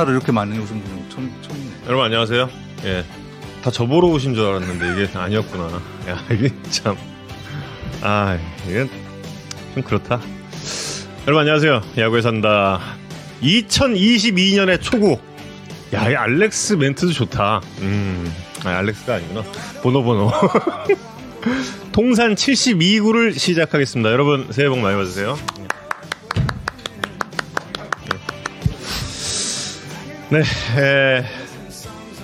하나로 이렇게 많이 오신 분은 처음 처음이네. 여러분 안녕하세요. 예. 다 저보러 오신 줄 알았는데 이게 아니었구나. 야, 이게 참. 아, 이게 좀 그렇다. 여러분 안녕하세요. 야구에 산다. 2022년의 초구. 야, 이 알렉스 멘트도 좋다. 음. 아, 알렉스가 아니구나. 번호 번호. 통산 72구를 시작하겠습니다. 여러분 새해 복 많이 받으세요. 네, 에,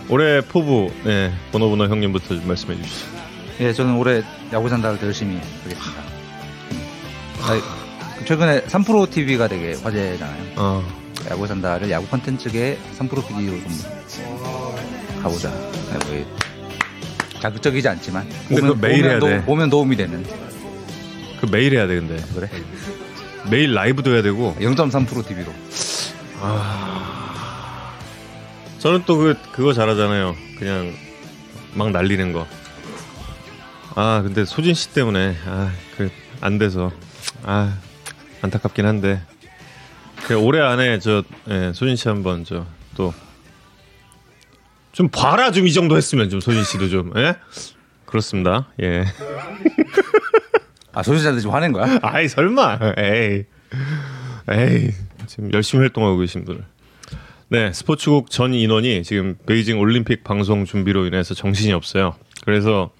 올해 포부 네, 번호 번호 형님부터 좀 말씀해 주시죠. 예, 저는 올해 야구 산다를 더 열심히 하겠습니다. 음. 아니, 최근에 3프로 TV가 되게 화제잖아요. 어, 야구 산다를 야구 콘텐츠계 3프로 PD로 좀 가보자. 네. 자극적이지 않지만 그거 매일 해야 도, 돼. 보면 도움이 되는 그 매일 해야 돼 근데 그래. 매일 라이브도 해야 되고. 0.3프로 TV로. 저는 또 그 그거 잘하잖아요. 그냥 막 날리는 거. 아 근데 소진 씨 때문에 아 그 안 돼서 아 안타깝긴 한데 그 올해 안에 저 예, 소진 씨 한번 저 또 좀 봐라 좀 이 정도 했으면 좀 소진 씨도 좀 예? 그렇습니다. 예. 아 소유자들 지금 화낸 거야? 아이 설마 에이 에이 지금 열심히 활동하고 계신 분을 네 스포츠국 전 인원이 지금 베이징 올림픽 방송 준비로 인해서 정신이 없어요 그래서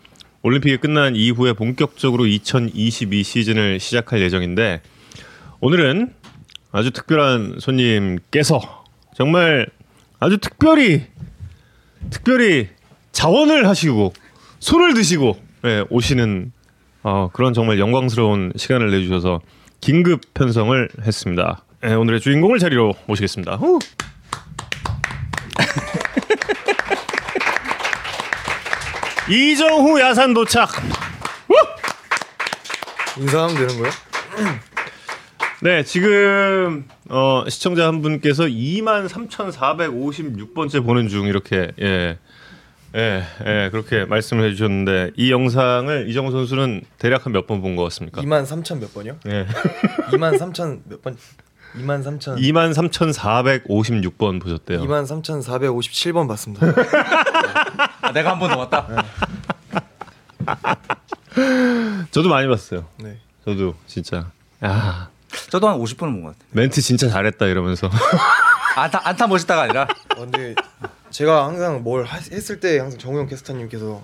올림픽이 끝난 이후에 본격적으로 2022 시즌을 시작할 예정인데 오늘은 아주 특별한 손님께서 정말 아주 특별히 특별히 자원을 하시고 손을 드시고 예, 오시는 어, 그런 정말 영광스러운 시간을 내주셔서 긴급 편성을 했습니다. 예, 오늘의 주인공을 자리로 모시겠습니다. 후! 이정후 야산 도착. 인사하면 되는 거야? 네, 지금 어, 시청자 한 분께서 23,456번째 보는 중 이렇게 예. 예, 예, 그렇게 말씀을 해주셨는데 이 영상을 이정우 선수는 대략 한 몇 번 본 것 같습니까? 2만 3천 몇 번이요? 예, 2만 3천 몇 번? 2만 3천 23,456번 보셨대요. 2만 3천 457번 봤습니다. 아, 내가 한 번더 왔다. 저도 많이 봤어요. 네. 저도 진짜 야 저도 한 50번은 본것 같아요. 멘트 진짜 잘했다 이러면서 안타 안타 멋있다가 아니라 어, 근데 제가 항상 뭘 하- 했을 때 항상 정우영 캐스터님께서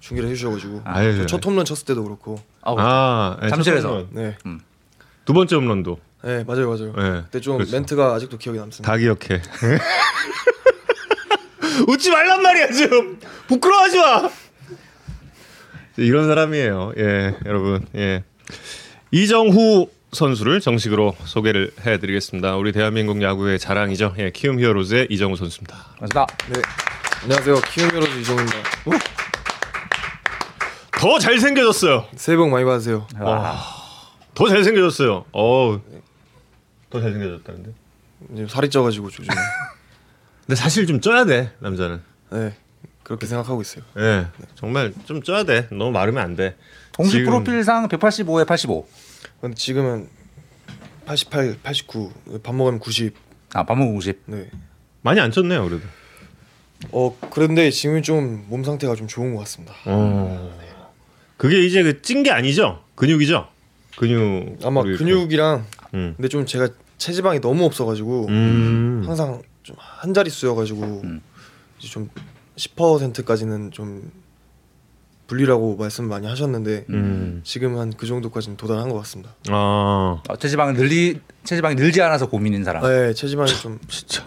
중계를 해주셔가지고 아유, 저첫 홈런 쳤을 때도 그렇고 아, 아 네, 잠실에서. 첫. 네, 두 번째 홈런도 네 맞아요 맞아요. 네, 그때 좀 그렇죠. 멘트가 아직도 기억에 남습니다. 다 기억해. 웃지 말란 말이야 좀 부끄러워하지 마. 이런 사람이에요. 예, 여러분. 예. 이정후 선수를 정식으로 소개를 해드리겠습니다. 우리 대한민국 야구의 자랑이죠. 예, 키움 히어로즈의 이정후 선수입니다. 맞다. 네, 안녕하세요 키움 히어로즈 이종입니다. 더 잘생겨졌어요. 새해 복 많이 받으세요. 더 잘생겨졌어요. 어, 더 잘생겨졌다는데. 이제 살이 쪄가지고 요즘 근데 사실 좀 쪄야 돼 남자는. 네 그렇게 생각하고 있어요. 예, 정말 좀 쪄야 돼. 너무 마르면 안 돼. 공식 지금- 프로필상 185에 85. 근데 지금은 88, 89, 밥 먹으면 90. 아, 밥 먹고 50. 네. 많이 안 쪘네요, 그래도. 어 그런데 지금은 좀몸 상태가 좀 좋은 것 같습니다. 어. 그게 이제 그 찐 게 아니죠? 근육이죠? 근육. 아마 근육이랑 음. 근데 좀 제가 체지방이 너무 없어가지고 음. 항상 좀 한 자리 수여가지고 음. 이제 좀 10%까지는 좀 불리라고 말씀 많이 하셨는데 음. 지금 한 그 정도까지는 도달한 것 같습니다. 아. 어, 체지방을 늘리 체지방이 늘지 않아서 고민인 사람. 네 체지방이 좀 진짜.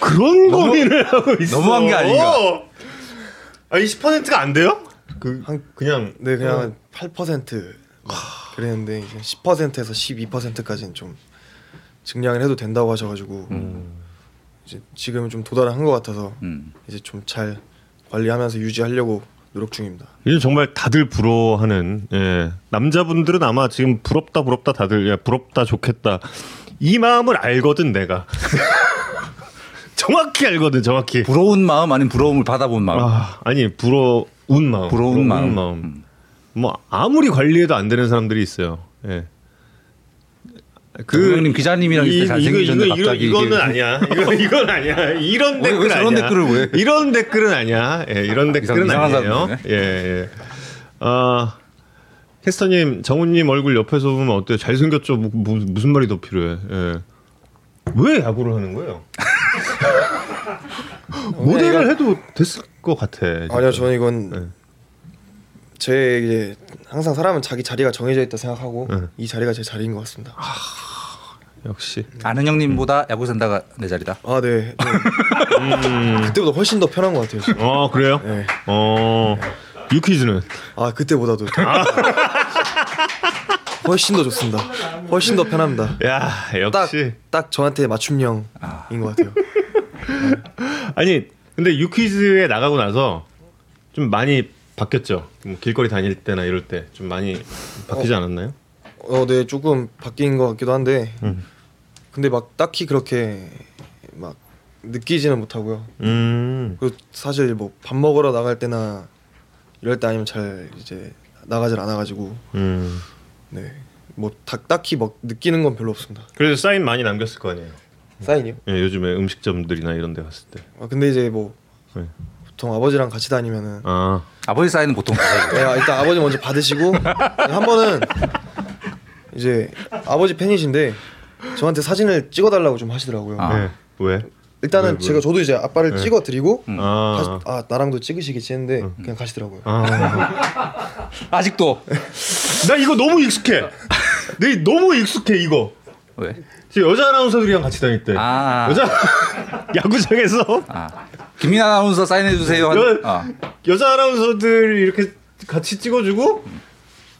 그런 너무- 고민을 하고 있어. 너무한 게 아닌가? 아니 10%가 안 돼요? 그 한- 그냥 네 그냥 한8% 그랬는데 이제 10%에서 12%까지는 좀 증량을 해도 된다고 하셔가지고 음. 이제 지금은 좀 도달한 것 같아서 음. 이제 좀 잘 관리하면서 유지하려고 노력 중입니다. 이게 정말 다들 부러워하는 예. 남자분들은 아마 지금 부럽다 부럽다 다들 야, 부럽다 좋겠다 이 마음을 알거든 내가 정확히 알거든 정확히 부러운 마음 아닌 부러움을 받아본 마음. 아, 아니 부러운 마음 부러운 마음. 음. 뭐 아무리 관리해도 안 되는 사람들이 있어요 예. 그 형님 기자님이랑 있을 때 잘생기셨는데 이거, 이거, 갑자기 이거는 이게- 아니야. 이거 이건 아니야. 이런 왜- 왜 댓글 저런 아니야. 댓글을 왜? 이런 댓글은 아니야. 예, 이런 댓글은 이상한 아니에요. 예, 예. 아 캐스터님, 정우님 얼굴 옆에서 보면 어때요? 잘생겼죠? 뭐, 뭐, 무슨 말이 더 필요해? 예. 왜 야구를 하는 거예요? 모델을 해도 됐을 것 같아. 진짜. 아니요 저는 이건 네. 제 이제 항상 사람은 자기 자리가 정해져 있다 생각하고 네. 이 자리가 제 자리인 것 같습니다. 역시. 아는 형님보다 야구 산다가 내 자리다. 아 네. 좀 음. 그때보다 훨씬 더 편한 것 같아요. 지금. 어 그래요? 네. 어 유퀴즈는 아 그때보다도 더- 훨씬 더 좋습니다. 훨씬 더 편합니다. 야딱 역시 딱 저한테 맞춤형인 것 같아요. 아니 근데 유퀴즈에 나가고 나서 좀 많이 바뀌었죠. 뭐 길거리 다닐 때나 이럴 때 좀 많이 바뀌지 않았나요? 어, 네 조금 바뀐 것 같기도 한데 음. 근데 막 딱히 그렇게 막 느끼지는 못하고요. 음. 그리고 사실 뭐 밥 먹으러 나갈 때나 이럴 때 아니면 잘 이제 나가질 않아가지고 음. 네 뭐 딱히 막 느끼는 건 별로 없습니다. 그래서 사인 많이 남겼을 거 아니에요. 사인이요? 예, 요즘에 음식점들이나 이런 데 갔을 때. 아 근데 이제 뭐 네. 보통 아버지랑 같이 다니면은 아. 아버지 사인은 보통 받아요. 네, 일단 아버지 먼저 받으시고 한 번은 이제 아버지 팬이신데 저한테 사진을 찍어달라고 좀 하시더라고요. 아. 네. 왜? 일단은 왜, 왜? 제가 저도 이제 아빠를 네. 찍어드리고 음. 아. 가- 아 나랑도 찍으시겠지 했는데 그냥 가시더라고요. 아. 아직도 나 이거 너무 익숙해. 내 너무 익숙해 이거. 왜? 지금 여자 아나운서들이랑 같이 다닐 때. 아. 여자 야구장에서 아 김민아 아나운서 사인해 주세요. 한- 여- 아. 여자 아나운서들 이렇게 같이 찍어주고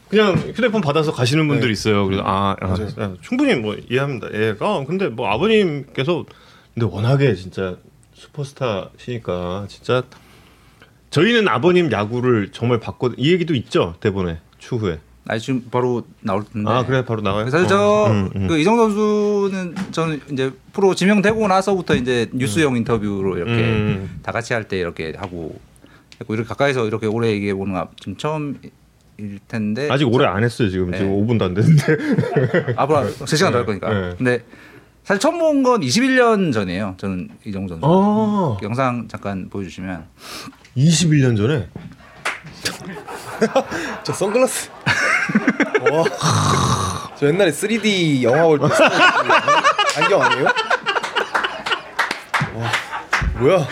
그냥 휴대폰 받아서 가시는 분들이 네. 있어요. 그래서 아, 아. 아, 충분히 뭐 이해합니다. 예, 아, 근데 뭐 아버님께서 근데 워낙에 진짜 슈퍼스타시니까 진짜 저희는 아버님 야구를 정말 봤거든. 이 얘기도 있죠 대본에 추후에. 아 지금 바로 나올 텐데. 아 그래 바로 나와요. 사실 어, 저 음, 음. 그 이정 선수는 저는 이제 프로 지명되고 나서부터 이제 뉴스용 인터뷰로 이렇게 음. 다 같이 할 때 이렇게 하고 했고 이렇게 가까이서 이렇게 오래 얘기해 보는 거 지금 처음 일 텐데 아직 오래 안 했어요 지금 네. 지금 5분도 안 됐는데. 앞으로 3시간 더 할 거니까. 네. 근데 사실 처음 본 건 21년 전이에요. 저는 이정 선수. 아 영상 잠깐 보여주시면 21년 전에. 저 선글라스. 와. 저 옛날에 3D 영화 볼 때 안경 아니에요? 와. 뭐야?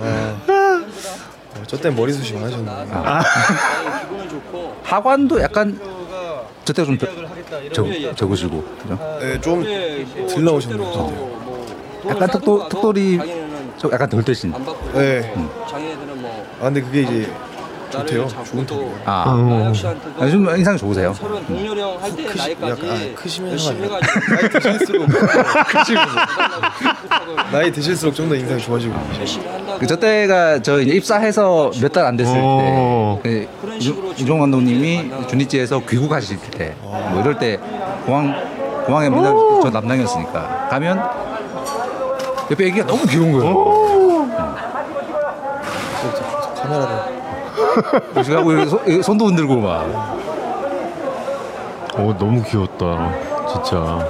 아. 어, 저 때문에 머리숱이 많으셨네. 하관도 약간 저때 좀 적, 적으시고 그죠? 네, 좀덜 나오셨네요. 저때. 약간 턱도, 턱돌이 좀 약간 덜 뜨신. 네. 뭐아 근데 그게 이제 좋대요. 좋은 턱이에요. 아, 씨한테도 아, 좀 인상 좋으세요. 서른 동료령 할때 크시- 나이까지 약간, 아, 크시면 열심히. 해가지고 나이 드실수록 크시고 나이 드실수록 좀 더 인상이 좋아지고 열심히 한다고 그저 때가 저 이제 입사해서 몇 달 안 됐을 어. 때, 그 유- 이종 감독님이 주니찌에서 귀국하실 때, 뭐 이럴 때 공항 공항에 맨날 저 담당이었으니까 가면 옆에 애기가 너무 귀여운 거예요. 카메라를 이렇게 손- 이렇게 손도 흔들고 막. 오 너무 귀엽다 진짜.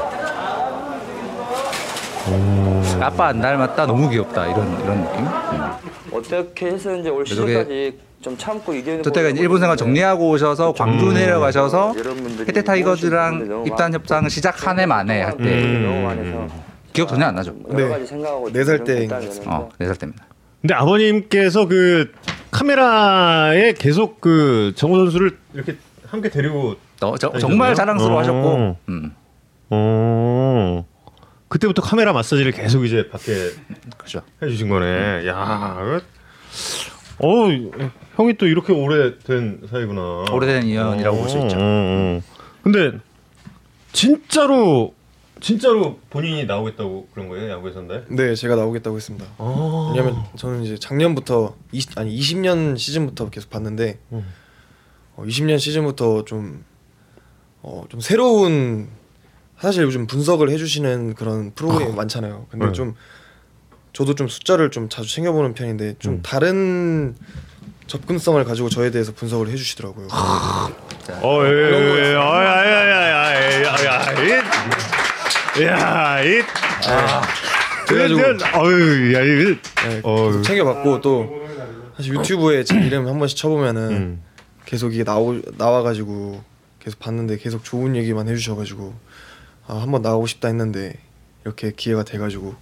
아빠 안 닮았다 너무 귀엽다 이런 이런 느낌. 음. 어떻게 해서 이제 올 시즌까지 좀 참고 이겨내는 저 때가 이제 일본 생활 정리하고 오셔서 광주 내려가셔서 여러분들이 혜태 타이거즈랑 입단 협상 시작 한 해 만에 할 때 기억 전혀 안 나죠. 여러 네. 가지 생각하고 네살 지금 때인 결단을 것 했는데 어, 네 살 때입니다. 근데 아버님께서 그 카메라에 계속 그 정우 선수를 이렇게 함께 데리고 너, 저, 정말? 자랑스러워하셨고, 어. 음, 어 그때부터 카메라 마사지를 계속 이제 받게 그죠. 해주신 거네. 야, 어 형이 또 이렇게 오래된 사이구나. 오래된 인연이라고 볼 수 있죠. 어, 어. 근데 진짜로 진짜로 본인이 나오겠다고 그런 거예요 야구에서 한 달? 네 제가 나오겠다고 했습니다. 아. 왜냐면 저는 이제 작년부터 20, 아니 20년 시즌부터 계속 봤는데 음. 어, 20년 시즌부터 좀 어, 좀 새로운 사실 요즘 분석을 해주시는 그런 프로그램이 많잖아요. 근데 네. 좀 저도 좀 숫자를 좀 자주 챙겨보는 편인데 좀 음. 다른 접근성을 가지고 저에 대해서 분석을 해주시더라고요. 진짜. 어, 예, 예, 예. 어, 야, 야, 야, 야, 야, 야, 이, 야, 이, 아, 그래 가지고- 그래가지고, 어유, 야, 이, 네. 계속 챙겨봤고 또 사실 유튜브에 제 이름 한 번씩 쳐보면은 음. 계속 이게 나오 나와가지고 계속 봤는데 계속 좋은 얘기만 해주셔가지고 아, 한번 나오고 싶다 했는데 이렇게 기회가 돼가지고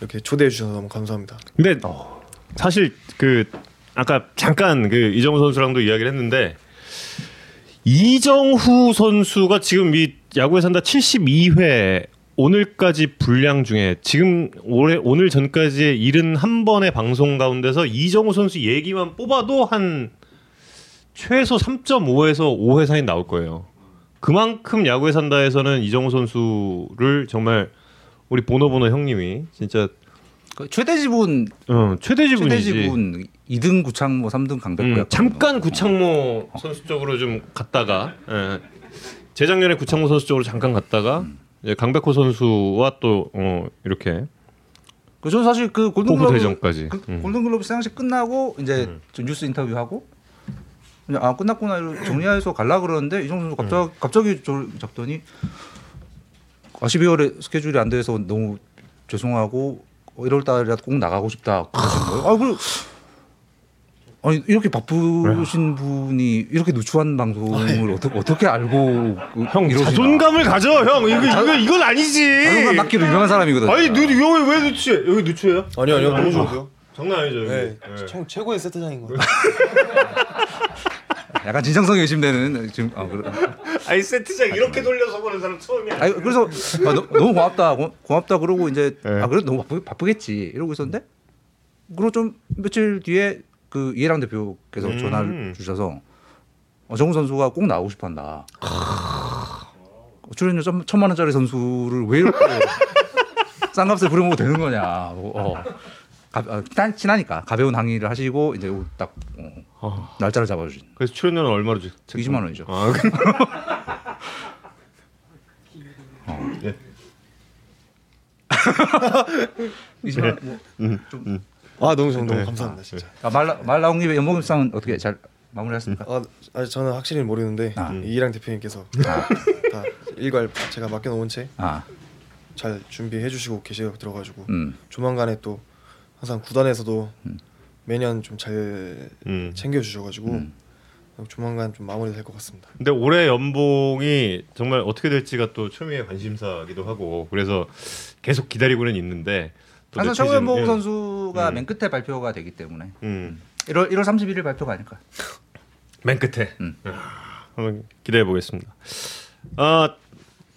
이렇게 초대해 주셔서 너무 감사합니다. 근데 사실 그 아까 잠깐 그 이정우 선수랑도 이야기를 했는데 이정후 선수가 지금 이 야구에 산다 72회 오늘까지 분량 중에 지금 올해 오늘 전까지 71번의 방송 가운데서 이정우 선수 얘기만 뽑아도 한 최소 3.5에서 5회 사이 나올 거예요. 그만큼 야구에 산다에서는 이정우 선수를 정말 우리 보노보노 형님이 진짜 그 최대 지분 어, 최대 최대 지분이지. 지분 2등 구창모 3등 강백호야. 음, 잠깐 구창모 선수 쪽으로 좀 갔다가 예. 재작년에 구창모 선수 쪽으로 잠깐 갔다가 이 제 강백호 선수와 또 어, 이렇게 그 저는 사실 그 골든글러브 대전까지. 그 음. 골든글러브 시상식 끝나고 이제 저 뉴스 인터뷰 하고 그냥 아 끝났구나 이러고 정리해서 갈라 그러는데 이정수 선수 갑자기 음. 갑자기 저를 잡더니 아 12월에 스케줄이 안 돼서 너무 죄송하고 1월 달이라도 꼭 나가고 싶다. 아 그. 아니 이렇게 바쁘신 분이 이렇게 누추한 방송을 어떻게 어떻게 알고 그형 이러시나. 자존감을 가져 형 이거 이거 이건 아니지. 자존감 낳기로 유명한 사람이거든요. 아니 너 여기 왜 누추해? 여기 누추해요? 아니요 아니요 너무 좋은데요. 장난 아니죠. 여기. 네, 예. 청- 최고의 세트장인 거예요. 약간 진정성이 의심되는 지금 아, 그래. 아니 세트장 이렇게 돌려서 보는 사람 처음이야. 아니 그래서 아, 너, 무 고맙다 고, 고맙다 그러고 이제 네. 아 그래 너무 바쁘, 바쁘 겠지 이러고 있었는데 그리고 좀 며칠 뒤에 그 이해랑 대표께서 음. 전화를 주셔서 어, 정우 선수가 꼭 나오고 싶어한다. 어, 출연료 천, 천만 원짜리 선수를 왜 이렇게 싼 값을 부려먹어도 되는 거냐. 어, 가, 어, 친하- 친하니까 가벼운 항의를 하시고 이제 딱 어, 어. 날짜를 잡아주신. 그래서 출연료는 얼마로 주? 20만 원이죠. 아, 그- 예. 20만 원. 뭐, 아 너무 좋 너무 감사합니다 진짜. 아, 말, 나- 말 나온 김에 연봉 협상은 어떻게 잘 마무리했습니까? 아 아직 저는 확실히 모르는데 아. 이랑 대표님께서 다 일괄 제가 맡겨놓은 채잘 아, 준비해 주시고 계셔 들어가지고 음. 조만간에 또 항상 구단에서도 매년 좀 잘 음. 챙겨 주셔가지고 음. 조만간 좀 마무리 될 것 같습니다. 근데 올해 연봉이 정말 어떻게 될지가 또 초미의 관심사기도 하고 그래서 계속 기다리고는 있는데 또 항상 전- 예. 선수가 음. 맨 끝에 발표가 되기 때문에 음. 1월 1월 31일 발표가 아닐까. 맨 끝에 음. 아, 한번 기대해 보겠습니다. 아,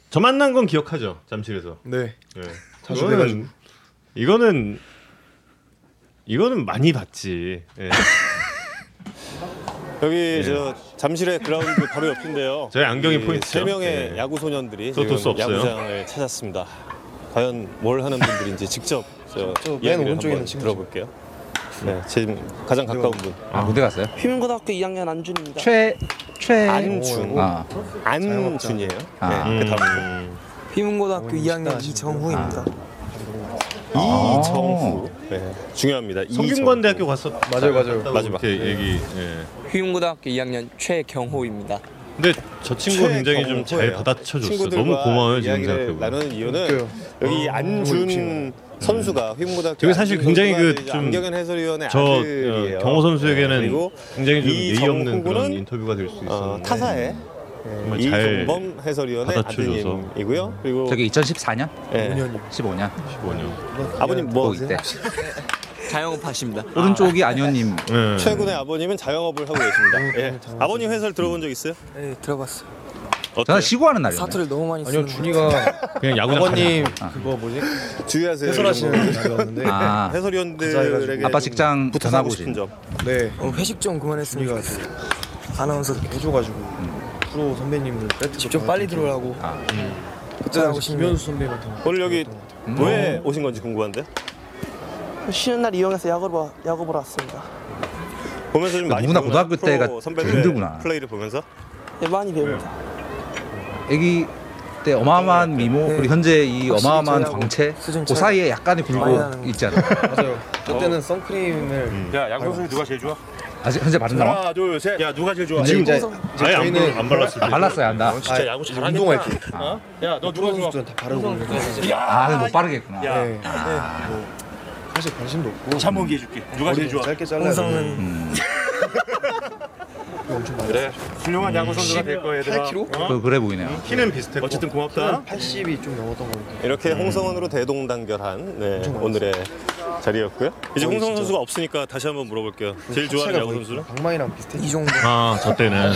저 만난 건 기억하죠 잠실에서. 네. 예. 자주 이거는-. 이거는 이거는 많이 봤지. 예. 여기 저 잠실의 그라운드 바로 옆인데요. 저희 안경이 이 포인트죠. 세 명의 예. 야구 소년들이. 야구장을 찾았습니다. 과연 뭘 하는 분들인지 직접 저 저맨 오른쪽에 한번 있는 친구죠. 들어볼게요. 네, 지금 가장 가까운 분 아, 무대 갔어요? 휘문고등학교 2학년 안준입니다. 최 최. 안준, 아, 안준이에요. 아. 네, 그 다음 음. 휘문고등학교 어머니 2학년 식당하시는 이정후입니다. 이정후. 네, 중요합니다. 성균관 대학교 갔었. 맞아요, 맞아요. 맞아 맞아, 이렇게 얘기. 예. 휘문고등학교 2학년 최경호입니다. 근데 저 친구 굉장히 좀 잘. 받아쳐줬어. 너무 고마워요 지금 생각해보면. 나누는 이유는. 여기 어, 안준 욕심이에요. 선수가 휘문고등학교 되게 사실 굉장히 그좀 안경현 해설위원의 저 아들이에요. 어, 경호 선수에게는 네, 그리고 굉장히 좀 예의 없는 그런 인터뷰가 될 수 있었는데 어, 정말 잘 이종범 해설위원의 받아쳐줘서. 아드님이고요. 그리고 저기 2014년, 예, 5년이요. 15년 15년. 아버님 뭐고 이때 자영업하십니다. 오른쪽이 안현님. 예. 최근에 아버님은 자영업을 하고 계십니다. 예. 아버님 해설 들어본 적 있어요? 네, 들어갔어요. 어때요? 저는 시구하는 날이었네. 사투를 너무 많이 아니요 쓰는 준이가 그냥 야구 아버님 그거 뭐지 주의하세요. 해설하시는 날이었는데 아, 해설위원들에게 아빠 좀 직장 부탁하고 싶은. 점. 네 어, 회식 좀 그만했으면 준이가. 아나운서 해줘가지고 프로 선배님들 배트 직접 빨리 들어오라고 아, 그때 하고 당시 싶네요. 김현수 선배한테 오늘 여기 음. 왜 오신 건지 궁금한데. 쉬는 날 이용해서 야구 보 야구 보러 왔습니다. 보면서 좀 많이 누구나 배우나요? 고등학교 프로 때가 선배들의 힘들구나. 플레이를 보면서 네, 많이 배웁니다. 애기 때 어마어마한 미모 네. 그리고 현재 이 어마어마한 광채 그 사이에 약간의 굴곡. 있잖아. 맞아요 그때는 선크림을 음. 야 야구 선수 누가 제일 좋아? 아직 현재 바른 상황? 하나 둘 셋. 야 누가 제일 좋아? 근데 이제, 이제 아예 안, 저희는 발- 안 발랐을 아, 때. 발랐어야 한다. 진짜 야구 잘하겠다. 운동할 때 어? 야너 누가 좋아? 선수들은 다 바르고 있는데 아, 근데 못 바르겠구나. 야. 네, 뭐 사실 관심도 없고 다시 한번 기회 줄게. 누가 제일 머리 좋아? 짧게 잘라야 홍 음. 이거 엄청 많이 그래. 훌륭한 야구 선수가 될 거야 얘들아. 8kg? 어? 그, 그래 보이네요. 키는 비슷했고. 어쨌든 고맙다. 80이 좀 넘었던 거 같아요. 이렇게 홍성원으로 대동단결한 네, 오늘의 자리였고요. 이제 홍성원 진짜. 선수가 없으니까 다시 한번 물어볼게요. 제일 좋아하는 야구 선수는? 강만이랑 비슷해. 이종범 아, 저 때는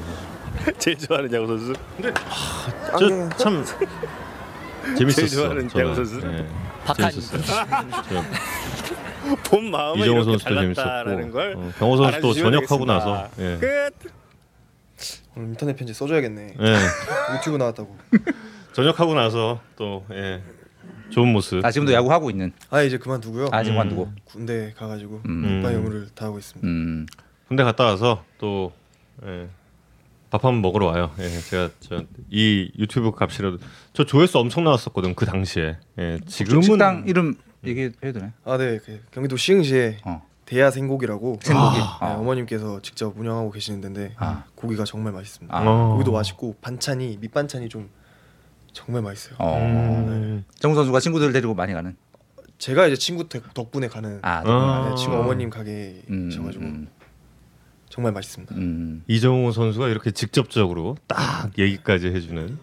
제일 좋아하는 야구 선수? 안경 저참 재밌었어. 제일 좋아하는 저는. 야구 선수? 네, 박한 재밌었어요. 저 본 마음은 이정우 이렇게 선수도 달랐다라는 재밌었고 걸 어, 병호 선수도 알아주시면 전역하고 되겠습니다. 나서 예. 끝. 오늘 인터넷 편지 써줘야겠네. 예. 유튜브 나왔다고. 전역하고 나서 또 예. 좋은 모습. 아, 지금도 야구 하고 있는. 아 이제 그만두고요. 아, 지금 음. 관두고. 군대 가가지고 음. 국가 임무를 다 하고 있습니다. 음. 군대 갔다 와서 또 예. 밥 한번 먹으러 와요. 예, 제가 저 이 유튜브 값이라도 저 조회수 엄청 나왔었거든 그 당시에. 예, 지금은 식당 이름 얘기해도 되나요? 아 네, 그 경기도 시흥시에 어. 대야 생고기라고 생고기. 네, 아. 어머님께서 직접 운영하고 계시는 데인데 아. 고기가 정말 맛있습니다. 아. 어. 고기도 맛있고 반찬이 밑반찬이 좀 정말 맛있어요. 어. 음. 정우 선수가 친구들 데리고 많이 가는. 제가 이제 친구 덕- 덕분에 가는 아, 아. 네, 친구 어머님 음, 가게셔가지고 음, 정말 맛있습니다. 음. 이정우 선수가 이렇게 직접적으로 딱 얘기까지 해주는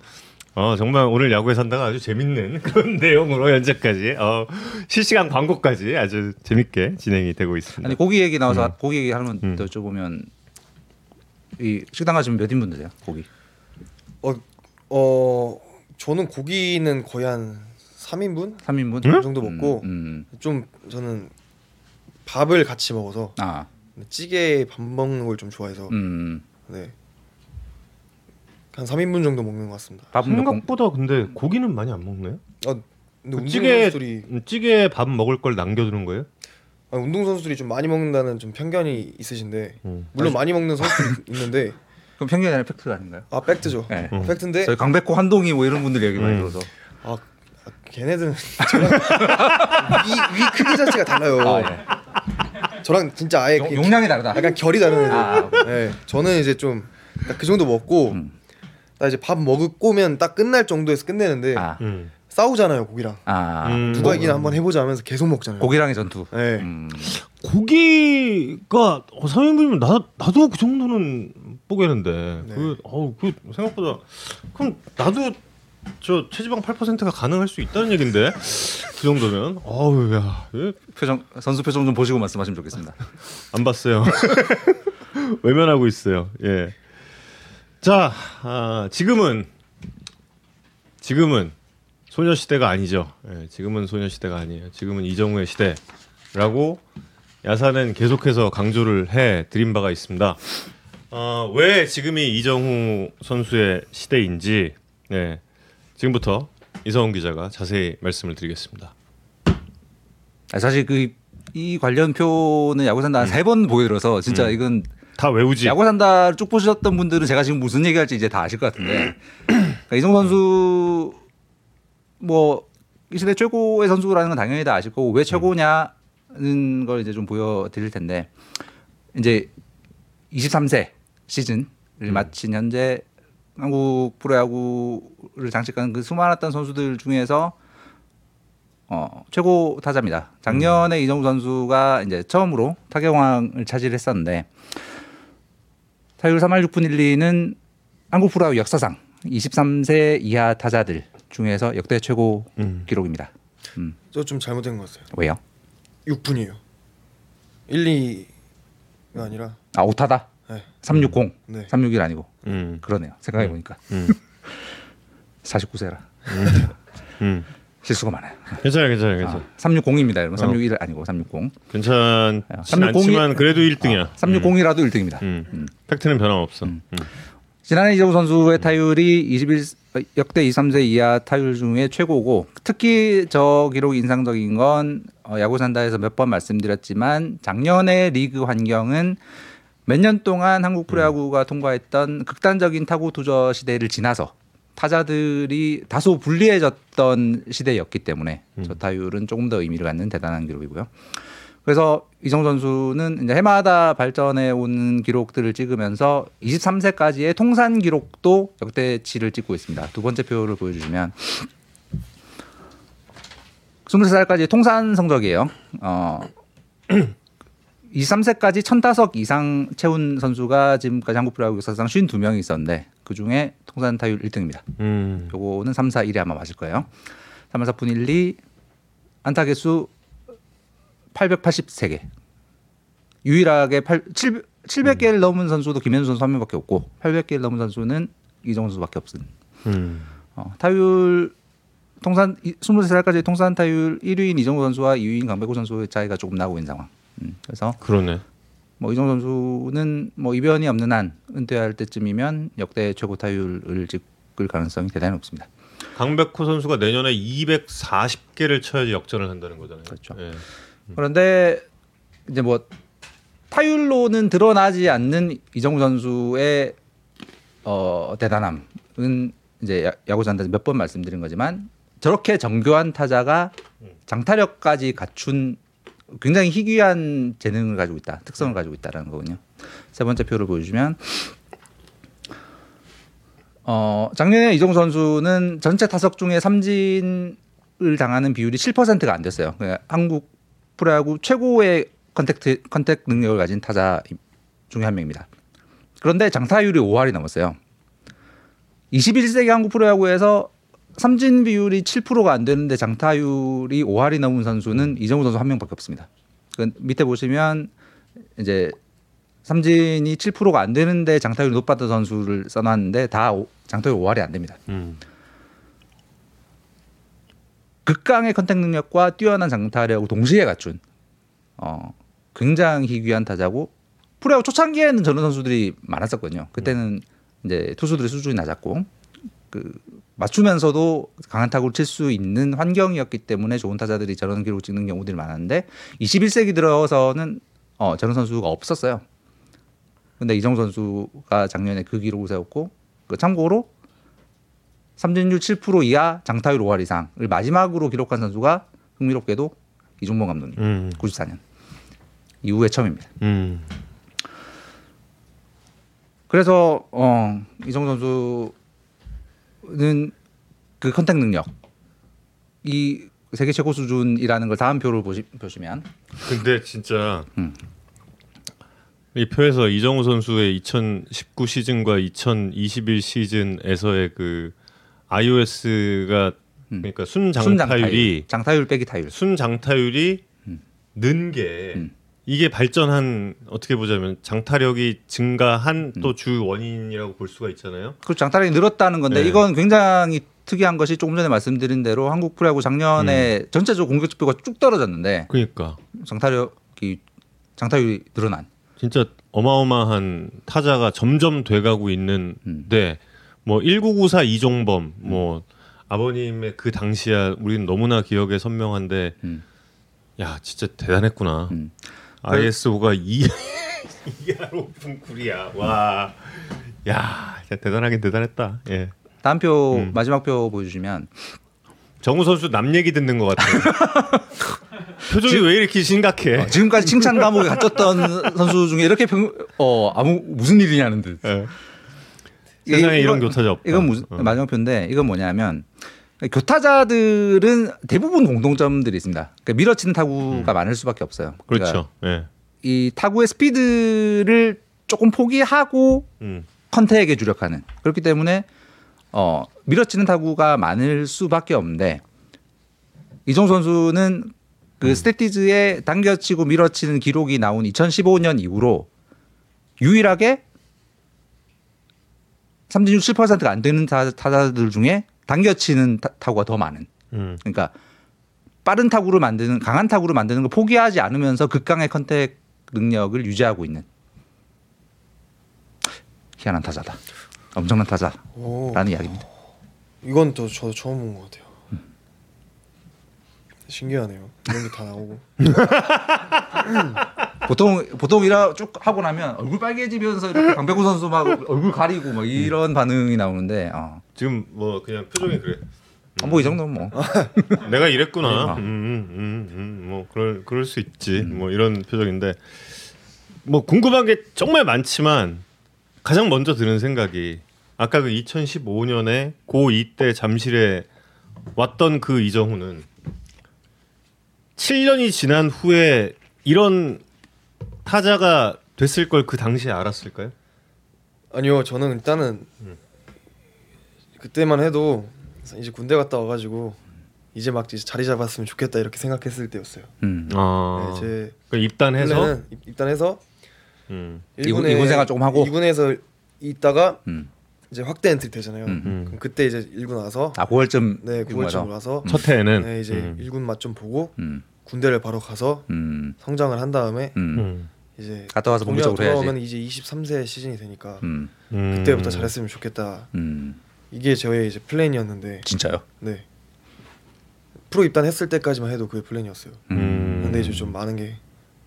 어, 정말 오늘 야구에 산다가 아주 재밌는 그런 내용으로 현재까지 어, 실시간 광고까지 아주 재밌게 진행이 되고 있습니다. 아니 고기 얘기 나와서 고기 얘기 하면 음. 또 여쭤보면 이 식당 가시면 몇 인분 드세요? 고기. 어, 어 저는 고기는 거의 한 3인분 3인분? 그 정도 먹고 음. 좀 저는 밥을 같이 먹어서 아. 찌개 밥 먹는 걸 좀 좋아해서 음. 네. 한 3인분 정도 먹는 것 같습니다. 밥은 몇 공... 생각보다 근데 고기는 많이 안 먹네요. 어, 근데 운동 찌개 선수들이 음, 찌개에 밥 먹을 걸 남겨두는 거예요? 아, 운동 선수들이 좀 많이 먹는다는 좀 편견이 있으신데 음. 물론 많이 먹는 선수들이 있는데 그럼 편견이 아니라 팩트 아닌가요? 아 팩트죠. 네. 아, 팩트인데 저희 강백호 한동희 뭐 이런 분들 얘기 많이 음. 들어서. 아, 아 걔네들은 저랑 위, 위 크기 자체가 달라요. 아, 예. 저랑 진짜 아예 용, 그- 용량이 다르다. 약간 결이 다른 애들. 아, 네, 저는 이제 좀 그 정도 먹고 음. 나 이제 밥 먹을 거면 딱 끝날 정도에서 끝내는데 아. 음. 싸우잖아요 고기랑. 아. 음. 누가 이기나 한번 해보자 하면서 계속 먹잖아요. 고기랑의 전투. 네. 음. 고기가 어, 3인분이면 나 나도 그 정도는 뽀개는데 네. 그, 어, 그 생각보다 그럼 나도 저 체지방 8%가 가능할 수 있다는 얘긴데 그 정도면 어우 야, 예, 표정 선수 표정 좀 보시고 말씀하시면 좋겠습니다. 안 봤어요. 외면하고 있어요. 예. 자, 아, 지금은 지금은 소녀시대가 아니죠. 예, 지금은 소녀시대가 아니에요. 지금은 이정우의 시대라고 야사는 계속해서 강조를 해 드린 바가 있습니다. 어, 왜 지금이 이정우 선수의 시대인지 네, 지금부터 이성훈 기자가 자세히 말씀을 드리겠습니다. 아, 사실 그 이 관련 표는 야구 산다 한세번 보여들어서 진짜 음. 이건 다 외우지. 야구 산다 쭉 보셨던 분들은 제가 지금 무슨 얘기할지 이제 다 아실 것 같은데 그러니까 이성 선수 뭐 이 시대 최고의 선수라는 건 당연히 다 아실 거고 왜 최고냐는 걸 이제 좀 보여드릴 텐데 이제 23세 시즌을 마친 현재 한국 프로야구를 장식하는 그 수많았던 선수들 중에서 어, 최고 타자입니다. 작년에 이정우 선수가 이제 처음으로 타격왕을 차지했었는데 타율 3할 6분 1리는 한국 프로야구 역사상 23세 이하 타자들 중에서 역대 최고 음. 기록입니다. 저좀 잘못된 것 같아요. 왜요? 6분이에요. 1, 2가 아니라 아 오타다. 네. 360, 네. 361 아니고 음. 그러네요. 생각해 보니까 음. 49세라 음. 실수가 많아요. 괜찮아요, 괜찮아요, 괜찮아요. 아, 360입니다, 여러분. 361 아니고 360. 괜찮진 360 이- 않지만 그래도 1등이야. 360이라도 1등입니다. 음. 팩트는 변함없어. 음. 지난해 이정우 선수의 타율이 21 역대 23세 이하 타율 중에 최고고 특히 저 기록이 인상적인 건 어, 야구 산다에서 몇 번 말씀드렸지만 작년의 리그 환경은 몇 년 동안 한국 프로야구가 통과했던 극단적인 타구 투저 시대를 지나서 타자들이 다소 불리해졌던 시대였기 때문에 저 타율은 조금 더 의미를 갖는 대단한 기록이고요. 그래서 이정 선수는 이제 해마다 발전해 온 기록들을 찍으면서 23세까지의 통산 기록도 역대치를 찍고 있습니다. 두 번째 표를 보여주시면 23살까지 통산 성적이에요. 어, 23세까지 1005 이상 채운 선수가 지금까지 한국 프로야구 역사상 52명이 있었는데 그 중에 통산 타율 1등입니다. 음. 요거는 3, 4, 1이 아마 맞을 거예요. 3, 4, 4분 1, 2 안타 개수 883개. 유일하게 8, 7, 700개를 넘은 선수도 김현수 선수 한 명밖에 없고 800개를 넘은 선수는 이정우 선수밖에 없은. 음. 어, 타율 통산 23살까지 통산 타율 1위인 이정우 선수와 2위인 강백호 선수의 차이가 조금 나고 있는 상황. 음, 그래서 그러네. 뭐 이정우 선수는 뭐 이변이 없는 한 은퇴할 때쯤이면 역대 최고 타율을 찍을 가능성이 대단히 높습니다. 강백호 선수가 내년에 240개를 쳐야지 역전을 한다는 거잖아요. 그렇죠. 예. 그런데 이제 뭐 타율로는 드러나지 않는 이정우 선수의 어 대단함은 이제 야- 야구 잔다에서 몇 번 말씀드린 거지만 저렇게 정교한 타자가 장타력까지 갖춘 굉장히 희귀한 재능을 가지고 있다, 특성을 가지고 있다라는 거군요. 세 번째 표를 보여주면 어 작년에 이정후 선수는 전체 타석 중에 삼진을 당하는 비율이 7%가 안 됐어요. 그러니까 한국 프로야구 최고의 contact contact 능력을 가진 타자 중에 한 명입니다. 그런데 장타율이 5할이 넘었어요. 21세기 한국 프로야구에서 삼진 비율이 7%가 안 되는데 장타율이 5할이 넘은 선수는 이정우 선수 한 명밖에 없습니다. 그 밑에 보시면 이제 삼진이 7%가 안 되는데 장타율이 높았던 선수를 써놨는데 다 오- 장타율 5할이 안 됩니다. 음. 극강의 컨택 능력과 뛰어난 장타력을 동시에 갖춘 어, 굉장히 희귀한 타자고 프로야구 초창기에는 저런 선수들이 많았었거든요. 그때는 이제 투수들의 수준이 낮았고 그 맞추면서도 강한 타구를 칠 수 있는 환경이었기 때문에 좋은 타자들이 저런 기록을 찍는 경우들이 많았는데 21세기 들어서는 어, 저런 선수가 없었어요. 근데 이정 선수가 작년에 그 기록을 세웠고 그 참고로 삼진율 7% 이하 장타율 5할 이상을 마지막으로 기록한 선수가 흥미롭게도 이종범 감독님 음. 94년 이후에 처음입니다. 음. 그래서 어, 이정 선수 는 그 컨택 능력 이 세계 최고 수준이라는 걸 다음 표를 보시, 보시면 근데 진짜 음. 이 표에서 이정우 선수의 2019 시즌과 2021 시즌에서의 그 iOS가 음. 그러니까 순순 장타율이 장타율 빼기 타율 순 장타율이 음. 는게 음. 이게 발전한 어떻게 보자면 장타력이 증가한 음. 또주 원인이라고 볼 수가 있잖아요. 그 장타력이 늘었다는 건데 네. 이건 굉장히 특이한 것이 조금 전에 말씀드린 대로 한국 프로야구 작년에 전체적으로 공격 지표가 쭉 떨어졌는데 그러니까 장타력이 장타율이 늘어난 진짜 어마어마한 타자가 점점 돼가고 음. 있는데 뭐1994 이종범 뭐 아버님의 그 당시야 우리는 너무나 기억에 선명한데 음. 야 진짜 대단했구나. 음. ISO가 2 2할 5분 9리야. 와. 야, 진짜 대단하긴 대단했다. 예. 다음 표 음. 마지막 표 보여주시면 정우 선수 남 얘기 듣는 것 같아요. 표정이 왜 이렇게 심각해? 어, 지금까지 칭찬 감옥에 갇혔던 선수 중에 이렇게 평, 어 아무 무슨 일이냐는 듯. 예. 세상에 이런 이건- 교타자 없다. 이건 무슨 어. 마지막 표인데 이건 뭐냐면 교타자들은 대부분 공통점들이 있습니다. 그러니까 밀어치는 타구가 많을 수밖에 없어요. 그러니까 그렇죠. 예. 이 타구의 스피드를 조금 포기하고 음. 컨택에 주력하는 그렇기 때문에 어 밀어치는 타구가 많을 수밖에 없는데 이종 선수는 그 스탯티즈에 당겨치고 밀어치는 기록이 나온 2015년 이후로 유일하게 삼진율 7%가 안 되는 타- 타자들 중에 당겨치는 타- 타구가 더 많은 음. 그러니까 빠른 타구를 만드는 강한 타구를 만드는 걸 포기하지 않으면서 극강의 contact 능력을 유지하고 있는 희한한 타자다. 엄청난 타자라는 오, 이야기입니다. 이건 또 저도 처음 본 것 같아요. 신기하네요. 이런 게 다 나오고. 보통 보통 이라 쭉 하고 나면 얼굴 빨개지면서 이렇게 강백호 선수 막 얼굴 가리고 막 이런 반응이 나오는데 어. 지금 뭐 그냥 표정이 그래. 뭐이 정도는 뭐. 내가 이랬구나. 아. 음, 음, 음, 음, 뭐 그럴 그럴 수 있지. 뭐 이런 표정인데 뭐 궁금한 게 정말 많지만 가장 먼저 드는 생각이 아까 그 2015년에 고2 때 잠실에 왔던 그 이정후는 7년이 지난 후에 이런 타자가 됐을 걸 그 당시에 알았을까요? 아니요 저는 일단은 그때만 해도 이제 군대 갔다 와가지고 이제 막 이제 자리 잡았으면 좋겠다 이렇게 생각했을 때였어요. 음. 아, 네, 제 그 입단해서 입- 입단해서 음. 이군- 이군 생활 조금 하고? 2군에서 있다가 음. 이제 확대 엔트리 되잖아요. 음. 그럼 그때 이제 1군 와서 아 9월쯤 네 9월쯤 와서 첫 해에는 네, 이제 음. 1군 맛 좀 보고 음. 군대를 바로 가서 음. 성장을 한 다음에 음. 음. 이제 갔다 와서 본격적으로 해야지. 돌아오면 이제 23세 시즌이 되니까 음. 음. 그때부터 잘했으면 좋겠다. 음. 이게 저의 이제 플랜이었는데 진짜요? 네 프로 입단했을 때까지만 해도 그게 플랜이었어요. 음. 근데 이제 좀 많은 게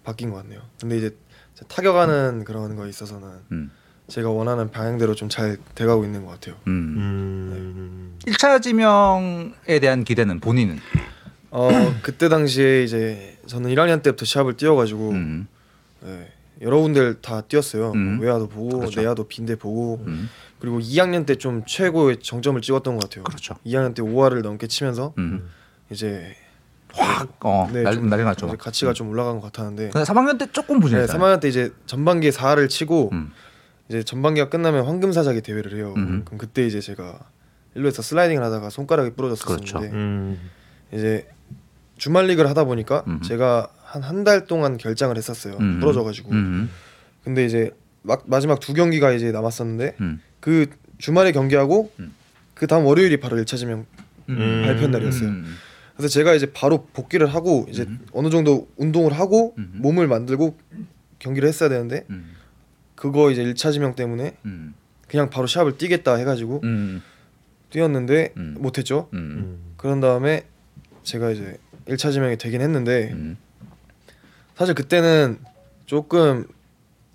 바뀐 것 같네요. 근데 이제 타격하는 그런 거에 있어서는 음. 제가 원하는 방향대로 좀 잘 돼가고 있는 것 같아요. 음. 음. 1차 지명에 대한 기대는 본인은 어 그때 당시에 이제 저는 1학년 때부터 시합을 뛰어가지고 음. 네, 여러 군데를 다 뛰었어요. 음. 뭐 외야도 보고 그렇죠. 내야도 빈대 보고 음. 그리고 2학년 때 좀 최고의 정점을 찍었던 것 같아요. 그렇죠. 2학년 때 5할을 넘게 치면서 음. 이제 확 어, 네, 날, 좀 난리 났죠. 가치가 좀 올라간 것 같았는데 근데 3학년 때 조금 네, 부진했다. 3학년 때 이제 전반기에 4할을 치고 음. 이제 전반기가 끝나면 황금사자기 대회를 해요. 음. 그럼 그때 이제 제가 일루에서 슬라이딩을 하다가 손가락이 부러졌었는데 그렇죠. 음. 이제 주말 리그를 하다 보니까 음. 제가 한 한 달 동안 결장을 했었어요. 음. 부러져가지고. 음. 근데 이제 막 마지막 두 경기가 이제 남았었는데 음. 그 주말에 경기하고 음. 그 다음 월요일이 바로 1차 지명 음. 발표 날이었어요. 음. 그래서 제가 이제 바로 복귀를 하고 이제 어느 정도 운동을 하고 음. 몸을 만들고 경기를 했어야 되는데 음. 그거 이제 1차 지명 때문에 음. 그냥 바로 시합을 뛰겠다 해가지고 음. 뛰었는데 음. 못했죠. 음. 그런 다음에 제가 이제 1차 지명이 되긴 했는데 음. 사실 그때는 조금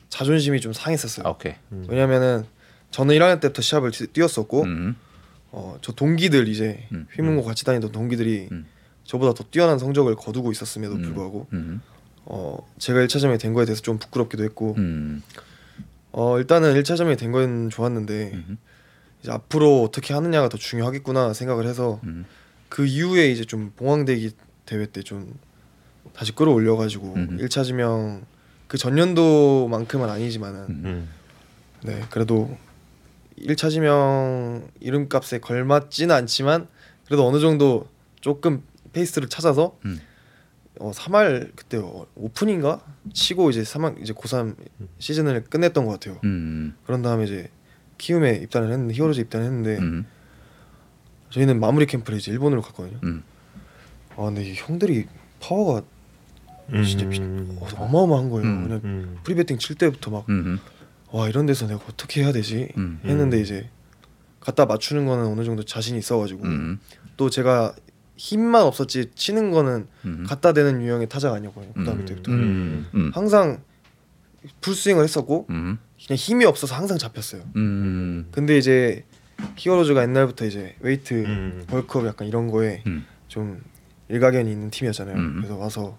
자존심이 좀 상했었어요. 아, 오케이. 왜냐면은 저는 1학년 때부터 시합을 뛰- 뛰었었고 음. 어, 저 동기들 이제 음. 휘문고 같이 다니던 동기들이 음. 저보다 더 뛰어난 성적을 거두고 있었음에도 불구하고 음. 어, 제가 1차 지명이 된 거에 대해서 좀 부끄럽기도 했고 음. 어, 일단은 1차 지명이 된 건 좋았는데 음. 이제 앞으로 어떻게 하느냐가 더 중요하겠구나 생각을 해서 음. 그 이후에 이제 좀 봉황대기 대회 때 좀 다시 끌어올려가지고 음. 1차 지명 그 전년도만큼은 아니지만은 음. 네 그래도 1차 지명 이름값에 걸맞지는 않지만 그래도 어느 정도 조금 페이스를 찾아서 음. 어 3할 그때 어, 오픈인가 치고 이제 3학 이제 고3 시즌을 끝냈던 것 같아요. 음. 그런 다음에 이제 키움에 입단을 했는데 히어로즈 입단을 했는데 음. 저희는 마무리 캠프를 이제 일본으로 갔거든요. 음. 아 근데 이 형들이 파워가 진짜 미- 음. 어, 어마어마한 거예요. 음. 그냥 음. 프리배팅 칠 때부터 막 음. 와 이런 데서 내가 어떻게 해야 되지 음. 했는데 이제 갖다 맞추는 거는 어느 정도 자신이 있어가지고 음. 또 제가 힘만 없었지 치는 거는 음. 갖다 대는 유형의 타자가 아니었거든요 고등학교 음. 때부터 음. 음. 항상 풀스윙을 했었고 음. 그냥 힘이 없어서 항상 잡혔어요 음. 근데 이제 히어로즈가 옛날부터 이제 웨이트 음. bulk up 약간 이런 거에 음. 좀 일가견이 있는 팀이었잖아요 음. 그래서 와서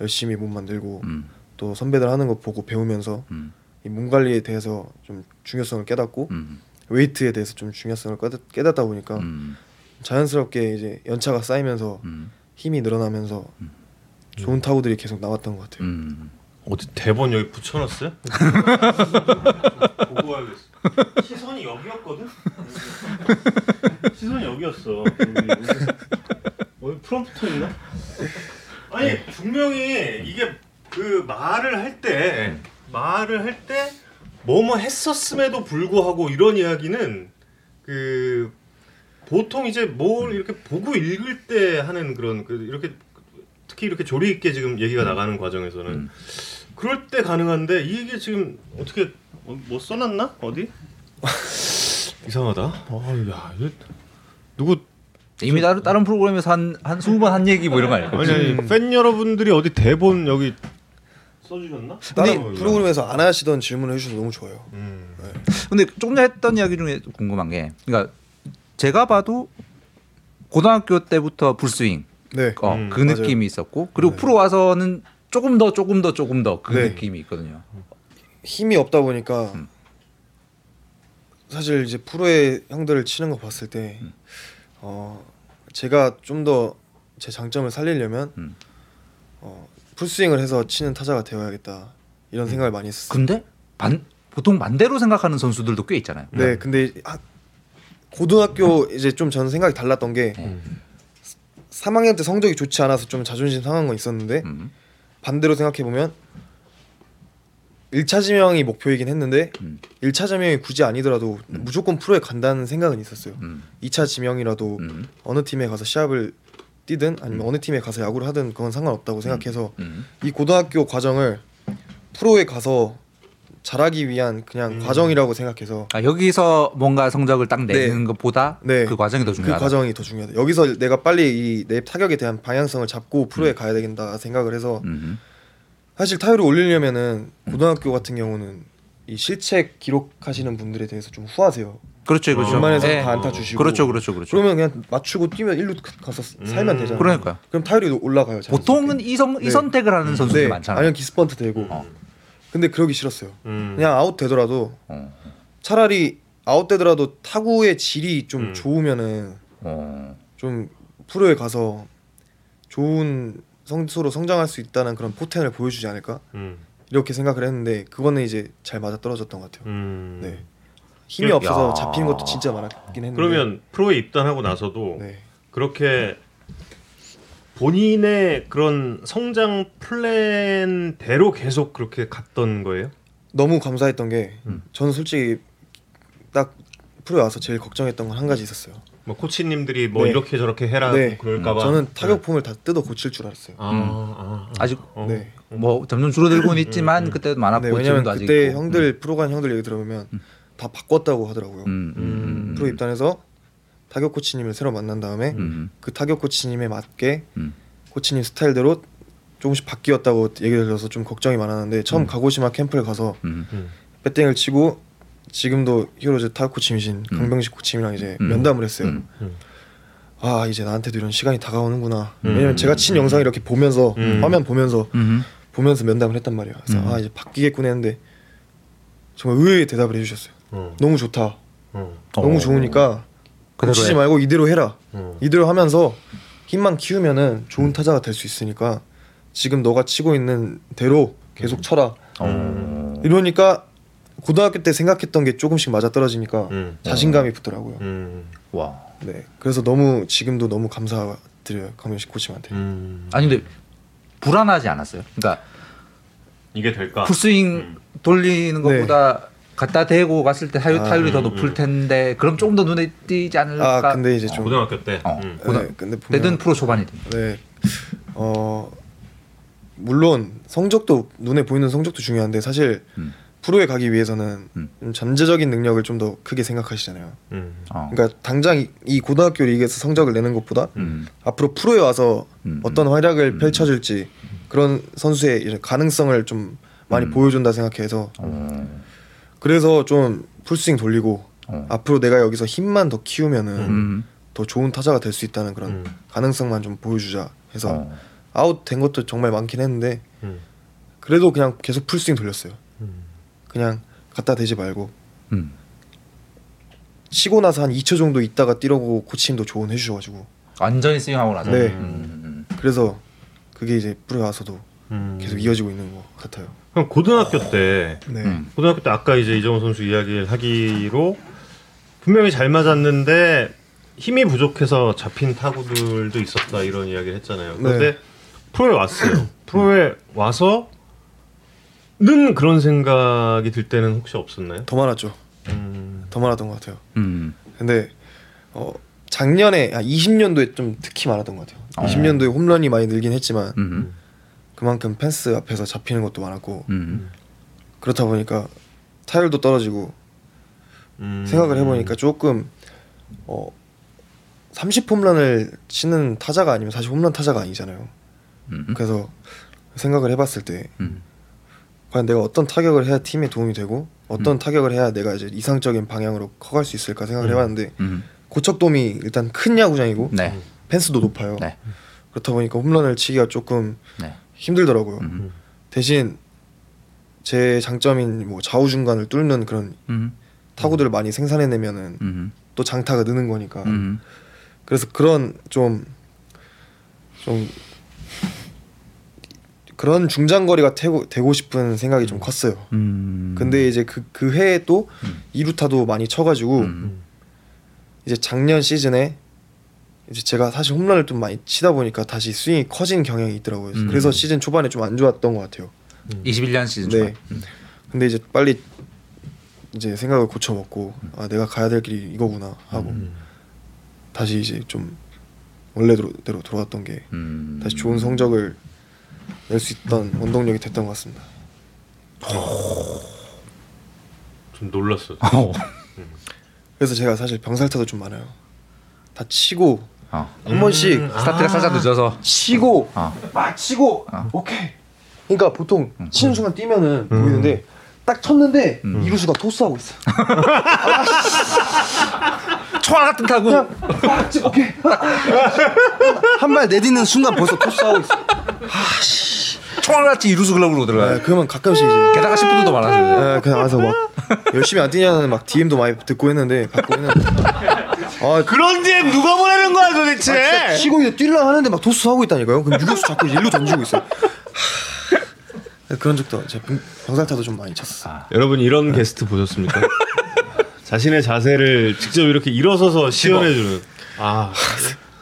열심히 몸 만들고 음. 또 선배들 하는 거 보고 배우면서 음. 이 몸 관리에 대해서 좀 중요성을 깨닫고 음. 웨이트에 대해서 좀 중요성을 깨닫, 깨닫 다 보니까 음. 자연스럽게 이제 연차가 쌓이면서 음. 힘이 늘어나면서 좋은 타구들이 계속 나왔던 것 같아요. 음. 어디 대본 여기 붙여놨어요? 보고 와야겠어. 시선이 여기였거든. 시선이 여기였어. 어디 프롬프터 있나? 아니 분명히 이게 그 말을 할때 말을 할 때 뭐뭐 했었음에도 불구하고 이런 이야기는 그 보통 이제 뭘 이렇게 보고 읽을 때 하는 그런 그 이렇게 특히 이렇게 조리 있게 지금 얘기가 나가는 과정에서는 음. 그럴 때 가능한데 이게 지금 어떻게 어, 뭐 써놨나 어디 이상하다. 어 야 이거 누구 이미 다른 다른 프로그램에서 한한 20번 한 얘기 뭐 이런 거 아니에요? 아니, 아니 팬 여러분들이 어디 대본 여기 써주셨나? 다른 프로그램에서 안 하시던 질문을 해주셔서 너무 좋아요. 음. 근데 조금 전에 했던 이야기 중에 궁금한 게 그러니까 제가 봐도 고등학교 때부터 풀스윙 네. 어, 음, 그 맞아요. 느낌이 있었고 그리고 네. 프로 와서는 조금 더 조금 더 조금 더그 네. 느낌이 있거든요. 힘이 없다 보니까 음. 사실 이제 프로의 형들을 치는 거 봤을 때 음. 어, 제가 좀 더 제 장점을 살리려면 음. 어, 풀스윙을 해서 치는 타자가 되어야겠다 이런 음. 생각을 많이 했었어요. 근데 반 보통 반대로 생각하는 선수들도 꽤 있잖아요. 네, 근데 하, 고등학교 이제 좀 저는 생각이 달랐던 게 네. 3학년 때 성적이 좋지 않아서 좀 자존심 상한 건 있었는데 음. 반대로 생각해 보면 1차 지명이 목표이긴 했는데 음. 1차 지명이 굳이 아니더라도 무조건 프로에 간다는 생각은 있었어요. 음. 2차 지명이라도 음. 어느 팀에 가서 시합을 뛰든 아니면 어느 팀에 가서 야구를 하든 그건 상관없다고 생각해서 음. 이 고등학교 과정을 프로에 가서 잘하기 위한 그냥 과정이라고 생각해서 아, 여기서 뭔가 성적을 딱 내는 네. 것보다 네. 그 과정이 더그 중요하다. 과정이 더 중요하다. 여기서 내가 빨리 이 내 타격에 대한 방향성을 잡고 프로에 가야 되겠다 생각을 해서 음. 사실 타율을 올리려면은 고등학교 같은 경우는 이 실책 기록하시는 분들에 대해서 좀 후하세요. 그렇죠, 그렇죠. 전반에서 네. 다 안타 주시고 그렇죠, 그렇죠, 그렇죠. 그러면 그냥 맞추고 뛰면 일루 가서 살면 되잖아요. 그러니까요. 그럼 타율이 올라가요. 자연스럽게. 보통은 이, 성, 이 네. 선택을 하는 선수들이 네, 많잖아요. 아니면 기스펀트 되고. 어. 근데 그러기 싫었어요. 음. 그냥 아웃 되더라도 어. 차라리 아웃 되더라도 타구의 질이 좀 음. 좋으면은 어. 좀 프로에 가서 좋은 선수로 성장할 수 있다는 그런 포텐을 보여주지 않을까 음. 이렇게 생각을 했는데 그거는 이제 잘 맞아 떨어졌던 것 같아요. 음. 네. 힘이 야. 없어서 잡히는 것도 진짜 많았긴 했는데. 그러면 프로에 입단하고 나서도 네. 그렇게 본인의 그런 성장 플랜대로 계속 그렇게 갔던 거예요? 너무 감사했던 게 음. 저는 솔직히 딱 프로에 와서 제일 걱정했던 건 한 가지 있었어요. 뭐 코치님들이 뭐 네. 이렇게 저렇게 해라 네. 그럴까봐 저는 타격 폼을 다 뜯어 고칠 줄 알았어요. 아, 아, 아. 아 직 어. 네. 뭐 점점 줄어들고는 있지만 음. 그때도 많았고 네, 왜냐면 아직 그때 있고. 형들 프로 간 형들 얘기 들어보면 다 바꿨다고 하더라고요. 음, 음, 음, 프로 입단해서 타격 코치님을 새로 만난 다음에 음, 그 타격 코치님에 맞게 음. 코치님 스타일대로 조금씩 바뀌었다고 얘기를 들어서 좀 걱정이 많았는데 처음 가고시마 캠프를 가서 음, 음. 배팅을 치고 지금도 히어로즈 타격 코치이신 음. 강병식 코치님이랑 이제 음. 면담을 했어요. 음. 아 이제 나한테도 이런 시간이 다가오는구나. 음. 왜냐면 제가 친 영상 이렇게 보면서 음. 화면 보면서 음. 보면서 면담을 했단 말이에요. 그래서 음. 아 이제 바뀌겠군 했는데 정말 의외의 대답을 해주셨어요. 어. 너무 좋다. 어. 너무 어. 좋으니까 해. 말고 이대로 해라. 어. 이대로 하면서 힘만 키우면은 좋은 타자가 될 수 있으니까 지금 너가 치고 있는 대로 계속 쳐라. 어. 이러니까 고등학교 때 생각했던 게 조금씩 맞아 떨어지니까 음. 자신감이 붙더라고요. 음. 와. 네, 그래서 너무 지금도 너무 감사드려요 강민식 코치한테. 음. 아니 근데 불안하지 않았어요? 그러니까 이게 될까? 풀스윙 돌리는 것보다 갖다 대고 갔을 때 타율, 아, 타율이 더 음, 높을 음. 텐데 그럼 조금 더 눈에 띄지 않을까? 아 근데 이제 좀 고등학교 때. 어. 음. 고등- 네, 근데 보면 때든 프로 초반이든. 네, 어 물론 성적도 눈에 보이는 성적도 중요한데 사실 음. 프로에 가기 위해서는 음. 좀 전제적인 능력을 좀 더 크게 생각하시잖아요. 음. 어. 그러니까 당장 이- 이 고등학교 리그에서 성적을 내는 것보다 음. 앞으로 프로에 와서 음. 어떤 활약을 음. 펼쳐줄지 그런 선수의 가능성을 좀 많이 음. 보여준다 생각해서 어. 그래서 좀 풀스윙 돌리고 어. 앞으로 내가 여기서 힘만 더 키우면은 음. 더 좋은 타자가 될 수 있다는 그런 음. 가능성만 좀 보여주자 해서 어. 아웃 된 것도 정말 많긴 했는데 음. 그래도 그냥 계속 풀스윙 돌렸어요. 음. 그냥 갖다 대지 말고 음. 치고 나서 한 2초 정도 있다가 뛰라고 코치님도 조언해 주셔가지고 완전히 스윙하고 나서. 네. 음. 그래서 그게 이제 프로에 와서도 음. 계속 이어지고 있는 것 같아요. 그럼 고등학교 때 네. 음. 고등학교 때 아까 이제 이정우 선수 이야기를 하기로 분명히 잘 맞았는데 힘이 부족해서 잡힌 타구들도 있었다 이런 이야기를 했잖아요. 그런데 네. 프로에 왔어요. 프로에 와서 는 그런 생각이 들 때는 혹시 없었나요? 더 많았죠. 음. 더 많았던 것 같아요. 음. 근데 어 작년에 아 20년도에 좀 특히 많았던 것 같아요. 어. 20년도에 홈런이 많이 늘긴 했지만 음. 그만큼 펜스 앞에서 잡히는 것도 많았고 음. 그렇다 보니까 타율도 떨어지고 음. 생각을 해보니까 조금 어 30홈런을 치는 타자가 아니면 사실 홈런 타자가 아니잖아요. 음. 그래서 생각을 해봤을 때 음. 과연 내가 어떤 타격을 해야 팀에 도움이 되고 어떤 음. 타격을 해야 내가 이제 이상적인 방향으로 커갈 수 있을까 생각을 음. 해봤는데 음. 고척돔이 일단 큰 야구장이고 네. 펜스도 높아요. 네. 그렇다 보니까 홈런을 치기가 조금 네. 힘들더라고요. 음. 대신 제 장점인 뭐 좌우 중간을 뚫는 그런 음. 타구들을 많이 생산해내면은 음. 또 장타가 느는 거니까. 음. 그래서 그런 좀좀 그런 중장거리가 되고, 되고 싶은 생각이 좀 컸어요. 음. 근데 이제 그 그 해에 또 음. 이루타도 많이 쳐가지고 음. 이제 작년 시즌에 이제 제가 사실 홈런을 좀 많이 치다 보니까 다시 스윙이 커진 경향이 있더라고요. 음. 그래서 시즌 초반에 좀 안 좋았던 것 같아요. 21년 시즌 네. 초반. 근데 이제 빨리 이제 생각을 고쳐 먹고 아 내가 가야 될 길이 이거구나 하고 다시 이제 좀 원래대로 대로 돌아갔던 게 음. 다시 좋은 성적을 낼 수 있던 원동력이 됐던 것 같습니다. 좀 놀랐어. 어. 그래서 제가 사실 병살타도 좀 많아요. 다 치고 어. 한 번씩 스타트가 살짝 늦어서. 치고 어. 막 치고 어. 오케이. 그러니까 보통 치는 순간 뛰면은 보이는데 딱 쳤는데 이루수가 토스하고 있어. 총알 같은 타고. 그냥 아, 치- 오케이. 한 발 내딛는 순간 벌써 토스하고 있어. 총알 같이 이루수 글러브로 아, 들어가요. 그러면 가끔씩 이제 게다가 시프트도 많아서. 아, 그냥 와서 막 열심히 안 뛰냐는 막 DM도 많이 듣고 했는데 받고 했는데 아 그런 DM 누가 보내는 거야 도대체? 치고 이제 뛰려 하는데 막 토스 하고 있다니까요. 그럼 유격수 자꾸 일로 던지고 있어. 하, 그런 적도 제 병- 병살타도 좀 많이 쳤어. 여러분 이런 게스트 보셨습니까? 자신의 자세를 직접 이렇게 일어서서 시연해주는. 아,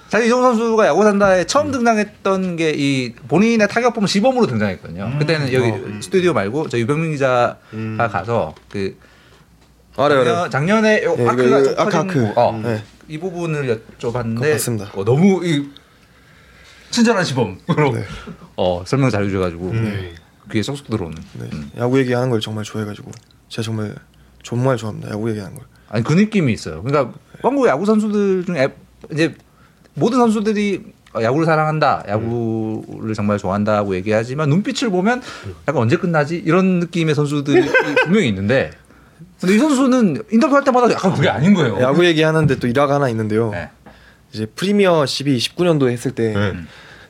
사실 이정 선수가 야구 산다에 처음 등장했던 게 이 본인의 타격폼 시범으로 등장했거든요. 그때는 여기 스튜디오 말고 저 유병민 기자가 가서 그 알아요, 작년, 알아요. 작년에 요 예, 이거, 아크가 이거 좀 아크, 아크. 거, 어, 네. 이 부분을 여쭤봤는데. 어, 너무 이 친절한 시범으로 네. 어, 설명 잘 해줘가지고 귀에 쏙쏙 들어오는. 네. 음. 야구 얘기하는 걸 정말 좋아해가지고 제가 정말 정말 좋아합니다. 야구 얘기하는 걸. 아니 그 느낌이 있어요. 그러니까 한국 야구 선수들 중에 이제 모든 선수들이 야구를 사랑한다, 야구를 정말 좋아한다고 얘기하지만 눈빛을 보면 약간 언제 끝나지 이런 느낌의 선수들이 분명히 있는데 근데 이 선수는 인터뷰 할 때마다 약간 그게 아닌 거예요. 야구 얘기하는데 또 일화가 하나 있는데요. 네. 이제 프리미어 12 19년도에 했을 때 네.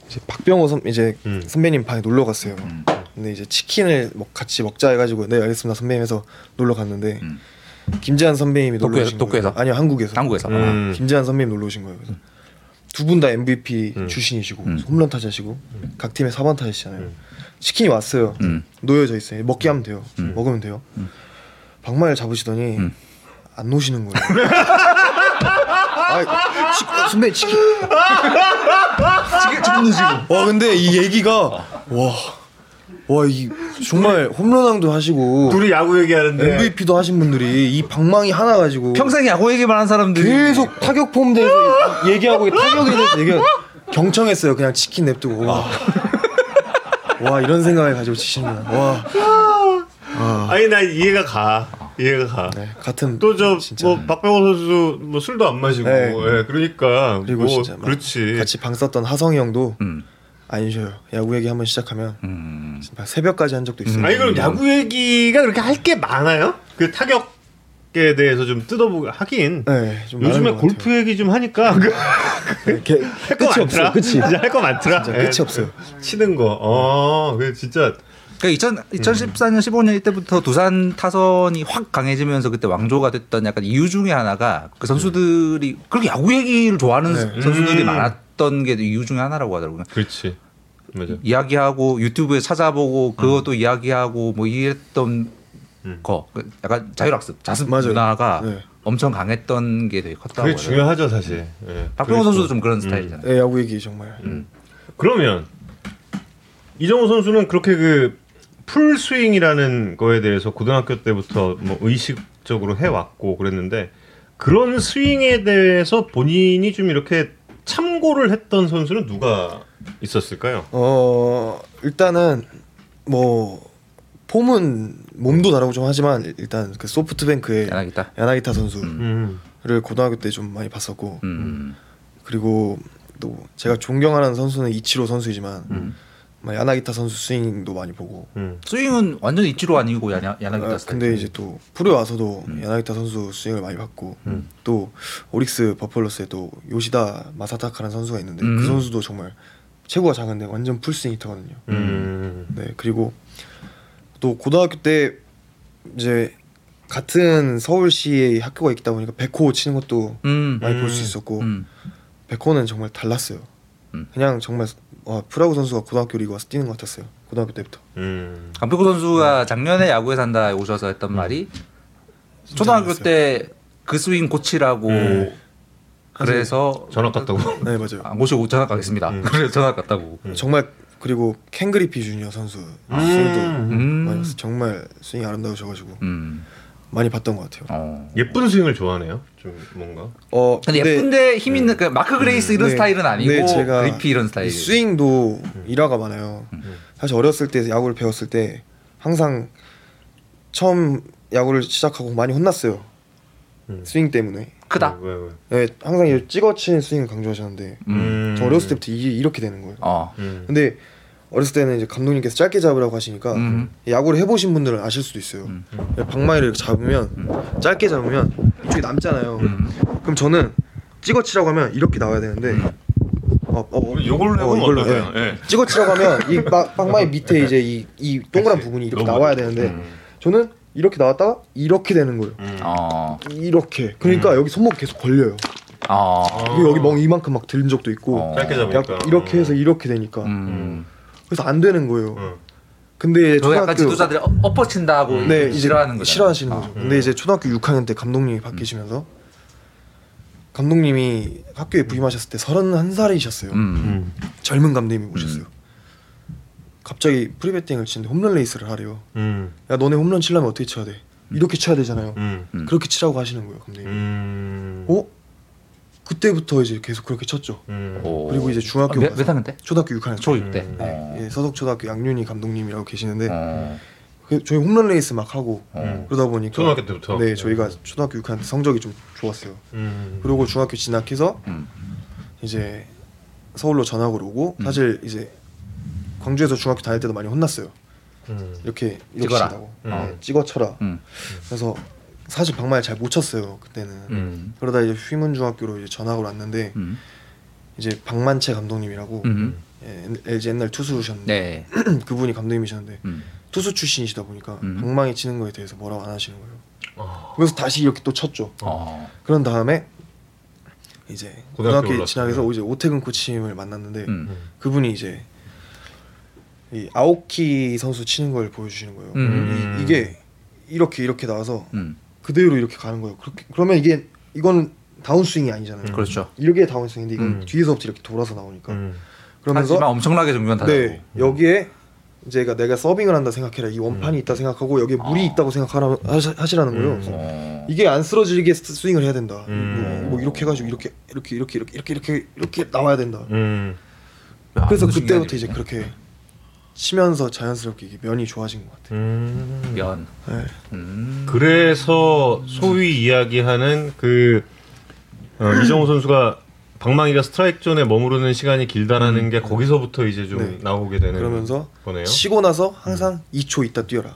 이제 박병호 선 이제 음. 선배님 방에 놀러 갔어요. 음. 근데 이제 치킨을 뭐 같이 먹자 해가지고 네 알겠습니다 선배님 해서 놀러 갔는데 음. 김재한 선배님이 놀러 오신 도쿄에서? 거예요. 아니요 한국에서. 한국에서 음. 김재한 선배님 놀러 오신 거예요. 두 분 다 MVP 음. 출신이시고 음. 홈런 타자시고 각 팀의 4번 타자시잖아요. 치킨이 왔어요. 음. 놓여져 있어요. 먹기 하면 돼요. 음. 먹으면 돼요. 방망이를 잡으시더니 음. 안 놓으시는 거예요. 아, 치, 선배 치킨. 지금 지금 넣으시고 와 근데 이 얘기가 와. 와, 이 정말 홈런왕도 하시고 둘이 야구 얘기하는데 MVP도 하신 분들이 이 방망이 하나 가지고 평생 야구 얘기만 한 사람들이 계속 타격 폼 대해서 얘기하고 타격에 대해서 얘기 경청했어요. 그냥 치킨 냅두고 와. 와 이런 생각을 가지고 치시는구나. 와. 아니 나 이해가 가. 이해가 가. 네, 같은 또 저. 뭐 박병호 선수 뭐 술도 안 마시고 네. 예, 그러니까 그리고 뭐 진짜 막 그렇지 같이 방 썼던 하성이 형도 음. 안 쉬어요. 야구 얘기 한번 시작하면 음. 막 새벽까지 한 적도 있어요. 아니 그럼 야구 얘기가 그렇게 할 게 많아요? 그 타격에 대해서 좀 뜯어보고 하긴 네, 좀 요즘에 골프 같아요. 얘기 좀 하니까 네, 개- 할거 끝이 많더라. 없어요. 끝이. 진짜 할거 많더라. 진짜 예, 끝이 없어요. 치는 거. 어, 그 진짜 그러니까 2000, 2014년 15년 이때부터 두산 타선이 확 강해지면서 그때 왕조가 됐던 약간 이유 중에 하나가 그 선수들이 그렇게 야구 얘기를 좋아하는 네. 선수들이 음. 많았던 게 이유 중에 하나라고 하더라고요. 그렇지. 맞아. 이야기하고 유튜브에 찾아보고 그것도 이야기하고 뭐 이랬던 음. 거그 약간 자율학습 자습 맞아요. 문화가 네. 엄청 강했던 게 되게 컸다고 그게. 중요하죠 사실. 예. 박병호 선수도 또- 좀 그런 음. 스타일이잖아요. 네, 야구 얘기 정말. 그러면 이정후 선수는 그렇게 그 풀 스윙이라는 거에 대해서 고등학교 때부터 뭐 의식적으로 해왔고 그랬는데 그런 스윙에 대해서 본인이 좀 이렇게 참고를 했던 선수는 누가 있었을까요? 어 일단은 뭐 폼은 몸도 다르고 좀 하지만 일단 그 소프트뱅크의 야나기타. 야나기타 선수를 음. 고등학교 때 좀 많이 봤었고 음. 그리고 또 제가 존경하는 선수는 이치로 선수이지만 음. 막 야나기타 선수 스윙도 많이 보고. 음. 스윙은 완전 이치로 아니고 야나 야나기타 아, 스타일. 근데 이제 또 프로에 와서도 음. 야나기타 선수 스윙을 많이 봤고 또 오릭스 버펄러스에 또 요시다 마사타카라는 선수가 있는데 음. 그 선수도 정말 체구가 작은데 완전 풀스윙 히터거든요. 음. 네 그리고 또 고등학교 때 이제 같은 서울시에 학교가 있다 보니까 백호 치는 것도 음. 많이 볼 수 있었고 음. 백호는 정말 달랐어요. 음. 그냥 정말 와, 프라구 선수가 고등학교 리그 와서 뛰는 것 같았어요. 고등학교 때부터. 음. 강백호 선수가 작년에 야구에 산다 오셔서 했던 말이 초등학교. 때 그 스윙 고치라고 음. 그래서 전학 갔다고. 네 맞아요. 안 고치고 전학 가겠습니다. 음. 그래서 전학 갔다고. 정말 그리고 켄 그리피 주니어 선수 스윙도 음. 많이 봤어요. 정말 스윙이 아름다우셔가지고 음. 많이 봤던 것 같아요. 어. 예쁜 스윙을 좋아하네요. 좀 뭔가. 어 근데 예쁜데 힘 있는 그 마크 그레이스 이런 네. 스타일은 아니고 네, 제가 그리피 이런 스타일. 스윙도 일화가 많아요. 사실 어렸을 때 야구를 배웠을 때 항상 처음 야구를 시작하고 많이 혼났어요. 음. 스윙 때문에. 크다. 왜, 왜? 네, 항상 이 찍어치는 스윙을 강조하셨는데 음. 저 어렸을 때부터 이게 이렇게 되는 거예요. 어. 음. 근데 어렸을 때는 이제 감독님께서 짧게 잡으라고 하시니까 음. 야구를 해보신 분들은 아실 수도 있어요. 방망이를 이렇게 잡으면 짧게 잡으면 이쪽이 남잖아요. 음. 그럼 저는 찍어치라고 하면 이렇게 나와야 되는데 어, 어, 어, 요걸로 해보면 이걸로? 예. 예. 찍어치라고 하면 이 마- 방망이 밑에 이제 이, 이 동그란 부분이 이렇게 나와야. 되는데 음. 저는 이렇게 나왔다가 이렇게 되는 거예요. 음. 어. 이렇게. 그러니까 여기 손목 계속 걸려요. 어. 그리고 여기 멍 이만큼 막 들린 적도 있고 어. 짧게 약 잡으니까. 이렇게 해서 이렇게 되니까 음. 그래서 안 되는 거예요. 음. 근데 저 약간 지도자들이 어- 엎어친다 하고 네, 싫어하는 거죠. 싫어하시는 거죠. 음. 근데 이제 초등학교 6학년 때 감독님이 바뀌시면서 감독님이 학교에 부임하셨을 때 31살이셨어요. 음. 음. 젊은 감독님이 오셨어요. 갑자기 프리배팅을 치는데 홈런 레이스를 하래요. 음. 야 너네 홈런 치려면 어떻게 쳐야 돼? 이렇게 쳐야 되잖아요. 음. 음. 그렇게 치라고 하시는 거예요, 감독님. 음. 어? 그때부터 이제 계속 그렇게 쳤죠. 음. 오. 그리고 이제 중학교 아, 몇, 몇 학년 때? 초등학교 6학년 초 때. 6대. 음. 어. 예, 서석초등학교 양윤희 감독님이라고 계시는데 어. 그 저희 홈런 레이스 막 하고 어. 그러다 보니까 초등학교 때부터? 네 저희가 초등학교 6학년 때 성적이 좀 좋았어요. 음. 그리고 중학교 진학해서 음. 이제 서울로 전학을 오고 음. 사실 이제 광주에서 중학교 다닐 때도 많이 혼났어요. 음. 이렇게 이렇게 찍어라. 친다고 음. 네, 찍어쳐라. 음. 그래서 사실 방망이 잘못 쳤어요 그때는. 음. 그러다 이제 휘문 중학교로 이제 전학을 왔는데 음. 이제 박만채 감독님이라고 음. 예, LG 옛날 투수셨는데 네. 그분이 감독님이셨는데 음. 투수 출신이시다 보니까 음. 방망이 치는 거에 대해서 뭐라고 안 하시는 거예요. 어. 그래서 다시 이렇게 또 쳤죠. 어. 그런 다음에 이제 고등학교. 진학해서 이제 오태근 코치님을 만났는데 음. 그분이 이제 이 아오키 선수 치는 걸 보여주시는 거예요. 음. 이, 이게 이렇게 이렇게 나와서 음. 그대로 이렇게 가는 거예요. 그렇게 그러면 이게 이거는 다운스윙이 아니잖아요. 그렇죠. 이게 다운스윙인데 이건 음. 뒤에서부터 이렇게 돌아서 나오니까 음. 그러면서 하지만 엄청나게 정면 타고. 네 여기에 이제 가 내가 서빙을 한다 생각해라 이 원판이 있다 생각하고 여기에 물이 어. 있다고 생각하라 하시, 하시라는 거예요. 음. 어. 이게 안 쓰러지게 스- 스윙을 해야 된다. 음. 뭐, 뭐 이렇게 해가지고 이렇게 이렇게 이렇게 이렇게 이렇게 이렇게 이렇게 나와야 된다. 음. 야, 그래서 그때부터 이제. 그렇게 치면서 자연스럽게 이게 면이 좋아진 것 같아요. 음. 면. 네. 음. 그래서 소위 이야기하는 그 어, 이정우 선수가 방망이가 스트라이크 존에 머무르는 시간이 길다라는 게 거기서부터 이제 좀 네. 나오게 되는 그러면서 거네요. 치고 나서 항상 2초 있다 뛰어라.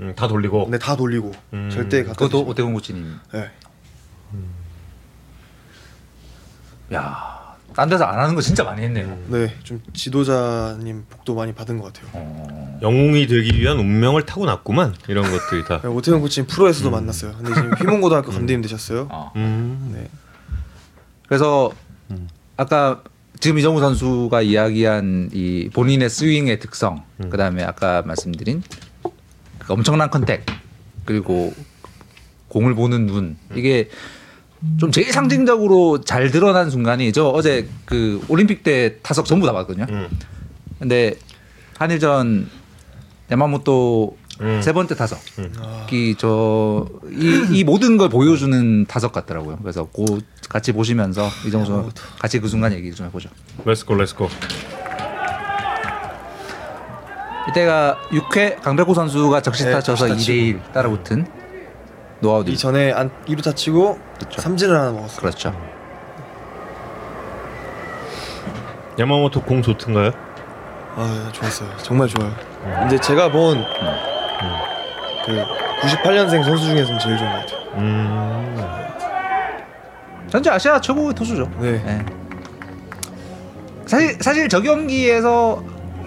음, 다 돌리고. 근데 다 돌리고 음. 절대 갖다 그것도. 오태곤 코치님. 네. 야, 딴 데서 안 하는 거 진짜 많이 했네요. 네, 좀 지도자님 복도 많이 받은 것 같아요. 어. 영웅이 되기 위한 운명을 타고났구만 이런 것들이 다. 네, 오태현 코치님 프로에서도 만났어요. 근데 지금 휘문고등학교 감독님 되셨어요. 어. 음. 네. 그래서 아까 지금 이정우 선수가 이야기한 이 본인의 스윙의 특성, 그다음에 아까 말씀드린 그 엄청난 컨택 그리고 공을 보는 눈 이게 좀 제일 상징적으로 잘 드러난 순간이 저 어제 그 올림픽 때 타석 전부 다 봤거든요. 음. 근데 한일전 야마모토 음. 세 번째 타석 아, 이저이 이 모든 걸 보여주는 타석 같더라고요. 그래서 고 같이 보시면서 이정후 같이 그 순간 얘기 좀 해보죠. Let's go let's go. 이때가 6회 강백호 선수가 적시타 네, 쳐서 적시타 2대 1 따라붙은 노아웃 이 전에 안 2루타 치고 그렇죠. 삼진을 하나 먹었어요. 그렇죠. 야마모토 공 좋던가요? 아 좋았어요. 정말 좋아요. 이제 제가 본 그 98년생 선수 중에서는 제일 좋은 것 같아요. 음. 전체 아시아 최고의 투수죠. 네. 예. 사실 사실 저 경기에서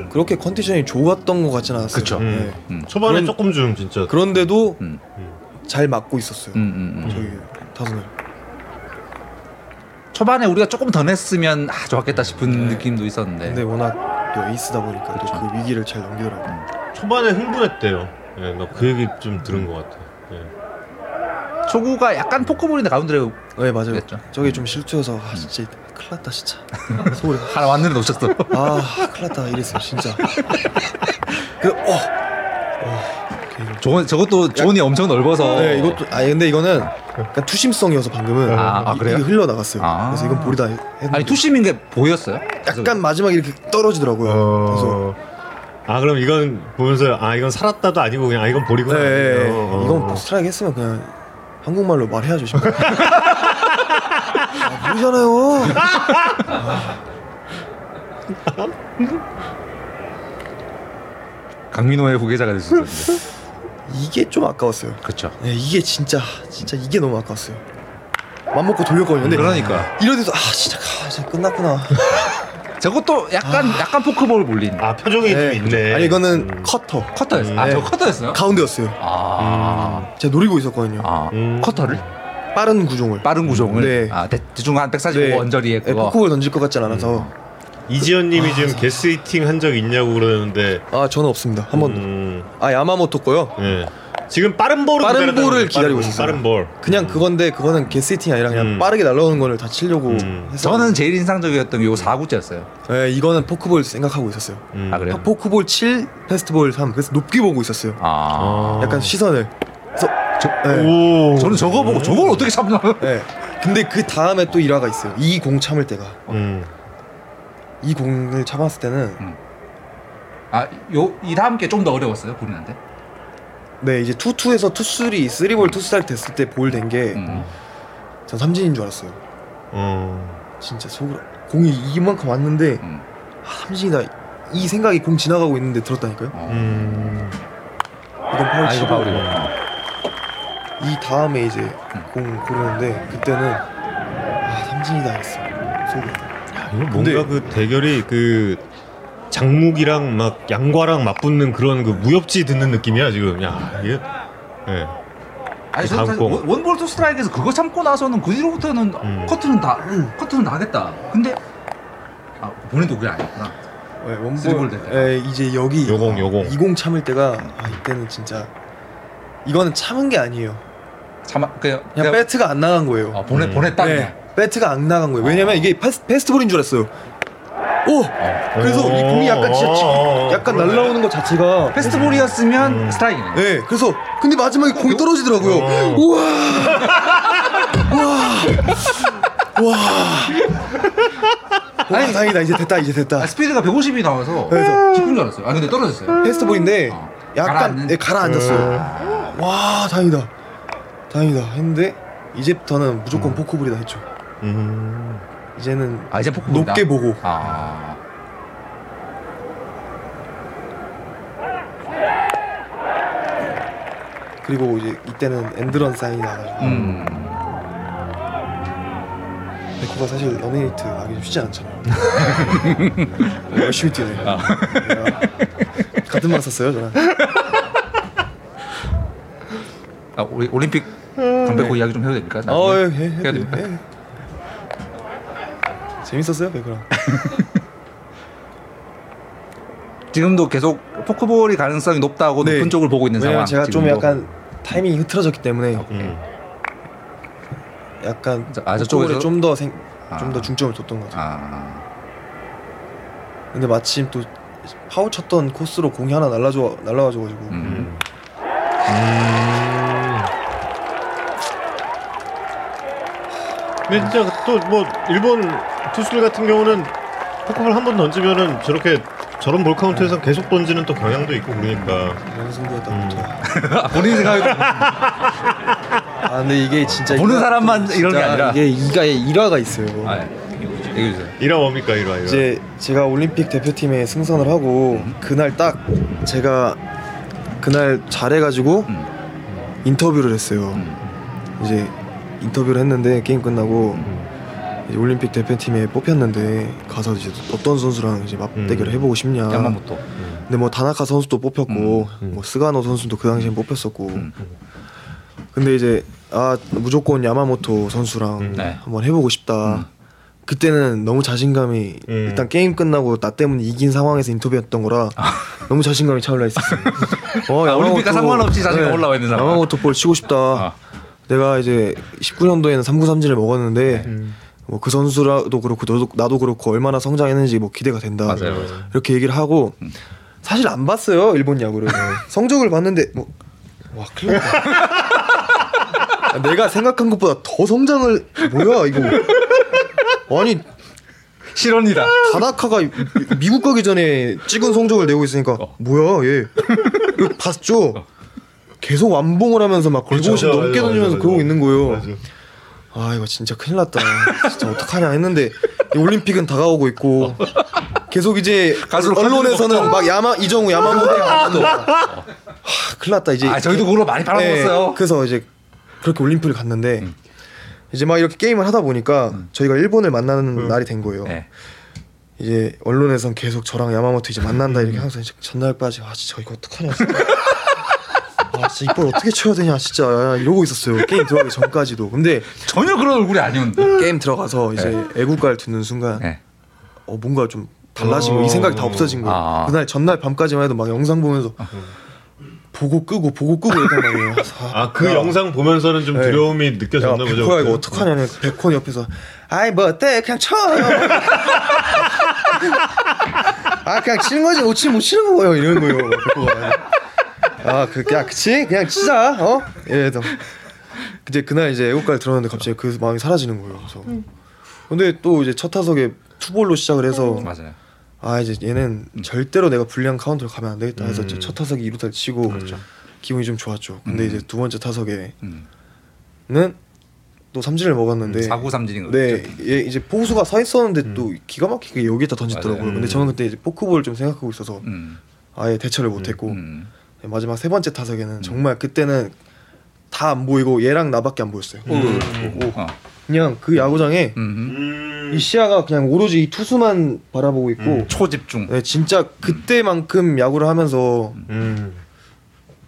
그렇게 컨디션이 좋았던 것 같지는 않았어요. 네. 음. 초반에 그런- 조금 좀 진짜 그런데도 음. 잘 맞고 있었어요. 음, 음, 음. 저기 타선을. 초반에 우리가 조금 더 냈으면 아, 좋았겠다 싶은 느낌도 있었는데. 근데 워낙 또 에이스다 보니까 또 그 위기를 잘 넘기더라고요. 초반에 흥분했대요. 예, 나그 얘기 좀 들은 것 같아. 예. 초구가 약간 포크볼인데 가운데로 네 맞아요. 그랬죠. 저게 좀 실투여서 아 진짜 큰일 났다 진짜. 서울에 하나 왔는데 놓쳤어. 아 큰일 났다 이랬어요 진짜. 그 어. 저건 저것도 존이 엄청 넓어서. 네 이것도 아 근데 이거는 약간 two-seam성이어서 방금은 아, 아, 이- 그래요? 이게 흘러 나갔어요. 아. 그래서 이건 볼이다 했는데 아니 two-seam인 게 보였어요? 약간 마지막에 이렇게 떨어지더라고요. 그래서 어. 아 그럼 이건 보면서 아 이건 살았다도 아니고 그냥 아 이건 볼이구나. 네, 어. 이건 스트라이크 했으면 그냥 한국말로 말해야죠. 싶어. 아, 모르잖아요. 강민호의 후계자가 될수 있었는데. 이게 좀 아까웠어요. 그렇죠. 네, 이게 진짜 진짜 이게 너무 아까웠어요. 맘 먹고 돌렸거든요. 근데 그러니까 이러면서 아 진짜 가, 이제 끝났구나. 저것도 약간 약간 포크볼 몰린. 아 표정이 네, 좀 있네. 아니 이거는 음. 커터 커터였어. 아, 네. 저 커터였어요? 가운데였어요. 아, 제가 노리고 있었거든요. 아, 음. 커터를 빠른 구종을. 빠른 구종을. 네. 아, 대, 대충 한 145 언저리에 네, 그거. 포크볼 던질 것 같진 않아서. 이지현님이 지금 게스히팅 한 적 있냐고 그러는데. 아 저는 없습니다. 한 번도. 음, 아 야마모토 거요. 예. 지금 빠른 볼을 빠른 볼을. 기다리고 빠른, 있었어요. 빠른 볼. 그냥 그건데 그거는 개세팅이 아니라 그냥 음. 빠르게 날라오는 거를 다 치려고 음. 했어요. 저는 제일 인상적이었던 게 요 4구째였어요. 네, 이거는 포크볼 생각하고 있었어요. 음. 아, 그래요? 포크볼 7, 페스트볼 3. 그래서 높게 보고 있었어요. 아. 약간 시선을. 그래서 저, 네. 저는 저거 보고 저걸 어떻게 참나? 네. 근데 그 다음에 또 일화가 있어요. 이 공 참을 때가. 음. 이 공을 참았을 때는 아, 요 이 다음 게 좀 더 어려웠어요, 본인한테. 네 이제 투투에서 투쓰리 쓰리볼 투스트라이크 됐을 때 볼 된 게 전 음. 삼진인 줄 알았어요. 어. 진짜 속으로 공이 이만큼 왔는데 음. 아, 삼진이다 이 생각이 공 지나가고 있는데 들었다니까요. 어. 음. 이건 파울 아, 치고 이거 파울이고. 이 다음에 이제 공 고르는데 그때는 아 삼진이다 했어 속으로. 야, 이거 뭔가 근데- 그 대결이 그 장무기랑 막 양과랑 맞붙는 그런 그 무협지 듣는 느낌이야 지금. 야 이게. 예. 아니 그 저는 사실. 원- one볼 two 스트라이크에서 그거 참고 나서는 그 뒤로부터는 음. 커트는 다 커트는 다 하겠다. 근데 아 본인도 그게 아니었구나. 네, 원볼. 에, 이제 여기 요공, 요공. 이공 참을 때가 아 이때는 진짜 이거는 참은 게 아니에요. 참 그냥 그냥 배트가 안 나간 거예요. 어, 보내 음. 보냈다. 네, 배트가 안 나간 거예요. 왜냐면 이게 패스, 패스트볼인 줄 알았어요. 오! 그래서 이 공이 약간 진짜 지- 어, 약간 그러네. 날라오는 것 자체가 페스트볼이었으면 음. 스트라이크네. 네, 그래서 근데 마지막에 공이 떨어지더라고요. 어. 우와! 우와! 와! 다행이다 이제 됐다 이제 됐다. 아, 스피드가 150이 나와서 그래서- 기쁜 줄 알았어요. 아 근데 떨어졌어요. 패스트볼인데 어. 약간 가라앉는? 네, 가라앉았어요. 와 다행이다 다행이다 했는데 이제부터는 무조건 포크볼이다 했죠. 음. 이제는 아 이제. 높게 보고 아. 그리고 이제 이때는 엔드런 사인이 나가지고 음. 백호가 사실 run and hit 하기 좀 쉽지 않잖아요. 열심히 뛰네. 아. 내가 같은 방 썼어요 저는. 아 우리 올림픽 강백호 이야기 좀 해도? 나중에? 어, 예, 해, 해야 해, 됩니까? 해. 재밌었어요 백호랑. 지금도 계속 포크볼이 가능성이 높다고 네. 높은 쪽을 보고 있는 상황. 제가 좀 지금도. 약간 타이밍이 흐트러졌기 때문에 음. 약간 아, 포크볼에 저쪽에서? 좀더 생, 아. 좀더 중점을 뒀던 것 같아요. 아. 근데 마침 또 파울 쳤던 코스로 공이 하나 날라줘 날라와줘가지고 음. 음. 근데 진짜 또 뭐 일본 투수들 같은 경우는 포크볼 한 번 던지면은 저렇게 저런 볼 카운트에서 계속 던지는 또 경향도 있고 그러니까 연승부였다 음. 음. 본인 생각에 아 근데 이게 진짜 보는 사람만 이런 게 아니라. 이게 이가 일화가 있어요. 아, 예. 얘기해 주세요. 일화 뭡니까 일화 일화. 이제 제가 올림픽 대표팀에 승선을 하고 그날 딱 제가 그날 잘해가지고 음. 인터뷰를 했어요. 이제 인터뷰를 했는데 게임 끝나고 음. 올림픽 대표팀에 뽑혔는데 가서 이제 어떤 선수랑 이제 맞대결을 음. 해보고 싶냐. 야마모토. 근데 뭐 다나카 선수도 뽑혔고 음. 뭐 스가노 선수도 그 당시엔 뽑혔었고 음. 근데 이제 아 무조건 야마모토 선수랑 음. 네. 한번 해보고 싶다. 그때는 너무 자신감이 음. 일단 게임 끝나고 나 때문에 이긴 상황에서 인터뷰했던 거라 너무 자신감이 차올라 있었어요. 어, 아, 올림픽과 상관없이 자신감 올라와 있는 상황. 야마모토 볼 치고 싶다. 아. 내가 이제 19년도에는 3구 삼진을 먹었는데 음. 뭐그 선수라도 그렇고 너도 나도 그렇고 얼마나 성장했는지 뭐 기대가 된다. 맞아요, 맞아요. 이렇게 얘기를 하고 사실 안 봤어요 일본 야구를 성적을 봤는데 뭐 와 큰일 났다. 아, 내가 생각한 것보다 더 성장을 뭐야 이거 아니 실언이다. 다나카가 미국 가기 전에 찍은 성적을 내고 있으니까 뭐야 얘 이거 봤죠 계속 완봉을 하면서 막 150 맞아, 넘게 맞아, 던지면서 맞아, 그러고 있는 거예요. 맞아. 아 이거 진짜 큰일 났다. 진짜 어떡하냐 했는데 이 올림픽은 다가오고 있고 계속 이제 언론에서는 막 야마 이정우 야마모토 야마모토 하, 큰일 났다. 이제 아 저희도 그걸로 많이 팔아먹었어요. 네, 그래서 이제 그렇게 올림픽을 갔는데 이제 막 이렇게 게임을 하다 보니까 저희가 일본을 만나는 날이 된 거예요. 네. 이제 언론에선 계속 저랑 야마모토 이제 만난다 이렇게 항상 이제 전날까지 아 진짜 이거 어떡하냐. 아 진짜 이걸 어떻게 쳐야 되냐 진짜 이러고 있었어요 게임 들어가기 전까지도 근데 전혀 그런 얼굴이 아니었는데. 게임 들어가서 이제 애국가를 듣는 순간 네. 어 뭔가 좀 달라지고 어. 이 생각이 다 없어진 거예요 아. 그날 전날 밤까지만 해도 막 영상 보면서 보고 끄고 보고 끄고 이랬단 말이에요 아그 영상 보면서는 좀 네. 두려움이 야 느껴졌나 보죠. 백호야 이거 그때? 어떡하냐면 백호 옆에서 아이 뭐 어때 그냥 쳐. 아 그냥 치는 거지 못 치면 못 치는 거예요 이러는 거예요 백호가. 아그 그냥 그치 그냥 치자 어 이래서 이제 그날 이제 애국가를 들었는데 갑자기 그 마음이 사라지는 거예요. 그래서 근데 또 이제 첫 타석에 two볼로 시작을 해서 맞아요. 아 이제 얘는 절대로 내가 불리한 카운트로 가면 안 되겠다 해서 음. 첫 타석에 이루타를 치고 기분이 좀 좋았죠. 근데 이제 두 번째 타석에는 음. 또 삼진을 먹었는데 사구 삼진인 거죠. 네, 얘 이제 포수가 서 있었는데 또 기가 막히게 여기다 던지더라고요. 맞아요. 근데 저는 그때 이제 포크볼을 좀 생각하고 있어서 음. 아예 대처를 못했고 음. 마지막 세 번째 타석에는 정말 그때는 다 안 보이고 얘랑 나밖에 안 보였어요. 어. 그냥 그 야구장에 음. 이 시야가 그냥 오로지 이 투수만 바라보고 있고 초집중. 네, 진짜 그때만큼 야구를 하면서 음.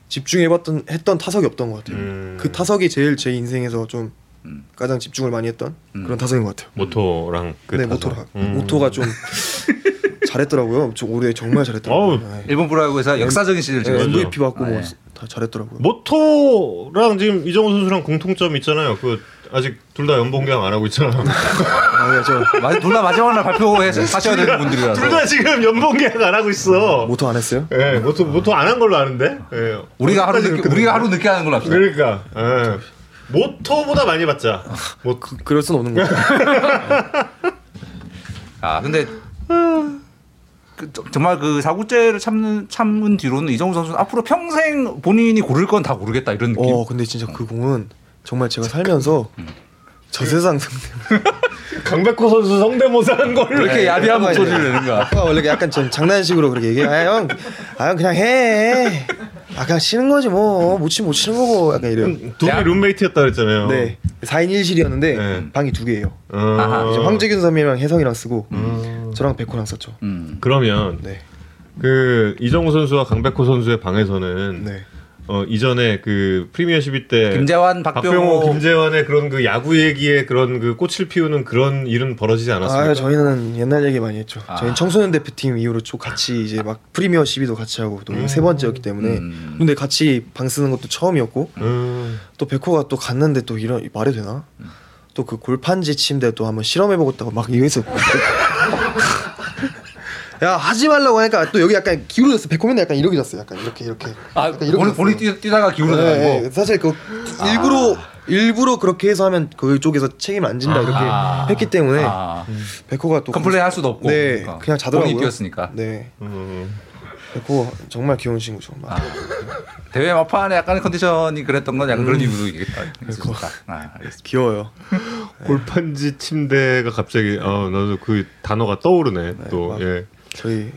집중해봤던 했던 타석이 없던 것 같아요. 음. 그 타석이 제일 제 인생에서 좀 음. 가장 집중을 많이 했던 음. 그런 타석인 것 같아요. 모토랑 그 네, 타석. 모토가 음. 모토가 좀 잘했더라고요. 저 올해 정말 잘했더라고요. 네. 일본 프로야구에서 역사적인 시즌을 네. MVP 받고 아, 뭐 예. 다 잘했더라고요. 모토랑 지금 이정우 선수랑 공통점 있잖아요. 그 아직 둘 다 연봉 계약 안 하고 있잖아요. 아, 네, 저 둘다 마지막 날 발표해서 하셔야 되는 분들이라서. 둘 다 지금 연봉 계약 안 하고 있어. 모토 안 했어요? 예, 모토 모토 안 한 걸로 아는데. 예. 우리가 하루 늦게 우리가 하루 늦게 하는 걸로 합시다. 그러니까 예. 모토보다 많이 받자. 뭐 그, 그럴 순 없는 것 같아요. 아 근데 그, 저- 정말 그 사구째를 참는 참은 뒤로는 이정우 선수는 앞으로 평생 본인이 고를 건 다 고르겠다 이런 느낌. 어, 근데 진짜 그 공은 정말 제가 살면서 저 세상 상대 강백호 선수 성대모사 한왜 걸로. 이렇게 야비한 목소리를 내는가? 아까 원래 약간 좀 장난식으로 그렇게 얘기해. 아, 형, 아, 형 그냥 해. 아, 그냥 치는 거지 뭐. 못 치면 못 치는 거고. 약간 이래요. 둘이 야. 룸메이트였다 그랬잖아요. 네. 4인 1실이었는데 네. 방이 두 개예요. 어. 이제 황재균 선배랑 혜성이랑 쓰고 음. 저랑 백호랑 썼죠. 음. 그러면 네. 그 이정우 선수와 강백호 선수의 방에서는 네. 어 이전에 그 프리미어 12때 김재환, 박병호, 박병호, 김재환의 그런 그 야구 얘기에 그런 그 꽃을 피우는 그런 일은 벌어지지 않았습니까? 아, 저희는 옛날 얘기 많이 했죠. 아. 저희는 청소년 대표팀 이후로 쭉 같이 이제 막 프리미어 12도 같이 하고 또세 번째였기 때문에 음. 근데 같이 방 쓰는 것도 처음이었고 음. 또 백호가 또 갔는데 또 이런 말이 되나? 또 그 골판지 침대 또 한번 실험해보고 있다고 막 이러면서 야 하지 말라고 하니까 또 여기 약간 기울어졌어 백호면 약간 이렇게 졌어 약간 이렇게 이렇게 아 약간 이렇게 본인, 본인. 뛰, 뛰다가 기울어져 네, 가지고 네. 사실 그 일부러 일부러 그렇게 해서 하면 그쪽에서 책임 안 진다 이렇게 아. 했기 때문에 아. 백호가 또 complain 할 수도 없고 네 그러니까. 그냥 자더라고요 본인이 뛰었으니까 네 음. 백호 정말 귀여운 친구죠 막. 아. 대회 막판에 약간의 컨디션이 그랬던 건 약간 그런 이유로 있겠다. 그거. 아. 귀여워요 골판지 침대가 갑자기 어 나도 그 단어가 떠오르네 또 막- 예. 저희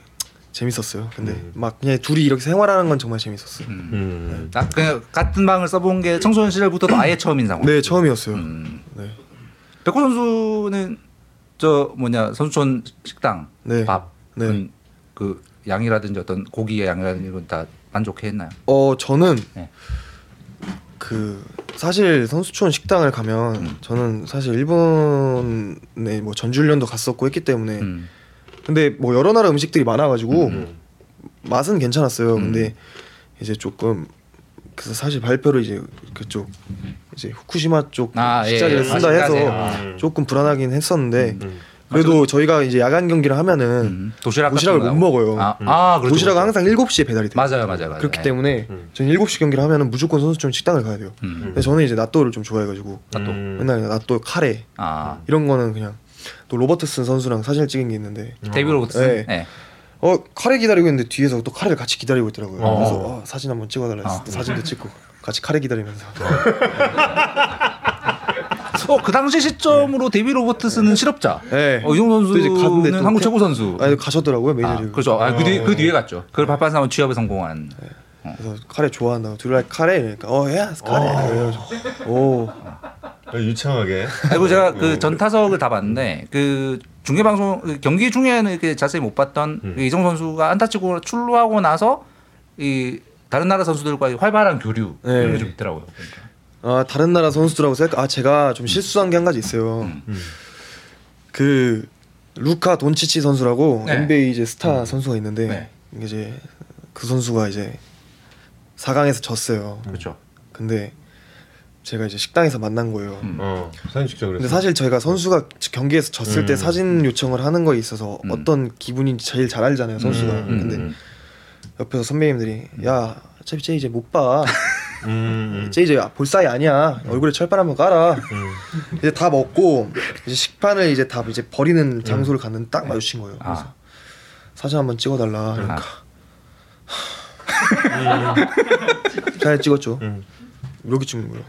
재밌었어요. 근데 막 그냥 둘이 이렇게 생활하는 건 정말 재밌었어요. 음. 나 그냥 같은 방을 써본 게 청소년 시절부터도 아예 처음인 상황. 네 처음이었어요. 음. 네. 백호 선수는 저 뭐냐 선수촌 식당 네. 밥, 네. 음, 그 양이라든지 어떤 고기의 양이라든지 이건 다 만족해 했나요? 어 저는 네. 그 사실 선수촌 식당을 가면 음. 저는 사실 일본에 뭐 전주훈련도 갔었고 했기 때문에 음. 근데 뭐 여러 나라 음식들이 많아가지고 음. 맛은 괜찮았어요. 음. 근데 이제 조금 그래서 사실 발표를 이제 그쪽 이제 후쿠시마 쪽 아, 예, 식자재를 예. 쓴다 아. 해서 아. 조금 불안하긴 했었는데 음. 그래도 저희가 이제 야간 경기를 하면은 음. 도시락 도시락을 같은 못거 먹어요. 아, 아 그렇죠, 도시락은 그렇죠. 항상 7시에 배달이 돼요. 맞아요, 맞아요, 맞아요. 그렇기 네. 때문에 음. 저는 7시 경기를 하면은 무조건 선수촌 식당을 가야 돼요. 음. 근데 저는 이제 나또를 좀 좋아해 가지고 나또. 음. 맨날 나또 카레 아 이런 거는 그냥 또 로버트슨 선수랑 사진을 찍은 게 있는데 데뷔 로버트. 네. 네. 어 카레 기다리고 있는데 뒤에서 또 카레를 같이 기다리고 있더라고요. 어. 그래서 어, 사진 한번 찍어달라 해서 어. 사진도 찍고 같이 카레 기다리면서 어, 그 당시 시점으로 데뷔 로버트스는 실업자. 네. 어, 이종 선수는 또 한국 태- 최고 선수. 아니 가셨더라고요 아, 메이저리그. 그렇죠. 아, 그, 뒤, 그 뒤에 갔죠. 그걸 발판삼아 취업에 성공한. 그래서 카레 좋아한다고 둘이 카레 그러니까 어야 카레 그래가지고 오 아, 유창하게 그리고 제가 그 전 타석을 다 봤는데 그 중계 방송 그 경기 중에는 이렇게 자세히 못 봤던 음. 그 이정 선수가 안타 치고 출루하고 나서 이 다른 나라 선수들과 활발한 교류 네. 이런 게 좀 있더라고요. 그러니까. 아 다른 나라 선수들하고 생각 아 제가 좀 실수한 게 한 가지 있어요. 음. 그 루카 돈치치 선수라고 네. NBA 이제 스타 선수가 있는데 네. 이제 그 선수가 이제 4강에서 졌어요. 그렇죠. 근데 제가 이제 식당에서 만난 거예요. 음. 어 사진 찍자 그랬어 근데 사실 저희가 선수가 경기에서 졌을 때 음. 사진 요청을 하는 거에 있어서 음. 어떤 기분인지 제일 잘 알잖아요 선수가. 음, 음, 근데 음. 옆에서 선배님들이 야 어차피 쟤 이제 못 봐. 쟤 이제 볼 사이 아니야. 얼굴에 철판 한번 깔아. 음. 이제 다 먹고 이제 식판을 이제 다 이제 버리는 장소를 갔는데 딱 마주친 거예요. 아. 그래서 사진 한번 찍어달라. 그러니까 잘 찍었죠. 음. 이렇게 찍는 거예요.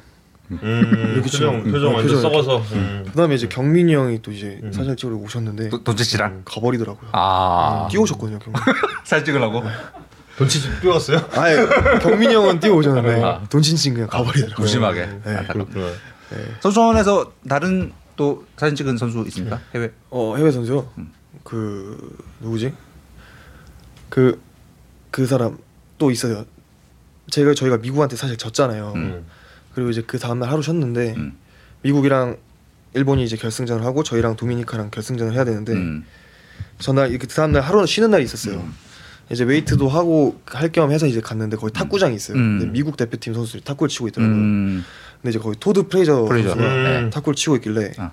음, 이렇게 표정 지금- 표정 어, 완전 표정 썩어서 음. 그다음에 이제 경민이 형이 또 이제 음. 사진을 찍으러 오셨는데 도- 돈치치랑 가버리더라고요. 아 뛰어오셨거든요, 경민. 사진 찍으려고. 돈치치 뛰어갔어요? 아예 경민이 형은 뛰어오셨는데 아. 돈친친 그냥 가버리더라고요. 무심하게. 네. 안타깝네. 그렇구나. 선수촌에서 다른 또 사진 찍은 선수 있습니까? 해외. 어 해외 선수요. 음. 그 누구지? 그 그 사람 또 있어요. 제가 저희가 미국한테 사실 졌잖아요. 음. 그리고 이제 그 다음 날 하루 쉬었는데 음. 미국이랑 일본이 이제 결승전을 하고 저희랑 도미니카랑 결승전을 해야 되는데 음. 전날 이렇게 그 다음 날 하루 쉬는 날이 있었어요. 음. 이제 웨이트도 하고 할 겸 해서 이제 갔는데 거기 탁구장이 있어요. 음. 미국 대표팀 선수들이 탁구를 치고 있더라고요. 음. 근데 이제 거기 토드 프레이저, 프레이저. 선수가 음. 탁구를 치고 있길래 아.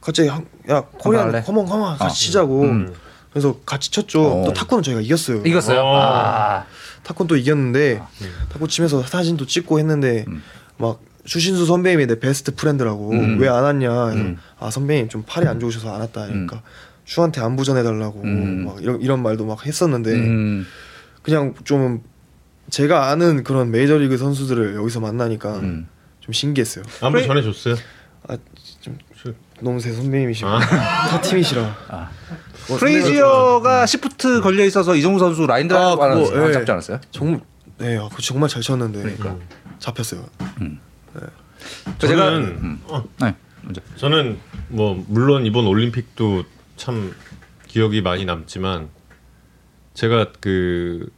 갑자기 한- 야 Korean 할래? come on come on 같이 아. 치자고 음. 그래서 같이 쳤죠. 어. 또 탁구는 저희가 이겼어요. 이겼어요. 어. 아. 탁구는 또 이겼는데 탁구 치면서 사진도 찍고 했는데 음. 막 추신수 선배님이 내 best friend라고 음. 왜안 왔냐 음. 아 선배님 좀 팔이 안 좋으셔서 안 왔다 하니까 슈한테 안부 전해달라고 음. 막 이런 이런 말도 막 했었는데 음. 그냥 좀 제가 아는 그런 메이저리그 선수들을 여기서 만나니까 음. 좀 신기했어요. 안부 전해줬어요? 좀 너무 제 선배님이시고 아. 타 팀이시라. 어, 프레이지어가 시프트 걸려 있어서 이정후 선수 라인 아, 드라이브 그거, 안 예. 잡지 않았어요? 정말 네, 아, 그거 정말 잘 쳤는데 그러니까. 잡혔어요. 제가 저는 음. 어, 네. 먼저. 저는 뭐 물론 이번 올림픽도 참 기억이 많이 남지만 제가 그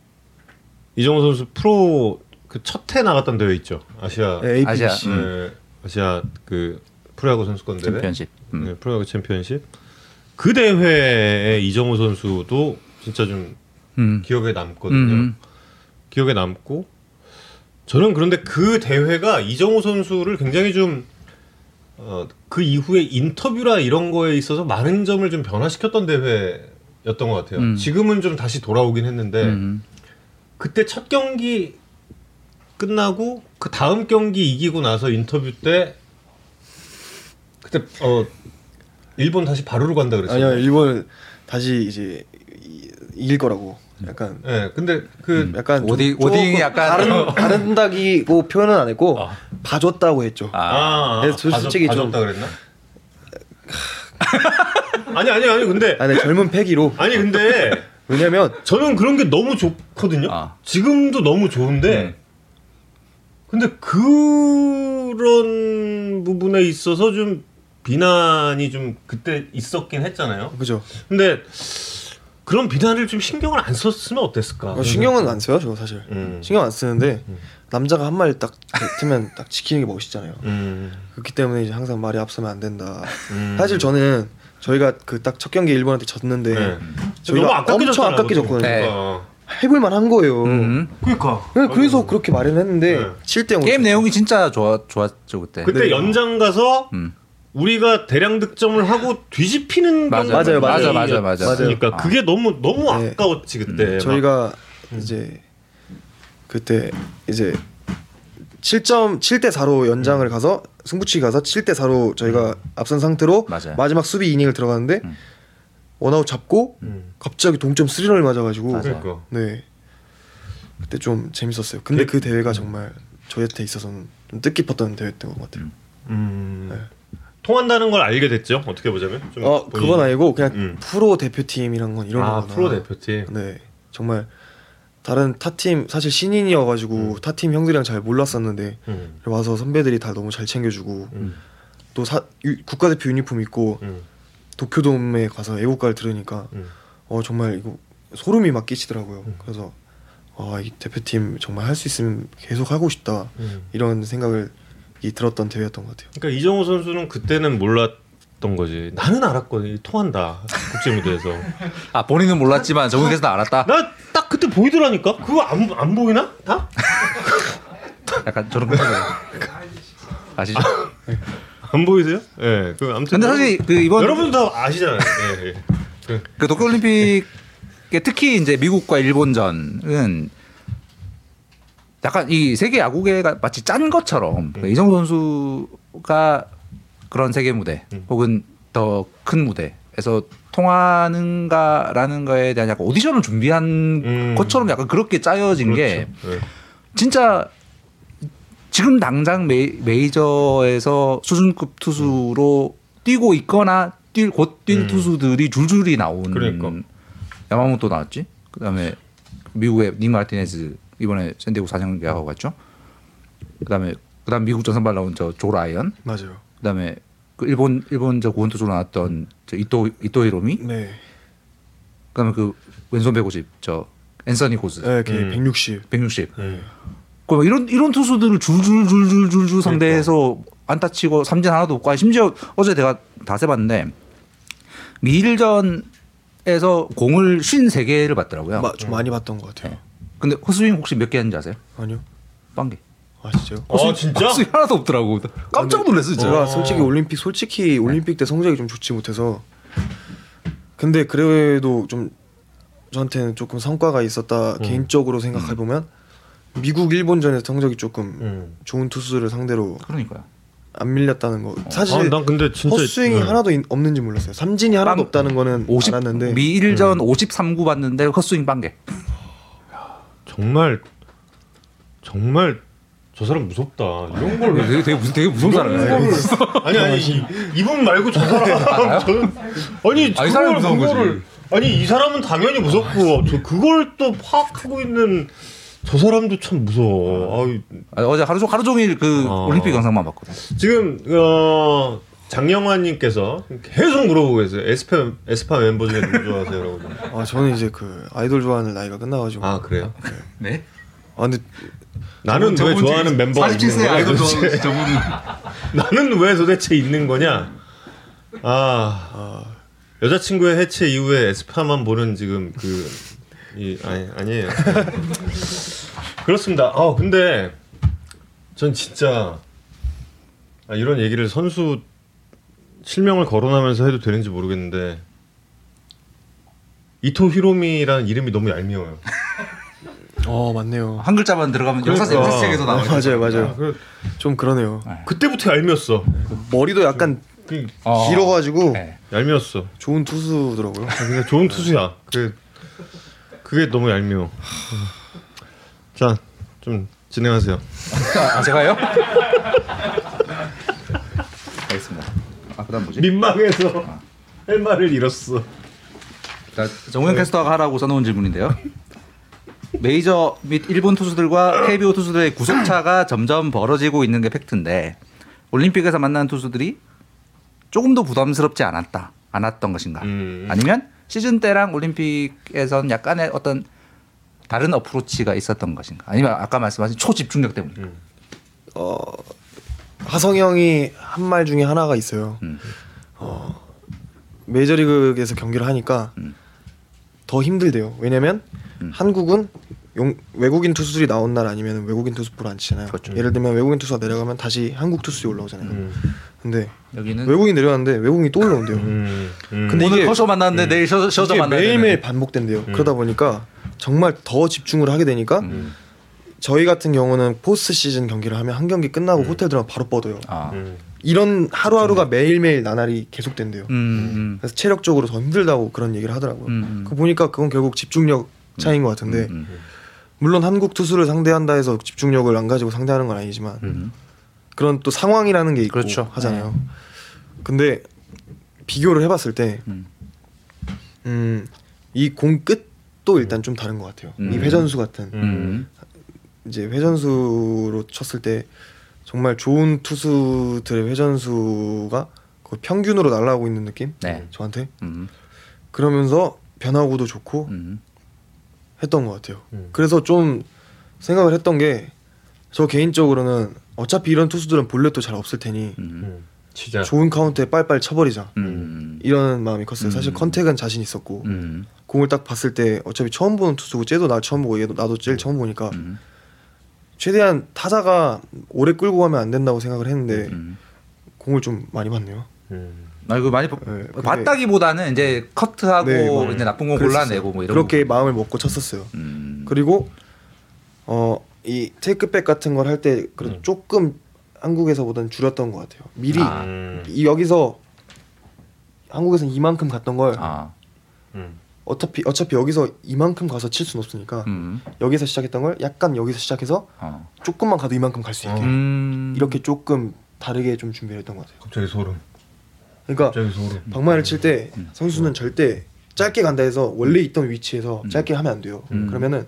이정우 선수 프로 그 첫 해 나갔던 대회 있죠 아시아 네. 아시아, 음. 네, 아시아 그 프로야구 선수권 대회 챔피언십. 음. 네, 프로야구 챔피언십 그 대회에 이정우 선수도 진짜 좀 음. 기억에 남거든요. 음. 기억에 남고 저는 그런데 그 대회가 이정우 선수를 굉장히 좀 어, 그 이후에 인터뷰라 이런 거에 있어서 많은 점을 좀 변화시켰던 대회였던 것 같아요. 음. 지금은 좀 다시 돌아오긴 했는데 음. 그때 첫 경기 끝나고 그 다음 경기 이기고 나서 인터뷰 때 그때 어 일본 다시 바로로 간다 그랬어요. 아니요 일본 다시 이제 이- 이길 거라고 약간 네, 근데 그 약간 좀- 오디- 조금 오딩이 약간- 다른 다른다기고 표현은 안 했고 봐줬다고 했죠. 아, 아, 그래서 저 솔직히 좀- 봐줬다 그랬나? 아니 아니 아니 근데 아니 젊은 패기로 아니 근데 왜냐면 저는 그런 게 너무 좋거든요. 아. 지금도 너무 좋은데 음. 근데 그런 부분에 있어서 좀 비난이 좀 그때 있었긴 했잖아요. 그죠. 근데 그런 비난을 좀 신경을 안 썼으면 어땠을까? 어, 신경은 안 써요 저 사실. 음. 신경 안 쓰는데 남자가 한 말딱 뱉으면 딱 지키는 게 멋있잖아요. 음. 그렇기 때문에 이제 항상 말이 앞서면 안 된다. 음. 사실 저는 저희가 그 딱 첫 경기 일본한테 졌는데 네. 저희가 너무 아깝게 엄청 아깝게. 졌거든요. 네. 어. 해볼 만 한 거예요. 음. 그러니까 네, 그래서 그렇게 말을 했는데 네. 7대 0. 게임 내용이 진짜 좋아 좋았죠 그때. 그때 네. 연장 가서 음. 우리가 대량 득점을 하고 뒤집히는 맞아요. 맞아요, 맞아요. 맞아요, 맞아요. 그러니까 맞아요. 그게 너무 너무 네. 아까웠지 그때. 막. 저희가 이제 그때 이제 7점 7대 4로 연장을 가서 승부치기 가서 7대 4로 저희가 앞선 상태로 맞아요. 마지막 수비 이닝을 들어갔는데 음. 원아웃 잡고 음. 갑자기 동점 3런을 맞아가지고. 그러니까. 네 그때 좀 재밌었어요. 근데 그 대회가 정말 저희한테 있어서는 좀 뜻깊었던 대회였던 것 같아요. 음. 네. 통한다는 걸 알게 됐죠. 어떻게 보자면. 좀어 본인이. 그건 아니고 그냥 음. 프로 대표팀이란 건 이런 아 거구나. 프로 대표팀. 네 정말 다른 타팀 사실 신인이어가지고 타팀 형들이랑 잘 몰랐었는데 음. 와서 선배들이 다 너무 잘 챙겨주고 음. 또 사, 유- 국가대표 유니폼 입고 음. 도쿄돔에 가서 애국가를 들으니까 음. 어 정말 이거 소름이 막 끼치더라고요. 그래서 아이 대표팀 정말 할 수 있으면 계속 하고 싶다 음. 이런 생각을 이 들었던 대회였던 것 같아요. 그러니까 이정우 선수는 그때는 몰랐던 거지. 나는 알았거든. 통한다. 국제 무대에서. 아 본인은 몰랐지만 정국에서는 알았다. 나 딱 그때 보이더라니까. 그거 안 안 보이나? 다? 약간 저런 거 아시죠? 안 보이세요? 예. 네, 그 아무튼. 근데 사실 그 이번 여러분도 다 아시잖아요. 예. 예. 그, 그 도쿄올림픽에 특히 이제 미국과 일본전은 약간 이 세계 야구계가 마치 짠 것처럼 그 이정우 선수가 그런 세계 무대 음. 혹은 더 큰 무대에서 통하는가라는 거에 대한 약간 오디션을 준비한 음. 것처럼 약간 그렇게 짜여진 게 그렇죠. 예. 진짜 지금 당장 메, 메이저에서 수준급 투수로 뛰고 있거나 뛸곧뛸 음. 투수들이 줄줄이 나온 그러니까. 야마모토 나왔지. 그다음에 미국의 닉 마르티네즈 이번에 샌디에고 사장 계약하고 갔죠. 그다음에 그다음 미국 전선발 나온 저 조 라이언. 맞아요. 그다음에 그 일본 일본 저 구원 투수로 나왔던 저 이토 이토 히로미. 네. 그다음에 그 왼손 150 저 앤서니 고즈 네, 걔 음. 160. 160. 예. 그 이런 이런 투수들을 줄줄줄줄줄줄 상대해서 안타 치고 삼진 하나도 없고 아니, 심지어 어제 내가 다 세 봤는데 미일전에서 공을 53개를 봤더라고요. 마, 좀 많이 봤던 것 같아요. 네. 근데 헛스윙 혹시 몇 개 했는지 아세요? 아니요. 빵 개. 아 진짜요? 아 진짜? 헛스윙 하나도 없더라고. 깜짝 놀랐어 진짜. 제가 솔직히 올림픽 솔직히 올림픽 때 성적이 좀 좋지 못해서 근데 그래도 좀 저한테는 조금 성과가 있었다 개인적으로 생각해 보면 미국 일본전에서 성적이 조금 음. 좋은 투수를 상대로 그러니까요. 안 밀렸다는 거 사실 아, 난 근데 진짜 헛스윙이 네. 하나도 인- 없는지 몰랐어요 삼진이 하나도 빵- 없다는 거는 50 알았는데 미일전 53구 봤는데 헛스윙 빵 개. 정말 정말 저 사람 무섭다. 이런 걸 되게 되게 무슨 되게 무서운 사람이에요. 아니 아니 이, 이분 말고 저 사람 저는 아니 아, 이 그걸- 무서운 거지. 아니 이 사람은 당연히 무섭고 저 그걸 또 파악하고 있는 저 사람도 참 무서워. 아유, 아, 어제 하루 종 하루 종일 그 어. 올림픽 영상만 봤거든. 지금 어, 장영환님께서 계속 물어보고 계세요. 에스파 에스파 멤버 중에 누구 좋아하세요라고. 아 저는 이제 그 아이돌 좋아하는 나이가 끝나가지고 아 그래요? 네. 아 근데 나는 왜 좋아하는 멤버가 있는 거야? 도대체? 저분 나는 왜 도대체 있는 거냐? 아, 여자친구의 해체 이후에 에스파만 보는 지금 그 이 아니 아니에요. 그렇습니다. 아 근데 전 진짜 아, 이런 얘기를 선수 실명을 거론하면서 해도 되는지 모르겠는데 이토 히로미라는 이름이 너무 얄미워요. 어 맞네요 한 글자만 들어가면 역사 그러니까. 역사책에서 아, 나와요. 맞아요 맞아요 좀 그러네요 그때부터 얄미웠어. 머리도 약간 그 어. 길어가지고 네. 얄미웠어. 좋은 투수더라고요 아, 그냥 좋은 투수야. 그 그게 너무 얄미워. 자, 좀 진행하세요. 아, 제가요? 알겠습니다. 아, 그다음 뭐지? 민망해서 할 말을 잃었어. 자, 정우영 캐스터가 하라고 써놓은 질문인데요. 메이저 및 일본 투수들과 KBO 투수들의 구속차가 점점 벌어지고 있는 게 팩트인데 올림픽에서 만난 투수들이 조금 더 부담스럽지 않았다, 않았던 것인가? 음. 아니면 시즌 때랑 올림픽에선 약간의 어떤 다른 어프로치가 있었던 것인가? 아니면 아까 말씀하신 초집중력 때문에? 음. 어 하성이 형이 한 말 중에 하나가 있어요. 음. 어 메이저리그에서 경기를 하니까 음. 더 힘들대요. 왜냐면 음. 한국은 용, 외국인 투수들이 나온 날 아니면 외국인 투수 보러 안 치잖아요. 그렇죠. 예를 들면 외국인 투수가 내려가면 다시 한국 투수들이 올라오잖아요. 음. 근데 여기는 외국인 내려왔는데 외국인이 또 올라온대요. 음. 음. 근데 오늘 이게- 커쇼 만났는데 내일 이게 만나야 매일매일. 반복된대요. 음. 그러다 보니까 정말 더 집중을 하게 되니까 음. 저희 같은 경우는 포스트 시즌 경기를 하면 한 경기 끝나고 호텔 들어가면 바로 뻗어요. 아. 음. 이런 하루하루가 매일매일 나날이 계속된대요. 음, 음, 그래서 체력적으로 더 힘들다고 그런 얘기를 하더라고요. 음, 음. 그 보니까 그건 결국 집중력 차이인 것 같은데 음, 물론 한국 투수를 상대한다 해서 집중력을 안 가지고 상대하는 건 아니지만 음. 그런 또 상황이라는 게 있고 그렇죠. 하잖아요. 근데 비교를 해봤을 때, 음. 음, 이 공 끝도 일단 좀 다른 것 같아요. 이 음. 회전수 같은 음. 이제 회전수로 쳤을 때 정말 좋은 투수들의 회전수가 거의 평균으로 날아가고 있는 느낌? 네. 저한테 음. 그러면서 변화구도 좋고 음. 했던 것 같아요. 음. 그래서 좀 생각을 했던 게 저 개인적으로는 어차피 이런 투수들은 볼넷도 잘 없을 테니 음. 음. 진짜. 좋은 카운트에 빨빨 쳐버리자 음. 이런 마음이 컸어요. 사실 음. contact은 자신 있었고 음. 공을 딱 봤을 때 어차피 처음 보는 투수고 쟤도 나 처음 보고 얘도 나도 제일 처음 보니까 음. 최대한 타자가 오래 끌고 가면 안 된다고 생각을 했는데 음. 공을 좀 많이 봤네요. 음. 아 이거 많이 봐- 네, 봤다기보다는 이제 커트하고 네, 뭐 이제 나쁜 거 그랬었어요. 골라내고 뭐 이런 그렇게 거. 마음을 먹고 쳤었어요. 음. 그리고 어 이 테이크백 같은 걸 할 때 그래도 음. 조금 한국에서보다는 줄였던 것 같아요. 미리 아. 음. 이 여기서 한국에서는 이만큼 갔던 걸 아. 음. 어차피 어차피 여기서 이만큼 가서 칠 수는 없으니까 음. 여기서 시작했던 걸 약간 여기서 시작해서 어. 조금만 가도 이만큼 갈 수 있게 음. 이렇게 조금 다르게 좀 준비를 했던 것 같아요. 갑자기 소름. 그러니까 갑자기 소름. 방망이를 칠때 음. 선수는 절대 짧게 간다 해서 원래 있던 위치에서 음. 짧게 하면 안 돼요. 음. 그러면은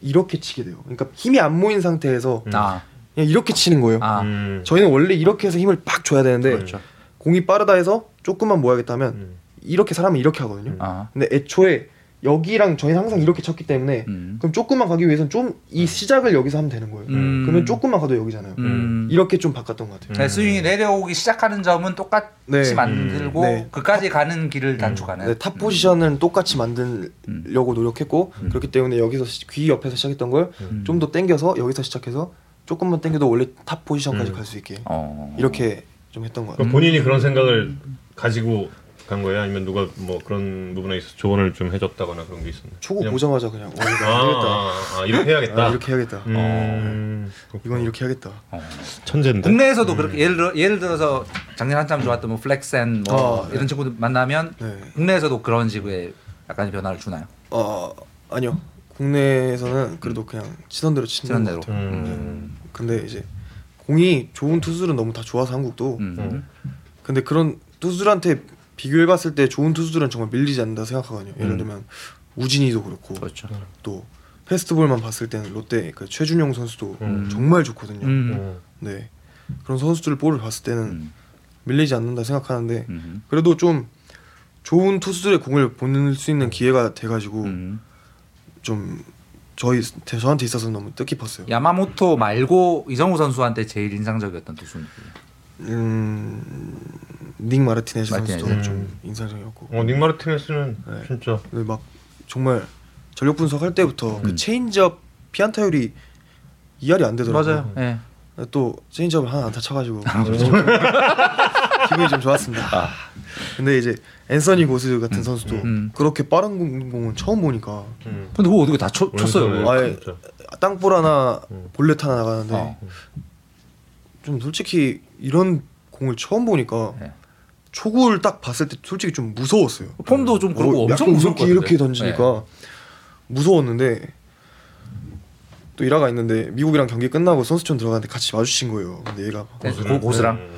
이렇게 치게 돼요. 그러니까 힘이 안 모인 상태에서 아. 그냥 이렇게 치는 거예요. 아. 음. 저희는 원래 이렇게 해서 힘을 팍 줘야 되는데 그렇죠. 공이 빠르다 해서 조금만 모아야겠다면 음. 이렇게 사람이 이렇게 하거든요. 아. 근데 애초에 여기랑 저희는 항상 이렇게 쳤기 때문에 음. 그럼 조금만 가기 위해서는 좀 이 시작을 여기서 하면 되는 거예요. 음. 그러면 조금만 가도 여기잖아요. 음. 이렇게 좀 바꿨던 것 같아요. 네, 스윙이 내려오기 시작하는 점은 똑같이 네. 만들고 음. 네. 그까지 가는 길을 단축하는. 네, 탑 포지션은 똑같이 만들려고 노력했고 음. 그렇기 때문에 여기서 시- 귀 옆에서 시작했던 걸좀 음. 더 당겨서 여기서 시작해서 조금만 당겨도 원래 탑 포지션까지 음. 갈수 있게 어. 이렇게 좀 했던 것 같아요. 그러니까 본인이 그런 생각을 가지고 간 거예요? 아니면 누가 뭐 그런 부분에 있어 서 조언을 좀 해줬다거나 그런 게 있었나요? 초고 그냥- 보자마자 그냥 어, 이거 아, 해야겠다. 아, 아, 이렇게 해야겠다. 아, 이렇게 해야겠다. 음, 이건 이렇게 해야겠다. 어. 천재인데. 국내에서도 그렇게 예를 들어 예를 들어서 작년 한참 좋았던 뭐 플렉센 뭐 어, 이런 네. 친구들 만나면 네. 국내에서도 그런 식의 약간의 변화를 주나요? 어 아니요. 국내에서는 그래도 그냥 치던 대로 치는 치던 것 대로. 같아요. 음. 근데 이제 공이 좋은 투수들은 너무 다 좋아서 한국도 음. 근데 그런 투수들한테 비교해 봤을 때 좋은 투수들은 정말 밀리지 않는다 생각하거든요. 예를 음. 들면 우진이도 그렇고 그렇죠. 또 페스티벌만 봤을 때는 롯데 그 최준용 선수도 음. 정말 좋거든요. 음. 음. 네 그런 선수들 볼을 봤을 때는 음. 밀리지 않는다 생각하는데 음. 그래도 좀 좋은 투수들의 공을 보낼 수 있는 기회가 돼가지고 음. 좀 저희 저한테 있어서 는 너무 뜻깊었어요. 야마모토 말고 이정우 선수한테 제일 인상적이었던 투수는? 음 닉 마르티네스 선수도 마르티네즈. 좀 음. 인상적이었고 어, 닉 마르티네스는 네. 진짜 근데 막 정말 전력 분석할 때부터 음. 그 체인지업 피안타율이 이할이 안 되더라고요. 맞아요. 예. 또 체인지업을 하나 안타 쳐가지고 아, 기분이 좀 좋았습니다. 근데 이제 앤서니 고스 같은 선수도 음. 그렇게 빠른 공- 공은 처음 보니까 음. 근데 그거 어떻게 다 쳐, 쳤어요? 아예 진짜. 땅볼 하나 음. 볼넷 하나 나가는데 어. 좀 솔직히 이런 공을 처음 보니까 네. 초구를 딱 봤을 때 솔직히 좀 무서웠어요. 폼도 좀 그렇고 어, 엄청 것 이렇게 던지니까 무서웠는데 또 일화가 있는데 미국이랑 경기 끝나고 선수촌 들어갔는데 같이 마주친 거예요. 근데 얘가 막, 네, 고, 고수랑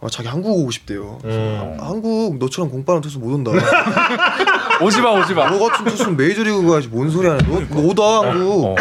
아, 자기 한국 오고 싶대요. 음. 한국 너처럼 공빠른 투수 못 온다. 오지 마 오지 마. 너 같은 투수는 메이저리그 가야지 뭔 소리 하냐. 너, 너 오다 한국 어.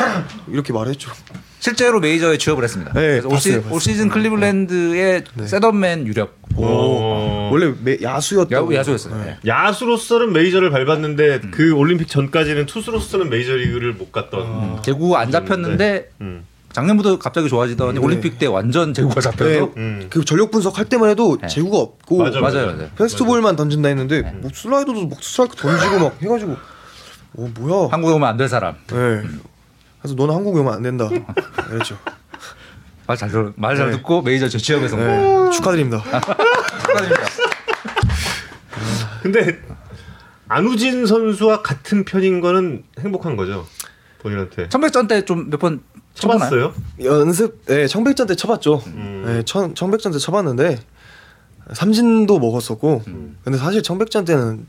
이렇게 말했죠. 실제로 메이저에 취업을 했습니다. 네, 그래서 올, 시, 봤어요, 봤어요. 올 시즌 클리블랜드의 셋업맨 유력 어. 원래 매, 야수였다고. 야구 야수였어요. 네. 야수로서는 메이저를 밟았는데 그 올림픽 전까지는 투수로서는 메이저리그를 못 갔던. 제구 안 잡혔는데 음. 작년부터 갑자기 좋아지더니 네. 올림픽 때 완전 제구가 잡혀서 네, 음. 그 전력 분석할 때만 해도 네. 제구가 없고 맞아, 맞아요, 맞아요. 패스트볼만 던진다 했는데 뭐 슬라이더도 막 스트라이크 던지고 막 해가지고 어 뭐야? 한국에 오면 안 될 사람. 네. 그래서 너는 한국에 오면 안 된다. 그랬죠. 말잘 들어 말잘 네. 듣고 메이저 저 취업에 성공. 네, 축하드립니다. 축하드립니다. 근데 안우진 선수와 같은 편인 거는 행복한 거죠. 본인한테. 청백전 때 좀 몇 번? 쳐봤어요? 연습, 네, 청백전 때 쳐봤죠. 음. 네, 청, 청백전 때 쳐봤는데 삼진도 먹었었고, 음. 근데 사실 청백전 때는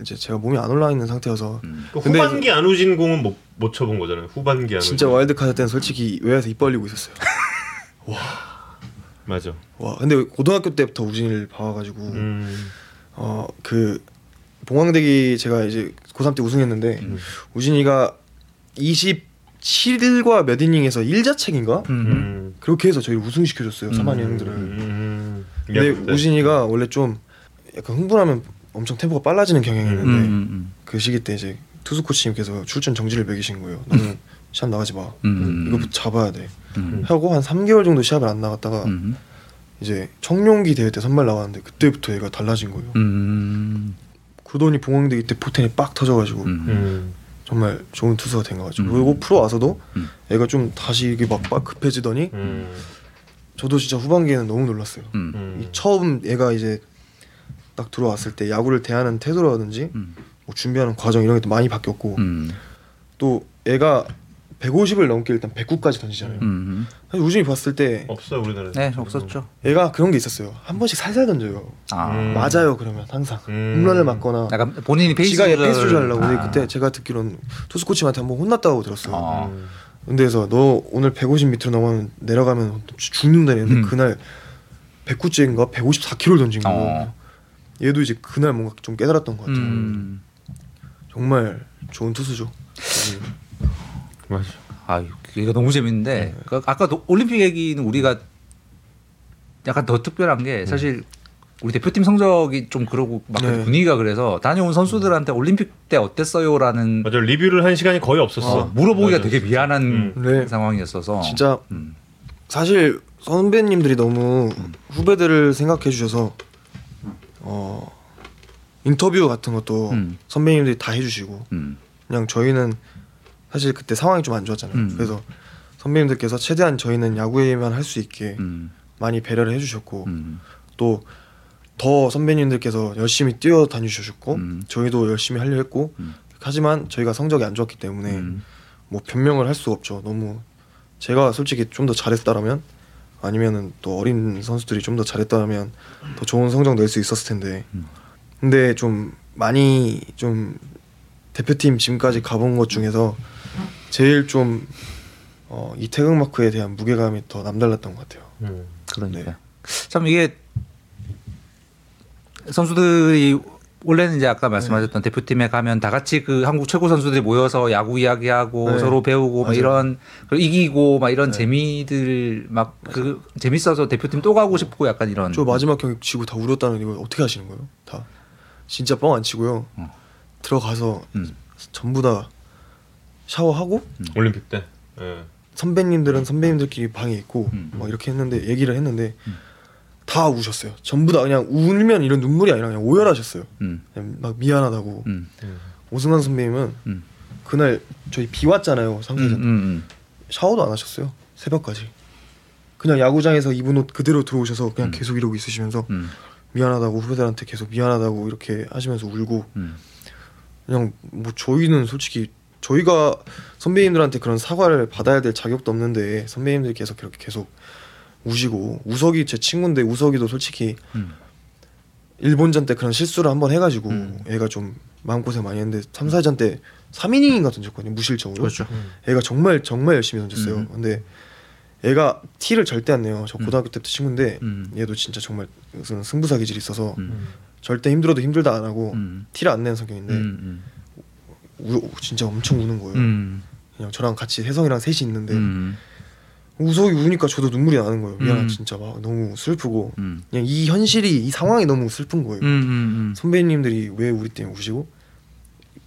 이제 제가 몸이 안 올라 있는 상태여서 그 근데 후반기 안우진 공은 못, 못 쳐본 거잖아요. 후반기 안우진. 진짜 와일드 카드 때는 솔직히 외야에서 입 벌리고 있었어요. 맞아. 와, 근데 고등학교 때부터 우진이를 봐와가지고 음. 어그 봉황대기 제가 이제 고3 때 우승했는데 우진이가 27과 몇 이닝에서 1자책인가 음. 음. 그렇게 해서 저희를 우승 시켜줬어요 3반 형들을. 음. 근데 야, 그때. 우진이가 원래 좀 약간 흥분하면 엄청 템포가 빨라지는 경향이 음, 있는데 음, 그 시기 때 이제 투수 코치님께서 출전 정지를 매기신 거예요. 너는 시합 나가지 마. 음. 이거부터 잡아야 돼. 음. 하고 한 3개월 정도 시합을 안 나갔다가 음. 이제 청룡기 대회 때 선발 나왔는데 그때부터 얘가 달라진 거예요. 음. 그러더니 봉황대기 때 포텐이 빡 터져가지고 음. 음. 정말 좋은 투수가 된 것 같죠. 음. 그리고 프로 와서도 음. 애가 좀 다시 이게 막, 막 급해지더니 음. 저도 진짜 후반기에는 너무 놀랐어요. 음. 음. 이 처음 얘가 이제 딱 들어왔을 때 야구를 대하는 태도라든지 음. 뭐 준비하는 과정 이런 게또 많이 바뀌었고 음. 또 애가 150을 넘게 일단 109까지 던지잖아요. 음. 사실 우진이 봤을 때 없어요 우리나라에. 네, 없었죠. 얘가 그런 게 있었어요. 한 번씩 살살 던져요. 아. 음. 맞아요 그러면 항상 음. 홈런을 맞거나 약간 본인이 페이스 지가 얘 조절을- 페이스 조절하려고 근데 아. 그때 제가 듣기로는 투수 코치한테 한 번 혼났다고 들었어요. 아. 음. 근데 그래서 너 오늘 150 밑으로 넘으면 내려가면 죽는다 했는데 음. 그날 109째인가 154kg를 던진 거예요. 어. 얘도 이제 그날 뭔가 좀 깨달았던 것 같아요. 음. 정말 좋은 투수죠. 맞아. 아, 이거 너무 재밌는데 그 아까 도- 올림픽 얘기는 우리가 약간 더 특별한 게 사실 우리 대표팀 성적이 좀 그러고 막 네. 분위기가 그래서 다녀온 선수들한테 올림픽 때 어땠어요라는 맞아. 리뷰를 한 시간이 거의 없었어. 어, 물어보기가 맞아. 되게 미안한 음. 네. 상황이었어서 진짜 음. 사실 선배님들이 너무 후배들을 생각해 주셔서 어 인터뷰 같은 것도 음. 선배님들이 다 해주시고 음. 그냥 저희는 사실 그때 상황이 좀 안 좋았잖아요. 음. 그래서 선배님들께서 최대한 저희는 야구에만 할 수 있게 음. 많이 배려를 해주셨고 음. 또더 선배님들께서 열심히 뛰어 다니셨고 음. 저희도 열심히 하려 했고 음. 하지만 저희가 성적이 안 좋았기 때문에 음. 뭐 변명을 할 수 없죠. 너무 제가 솔직히 좀 더 잘했다라면 아니면은 또 어린 선수들이 좀 더 잘했다면 더 좋은 성적 낼 수 있었을 텐데. 음. 근데 좀 많이 좀 대표팀 지금까지 가본 것 중에서 제일 좀 어, 이 태극 마크에 대한 무게감이 더 남달랐던 것 같아요. 음. 그러니까 네. 참 이게 선수들이 원래는 이제 아까 말씀하셨던 대표팀에 가면 다 같이 그 한국 최고 선수들이 모여서 야구 이야기하고 네. 서로 배우고 막. 이런 그리고 이기고 막 이런 네. 재미들 막 그 재밌어서 대표팀 또 가고 싶고 약간 이런 저 마지막 경기 지고 다 울었다는 이거 어떻게 하시는 거예요? 다 진짜 뻥 안 치고요. 어. 들어가서 음. 전부 다 샤워하고 올림픽 때. 예. 선배님들은 선배님들끼리 방에 있고 음. 막 이렇게 했는데 얘기를 했는데 다 우셨어요. 전부 다 그냥 울면 이런 눈물이 아니라 그냥 오열하셨어요. 음. 그냥 막 미안하다고. 음. 오승환 선배님은 음. 그날 저희 비 왔잖아요. 음. 상대전 음. 샤워도 안 하셨어요. 새벽까지. 그냥 야구장에서 입은 옷 그대로 들어오셔서 그냥 음. 계속 이러고 있으시면서 음. 미안하다고 후배들한테 계속 미안하다고 이렇게 하시면서 울고 음. 그냥 뭐 저희는 솔직히 저희가 선배님들한테 그런 사과를 받아야 될 자격도 없는데 선배님들께서 그렇게 계속 우시고 우석이 제 친구인데 우석이도 솔직히 음. 일본전 때 그런 실수를 한번 해가지고 음. 애가 좀 마음고생 많이 했는데 3, 4전 때 3이닝인가 던졌거든요. 무실점으로. 그렇죠. 애가 정말 정말 열심히 던졌어요. 음. 근데 애가 티를 절대 안 내요. 저 고등학교 때부터 친구인데 음. 얘도 진짜 정말 무슨 승부사 기질이 있어서 음. 절대 힘들어도 힘들다 안 하고 음. 티를 안 내는 성격인데 음. 우, 진짜 엄청 우는 거예요. 음. 그냥 저랑 같이 혜성이랑 셋이 있는데 음. 우석이 우니까 저도 눈물이 나는 거예요. 미안 음. 진짜 막 너무 슬프고 음. 그냥 이 현실이 이 상황이 너무 슬픈 거예요. 음. 음. 선배님들이 왜 우리 때문에 우시고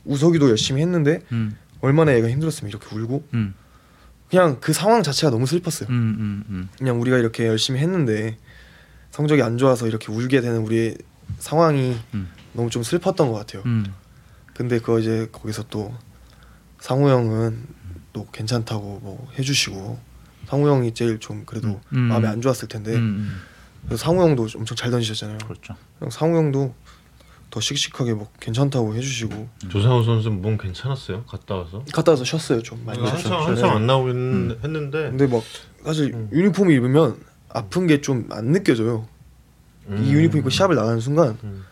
우석이도 열심히 했는데 음. 얼마나 애가 힘들었으면 이렇게 울고 음. 그냥 그 상황 자체가 너무 슬펐어요. 음. 음. 음. 그냥 우리가 이렇게 열심히 했는데 성적이 안 좋아서 이렇게 울게 되는 우리의 상황이 음. 너무 좀 슬펐던 것 같아요. 음. 근데 그거 이제 거기서 또 상우 형은 또 괜찮다고 뭐 해주시고 상우 형이 제일 좀 그래도 음. 마음에 안 좋았을 텐데 음. 그래서 상우 형도 엄청 잘 던지셨잖아요. 그렇죠. 상우 형도 더 씩씩하게 뭐 괜찮다고 해주시고 조상우 선수 몸 괜찮았어요? 갔다 와서? 갔다 와서 쉬었어요 좀 많이 한참 쉬었어요. 한참 네. 안 나오긴 했는데 근데 막 사실 음. 유니폼 입으면 아픈 게 좀 안 느껴져요. 음. 이 유니폼 입고 시합을 나가는 순간 음.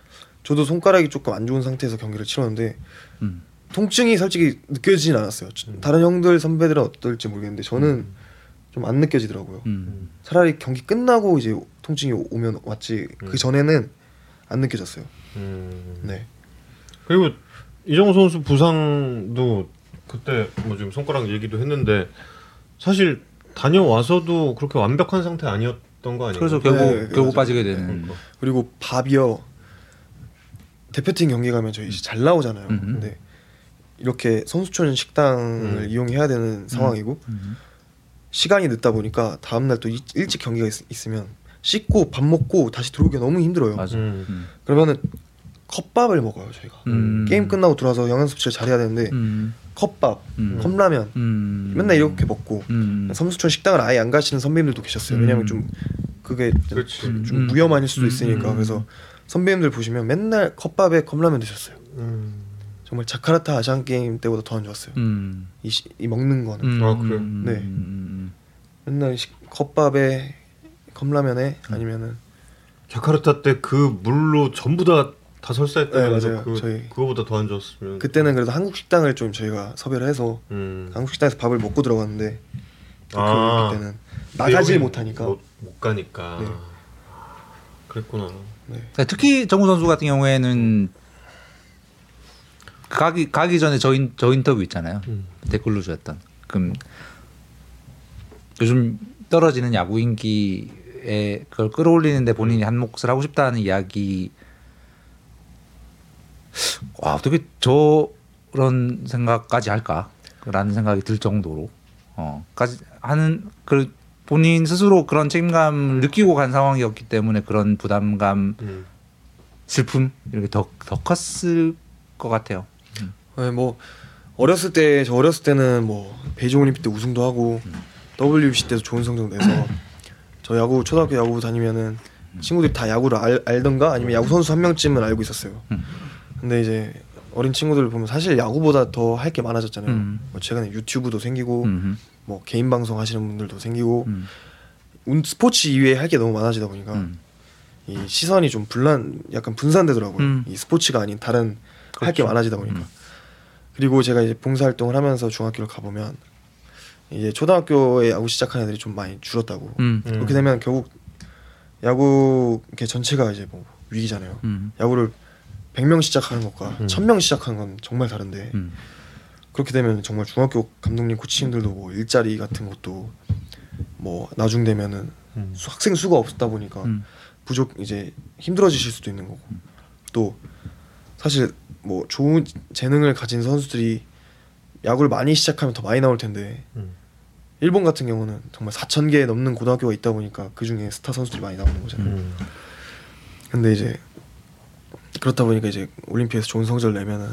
저도 손가락이 조금 안 좋은 상태에서 경기를 치렀는데 음. 통증이 솔직히 느껴지진 않았어요. 다른 형들 선배들은 어떨지 모르겠는데 저는 좀 안 느껴지더라고요. 음. 차라리 경기 끝나고 이제 통증이 오- 오면 왔지 음. 그 전에는 안 느껴졌어요. 음. 네. 그리고 이정우 선수 부상도 그때 뭐 지금 손가락 얘기도 했는데 사실 다녀와서도 그렇게 완벽한 상태 아니었던 거 아니에요? 그래서 결국 네, 결국 맞아요. 빠지게 되는. 그러니까. 그리고 밥이요 대표팀 경기 가면 저희 이제 잘 나오잖아요. 음. 근데 이렇게 선수촌 식당을 음. 이용해야 되는 상황이고 음. 시간이 늦다 보니까 다음 날 또 일찍 경기가 있, 으면 씻고 밥 먹고 다시 들어오기 가 너무 힘들어요. 맞아. 음. 음. 그러면은 컵밥을 먹어요 저희가. 음. 게임 끝나고 들어와서 영양 섭취를 잘해야 되는데 음. 컵밥, 음. 컵라면 음. 맨날 이렇게 먹고 음. 선수촌 식당을 아예 안 가시는 선배님들도 계셨어요. 왜냐면 음. 좀 그게 좀, 그렇지. 음. 좀 위험할 수도 음. 있으니까 음. 그래서 선배님들 보시면 맨날 컵밥에 컵라면 드셨어요. 음. 정말 자카르타 아시안 게임 때보다 더 안 좋았어요. 음. 이, 시- 이 먹는 거는 음. 아, 그래요? 음. 네. 음. 맨날 시- 컵밥에 컵라면에 아니면은 자카르타 때 그 물로 전부 다 다 설사했다면서 네, 맞아요. 그, 저희- 그거보다 더 안 좋았으면 그때는 그래도 한국 식당을 좀 저희가 섭외를 해서 음. 한국 식당에서 밥을 먹고 들어갔는데 아. 그 그때는 나가지 못하니까 못, 못 가니까 네. 그랬구나 그러니까 특히 정우 선수 같은 경우에는 가기 가기 전에 저, 인, 저 인터뷰 있잖아요. 음. 댓글로 주었던. 그럼 요즘 떨어지는 야구 인기에 그걸 끌어올리는데 본인이 한 몫을 하고 싶다는 이야기. 와 어떻게 저런 생각까지 할까라는 생각이 들 정도로 어까지 하는 그 본인 스스로 그런 책임감을 느끼고 간 상황이었기 때문에 그런 부담감, 음. 슬픔 이렇게 더 더 컸을 것 같아요. 네, 뭐 어렸을 때 저 어렸을 때는 뭐 베이징 올림픽 때 우승도 하고 WBC 때도 좋은 성적 내서 저 야구 초등학교 야구 다니면은 친구들이 다 야구를 알, 알던가 아니면 야구 선수 한 명쯤은 알고 있었어요. 음. 근데 이제 어린 친구들 보면 사실 야구보다 더 할 게 많아졌잖아요. 음. 뭐 최근에 유튜브도 생기고 음, 뭐 개인 방송 하시는 분들도 생기고 음, 운- 스포츠 이외에 할 게 너무 많아지다 보니까 음. 이 시선이 좀 분란 약간 분산되더라고요. 음. 이 스포츠가 아닌 다른 할게 그렇죠. 많아지다 보니까. 음. 그리고 제가 이제 봉사 활동을 하면서 중학교를 가보면 이제 초등학교에 야구 시작하는 애들이 좀 많이 줄었다고. 음, 음. 그렇게 되면 결국 야구 이렇게 전체가 이제 뭐 위기잖아요. 음, 야구를 100명 시작하는 것과 음. 1000명 시작하는 건 정말 다른데 음, 그렇게 되면 정말 중학교 감독님 코치님들도 뭐 일자리 같은 것도 뭐 나중 되면은 음. 수- 학생 수가 없다 보니까 음. 부족 이제 힘들어지실 수도 있는 거고 또 사실 뭐 좋은 재능을 가진 선수들이 야구를 많이 시작하면 더 많이 나올 텐데 음. 일본 같은 경우는 정말 4천 개 넘는 고등학교가 있다 보니까 그 중에 스타 선수들이 많이 나오는 거잖아요. 음. 근데 이제 그렇다 보니까 이제 올림픽에서 좋은 성적을 내면은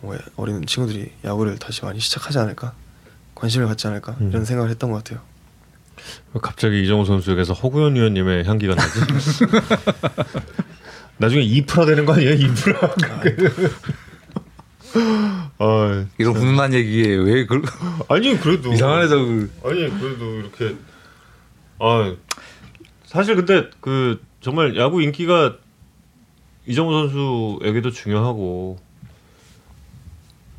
뭐 어린 친구들이 야구를 다시 많이 시작하지 않을까 관심을 갖지 않을까 음. 이런 생각을 했던 것 같아요. 갑자기 이정우 선수에게서 허구현 위원님의 향기가 나지. 나중에 이프라 되는 거 아니에요? 이프라. 아, 이런 훈훈한 얘기에 왜 그, 아니 그래도 이상한 애서 그- 아니 그래도 이렇게 아 사실 근데 그 정말 야구 인기가 이정우 선수에게도 중요하고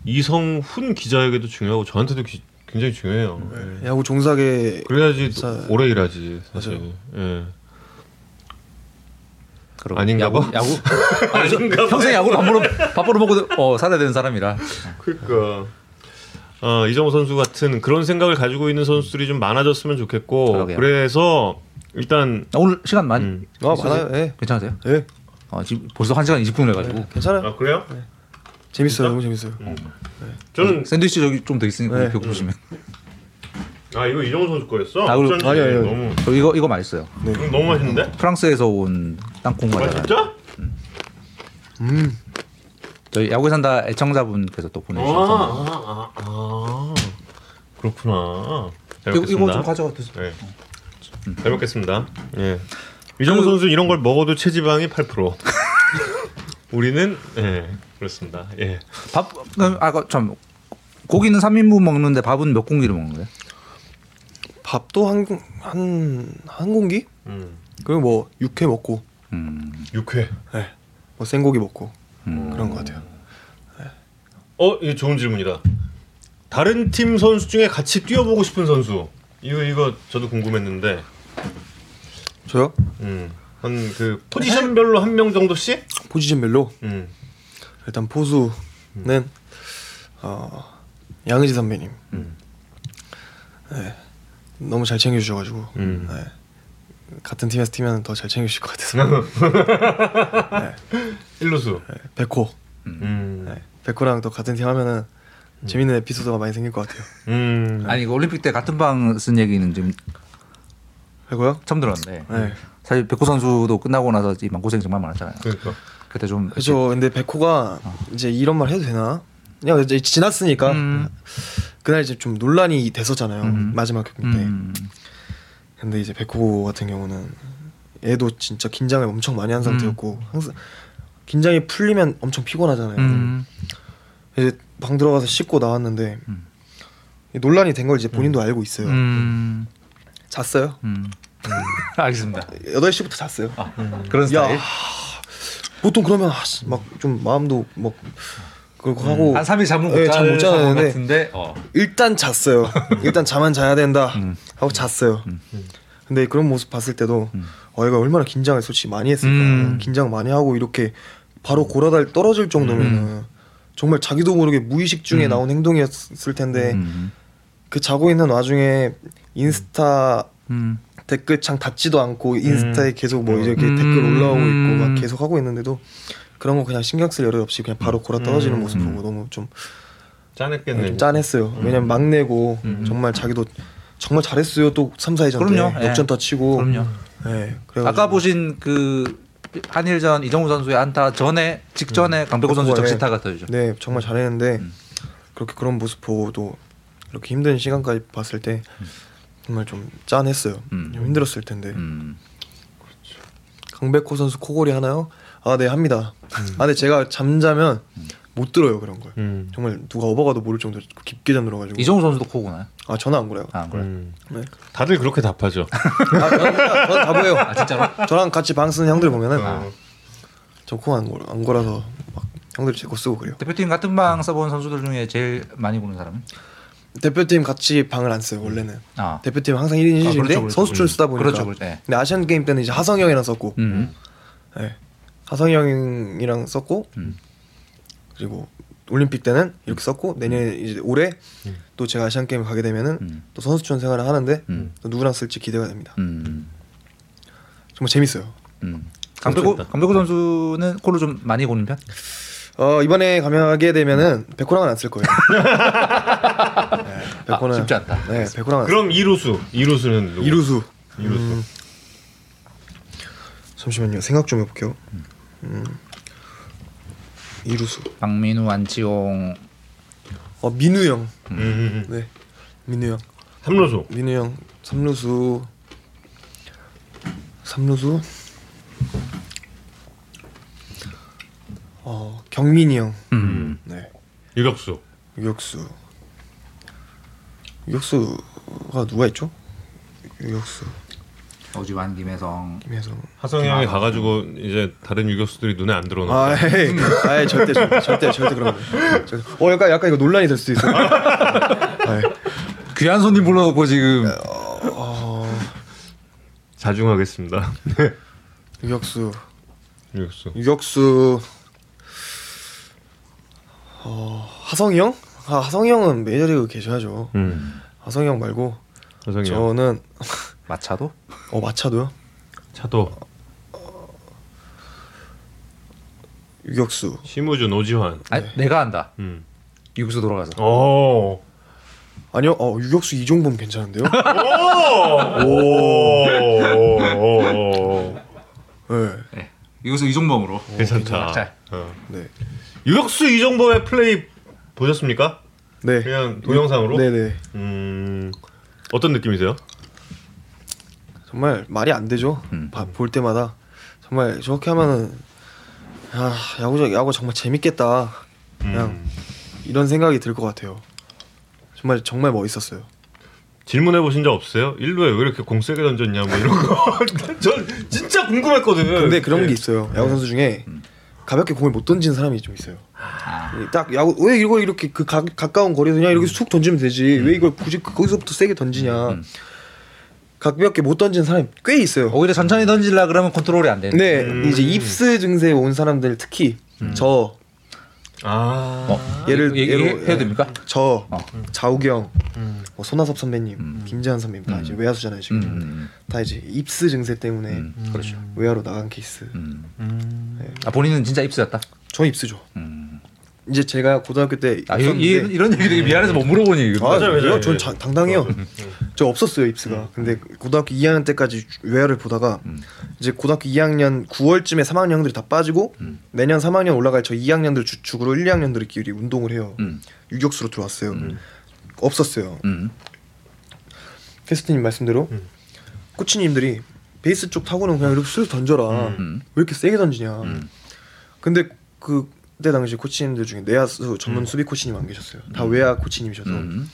이성훈 기자에게도 중요하고 저한테도 기- 굉장히 중요해요. 예. 야구 종사계 그래야지 자- 오래 일하지 사실. 예. 그럼 아닌가 야구, 봐. 야구 저 평생 야구를 밥으로 밥으로 먹고 어, 살아야 되는 사람이라 그러니까 어, 이정우 선수 같은 그런 생각을 가지고 있는 선수들이 좀 많아졌으면 좋겠고 그러게요. 그래서 일단 아, 오늘 시간 많이 음. 아 많아요. 예. 괜찮으세요? 예. 어, 지금 벌써 1 시간 20분 해 가지고 괜찮아요. 아 그래요? 재밌어요. 너무 재밌어요. 저는 샌드위치 저기 좀 더 있으니까 네. 배고프시면 아 이거 이정우 선수 거였어? 아, 어쩐지 아니, 아니. 너무 저 이거 이거 맛있어요. 이거 너무 맛있는데? 프랑스에서 온 땅콩 아 과자. 진짜? 음. 저희 야구에 산다 애청자분께서 또 선물. 아, 아, 아, 그렇구나. 잘 이거, 먹겠습니다. 이거 좀 가져가 드세요. 네. 잘 먹겠습니다. 예. 이정우 선수 이런 걸 먹어도 체지방이 8%. 우리는 예 그렇습니다. 예. 밥, 아까 참 고기는 3인분 먹는데 밥은 몇 공기를 먹는 거예요? 밥도 한한 한 공기? 음. 그리고 뭐 육회 먹고, 음, 육회. 예. 뭐 생고기 먹고 음. 그런 것 같아요. 어, 이거 좋은 질문이다. 다른 팀 선수 중에 같이 뛰어보고 싶은 선수. 이거 이거 저도 궁금했는데. 저요? 음. 한 그 포지션별로 한 명 정도씩? 포지션별로 음. 일단 포수는 어, 양의지 선배님. 음. 네. 너무 잘 챙겨주셔가지고 음. 네. 같은 팀에서 뛰면 더 잘 챙겨주실 것 같아서 일루수. 네. 백호 음. 네. 백호랑 또 같은 팀 하면은 재밌는 에피소드가 많이 생길 것 같아요. 음. 아니 이거 올림픽 때 같은 방 쓴 얘기는 지금 백호요? 처음 들었는데 네. 사실 백호 선수도 끝나고 나서 이 마음고생 정말 많았잖아요. 그러니까. 그때 좀 그죠. 근데 백호가 이제 이런 말 해도 되나? 그냥 이제 지났으니까 음. 그날 이제 좀 논란이 됐었잖아요. 음. 마지막 경기 때. 음, 근데 이제 백호 같은 경우는 얘도 진짜 긴장을 엄청 많이 한 상태였고 항상 긴장이 풀리면 엄청 피곤하잖아요. 음, 이제 방 들어가서 씻고 나왔는데 음. 이 논란이 된 걸 이제 본인도 알고 있어요. 음, 잤어요. 음. 알겠습니다. 8시부터 잤어요. 아, 그런 야, 스타일. 보통 그러면 아, 막좀 마음도 막 그렇고 하고 한 3일 잠을 못 네, 자 잠못 자는데 같은데 어. 일단 잤어요. 일단 잠은 자야 된다 음. 하고 잤어요. 근데 그런 모습 봤을 때도 음. 어 얘가 얼마나 긴장을 솔직히 많이 했을까. 음. 긴장 많이 하고 이렇게 바로 고라달 떨어질 정도면 정말 자기도 모르게 무의식 중에 음. 나온 행동이었을 텐데 음, 그 자고 있는 와중에 인스타 음. 댓글창 닫지도 않고 인스타에 계속 뭐 이렇게 음. 댓글 올라오고 있고 막 계속 하고 있는데도 그런 거 그냥 신경 쓸 여력 없이 그냥 바로 고라 떨어지는 음. 모습 보고 너무 좀, 짠했겠네. 좀 짠했어요. 왜냐면 막내고 정말 자기도 정말 잘했어요. 또 3, 4회전 그럼요. 때 예. 역전 다 치고 그럼요. 예. 그래가지고 아까 보신 그 한일전 이정우 선수의 안타 전에 직전에 강백호 선수 예. 적시타 같아죠. 네 정말 잘했는데 음. 그렇게 그런 모습 보고도 이렇게 힘든 시간까지 봤을 때 정말 좀 짠했어요. 음. 좀 힘들었을 텐데 음. 강백호 선수 코골이 하나요? 아 네 합니다. 음. 아 근데 제가 잠자면 못 들어요 그런 걸. 음. 정말 누가 업어가도 모를 정도로 깊게 잠들어가지고. 이정우 선수도 코고나요? 아 저는 안 그래요. 아, 그래. 음. 네. 다들 그렇게 답하죠. 아 저는 저는 다 보여요. 아, 진짜로? 저랑 같이 방 쓰는 형들 보면은 어. 저코안 걸, 안 걸어서 막 형들 제거 쓰고 그래요. 대표팀 같은 방 써본 선수들 중에 제일 많이 보는 사람은? 대표팀 같이 방을 안 써요 원래는. 아. 대표팀 항상 1인 1실인데 아, 그렇죠, 그렇죠. 선수촌 쓰다 보니까. 그렇죠, 그렇죠. 네. 근데 아시안 게임 때는 이제 하성이 형이랑 썼고, 음. 네. 하성이 형이랑 썼고, 음. 그리고 올림픽 때는 이렇게 썼고 내년에 이제 올해 또 제가 아시안 게임 가게 되면은 음. 또 선수촌 생활을 하는데 음. 또 누구랑 쓸지 기대가 됩니다. 음. 정말 재밌어요. 음. 강백호. 강백호 선수는 골을 좀 많이 고는 편? 어 이번에 가면 하게 되면은 백호랑은 안 쓸 거예요. 네, 백호는 아, 쉽지 않다. 네, 백호랑 그럼 이루수. 이루수는 누구? 이루수. 이루수. 음. 잠시만요. 생각 좀 해볼게요. 음. 이루수. 박민우, 안치홍, 어 민우 형. 음, 음, 음. 네. 민우 형. 삼루수. 민우 형. 삼루수. 삼루수. 어 경민이 형. 음. 네. 유격수. 유격수. 유격수가 누가 있죠? 유격수. 오지환, 김혜성. 김혜성. 하성이 형이 가가지고 이제 다른 유격수들이 눈에 안 들어오는. 아, 에이, 아이, 절대, 절대, 절대, 절대 그런 거. 절대. 어, 약간, 약간 이거 논란이 될 수도 있어. 아이, 귀한 손님 불러놓고 지금 자중하겠습니다. 유격수, 유격수. 유격수. 어, 하성이 형? 아, 하성이 형은 메이저리그 계셔야죠. 음. 하성이 형 말고 하성이 형. 저는 마차도? 어 마차도요. 차도. 유격수. 심우준, 오지환. 아니 내가 한다. 음. 유격수 돌아가서. 오. 아니요, 어 유격수 이종범 괜찮은데요? 오. 네, 유격수 이종범으로. 괜찮다. 잘. 어. 네, 유격수 이정범의 플레이 보셨습니까? 네. 그냥 동영상으로? 네네. 음. 어떤 느낌이세요? 정말 말이 안 되죠. 음. 봐- 볼 때마다 정말 저렇게 하면은 아 야구 야구 정말 재밌겠다. 그냥 음. 이런 생각이 들 것 같아요. 정말 정말 멋있었어요. 질문해 보신 적 없어요? 일루에 왜 이렇게 공 세게 던졌냐 뭐 이런 거. 전 진짜 궁금했거든. 근데 그런 네. 게 있어요. 야구 선수 중에 음. 가볍게 공을 못 던지는 사람이 좀 있어요. 아. 딱 야구 왜 이걸 이렇게 그 가, 가까운 거리에서 그냥 이렇게 쑥 던지면 되지. 왜 이걸 굳이 그- 거기서부터 세게 던지냐. 음. 가볍게 못 던지는 사람이 꽤 있어요. 오히려 천천히 던질라 그러면 컨트롤이 안 되는. 네, 음. 이제 입스 증세 온 사람들 특히 저 아. 어, 예를- 얘기 예로- 해도 됩니까? 저, 어. 자욱영, 음. 뭐 손아섭 선배님, 음. 김재환 선배님 다 음. 이제 외야수잖아요 지금. 음, 다 이제 입스 증세 때문에 음, 그렇죠. 외야로 나간 케이스. 음. 음. 아 본인은 진짜 입수였다. 저 입스죠. 음. 이제 제가 고등학교 때 아 이, 이, 이런 얘기 되게 미안해서 못 물어보니. 아, 맞아요, 맞아요. 전 자- 당당해요. 저 없었어요 입스가. 근데 고등학교 2학년 때까지 외야를 보다가 음. 이제 고등학교 2학년 9월쯤에 3학년 형들이 다 빠지고 음. 내년 3학년 올라갈 저 2학년들 주축으로 1, 2학년들끼리 운동을 해요. 음. 유격수로 들어왔어요. 없었어요. 음. 캐스트님 말씀대로 음. 코치님들이 베이스 쪽 타구는 그냥 이렇게 슬 던져라. 음. 왜 이렇게 세게 던지냐. 음. 근데 그 때 당시 코치님들 중에 내야수 전문 수비 코치님 안 계셨어요. 다 외야 코치님이셔서. 음.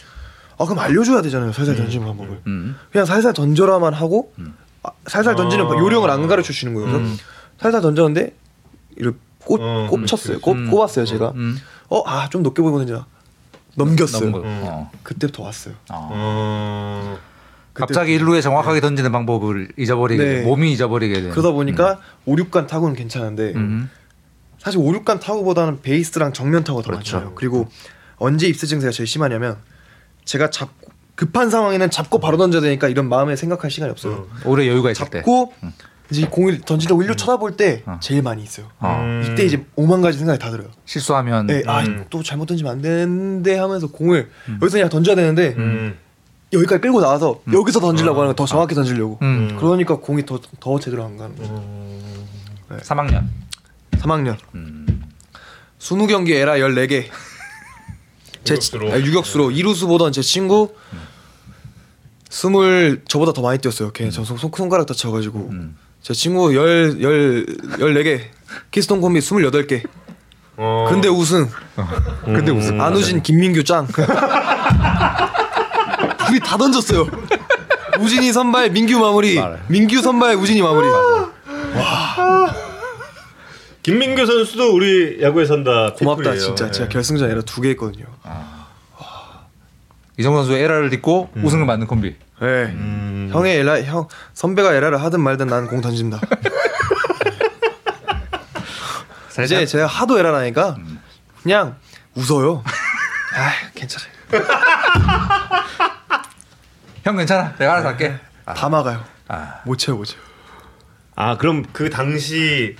아 그럼 알려줘야 되잖아요. 살살 던지는 방법을. 음. 그냥 살살 던져라만 하고 음. 아, 살살 던지는 아. 요령을 안 가르쳐 주시는 거예요. 그래서 음. 살살 던졌는데 이렇게 꼽, 어, 꼽쳤어요. 꼽, 음. 꼽았어요 제가. 음. 어아 좀 높게 보이고 던지나 넘겼어요. 음. 어. 그때부터 왔어요. 어. 어. 갑자기 일루에 정확하게 던지는 방법을 잊어버리게 네. 돼. 몸이 잊어버리게 되는. 그러다 보니까 오 5, 6간 타구는 괜찮은데 음. 사실 5, 6간 타구보다는 베이스랑 정면 타구가 더 그렇죠. 많잖아요. 그리고 언제 입스 증세가 제일 심하냐면 제가 잡 급한 상황에는 잡고 바로 던져야 되니까 이런 마음에 생각할 시간이 없어요. 오래 여유가 있을 때. 잡고 이제 공을 던지려고 일로 쳐다볼 때 어. 제일 많이 있어요. 어. 음. 이때 이제 오만 가지 생각이 다 들어요. 실수하면 네, 음. 아또 잘못 던지면 안 되는데 하면서 공을 여기서 그냥 던져야 되는데 음. 여기까지 끌고 나와서 여기서 던지려고 하는 거 더 정확히 던지려고. 음. 그러니까 공이 더 더 제대로 안 가는 거죠. 3학년. 3학년 음. 20경기 에라 14개. 제 유격수로. 아, 유격수로 이루수 보던 제 친구 스물 저보다 더 많이 뛰었어요. 걔저 손, 손가락 다쳐가지고 음. 제 친구 열 열 열네 개 키스톤 콤비 28개. 어. 근데 우승. 근데 무슨 안우진 김민규 짱. 우리 다 던졌어요. 우진이 선발 민규 마무리. 말해. 민규 선발 우진이 마무리. 김민규 선수도 우리 야구에 산다. 고맙다 피플이에요. 진짜. 예. 제가 결승전 에라 두개 했거든요. 이정후 선수 에라를 딛고 우승을 만든 콤비. 네. 음. 형의 에라 형 선배가 에라를 하든 말든 나는 공 던진다. 이제 제가 하도 에라라니까 그냥 웃어요. 아 괜찮아. 형 괜찮아. 내가 알아서 할게. 다 막아요. 아. 못 채워 못 채워. 아 그럼 그 당시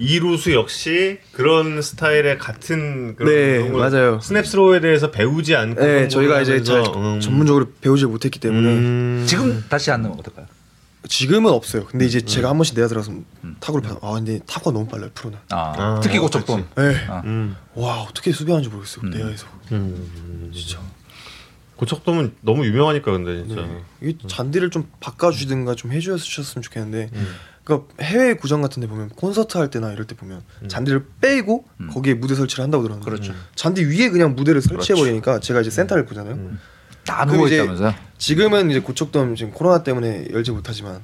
이루수 역시 그런 스타일의 같은 그런 네, 맞아요. 스냅스로에 대해서 배우지 않고 네 저희가 이제 잘 음. 전문적으로 배우지 못했기 때문에 음. 지금 다시 안 넣으면 어떨까요? 지금은 없어요. 근데 이제 제가 한 번씩 내야 들어서 타구를 받아. 아 근데 타구가 너무 빨라요 프로는. 아, 아, 특히 고척돈. 네. 아. 음. 와 어떻게 수비하는지 모르겠어요 내야에서. 음. 진짜 고척돔은 너무 유명하니까 근데 진짜 이 잔디를 좀 바꿔주든가 좀 해주셨으면 좋겠는데 음. 그러니까 해외 구장 같은 데 보면 콘서트 할 때나 이럴 때 보면 잔디를 빼고 거기에 무대 설치를 한다고 들었는데 그렇죠. 잔디 위에 그냥 무대를 설치해 버리니까 제가 이제 센터를 보잖아요. 음. 다 누워 이제 있다면서요? 지금은 이제 고척돔 지금 코로나 때문에 열지 못하지만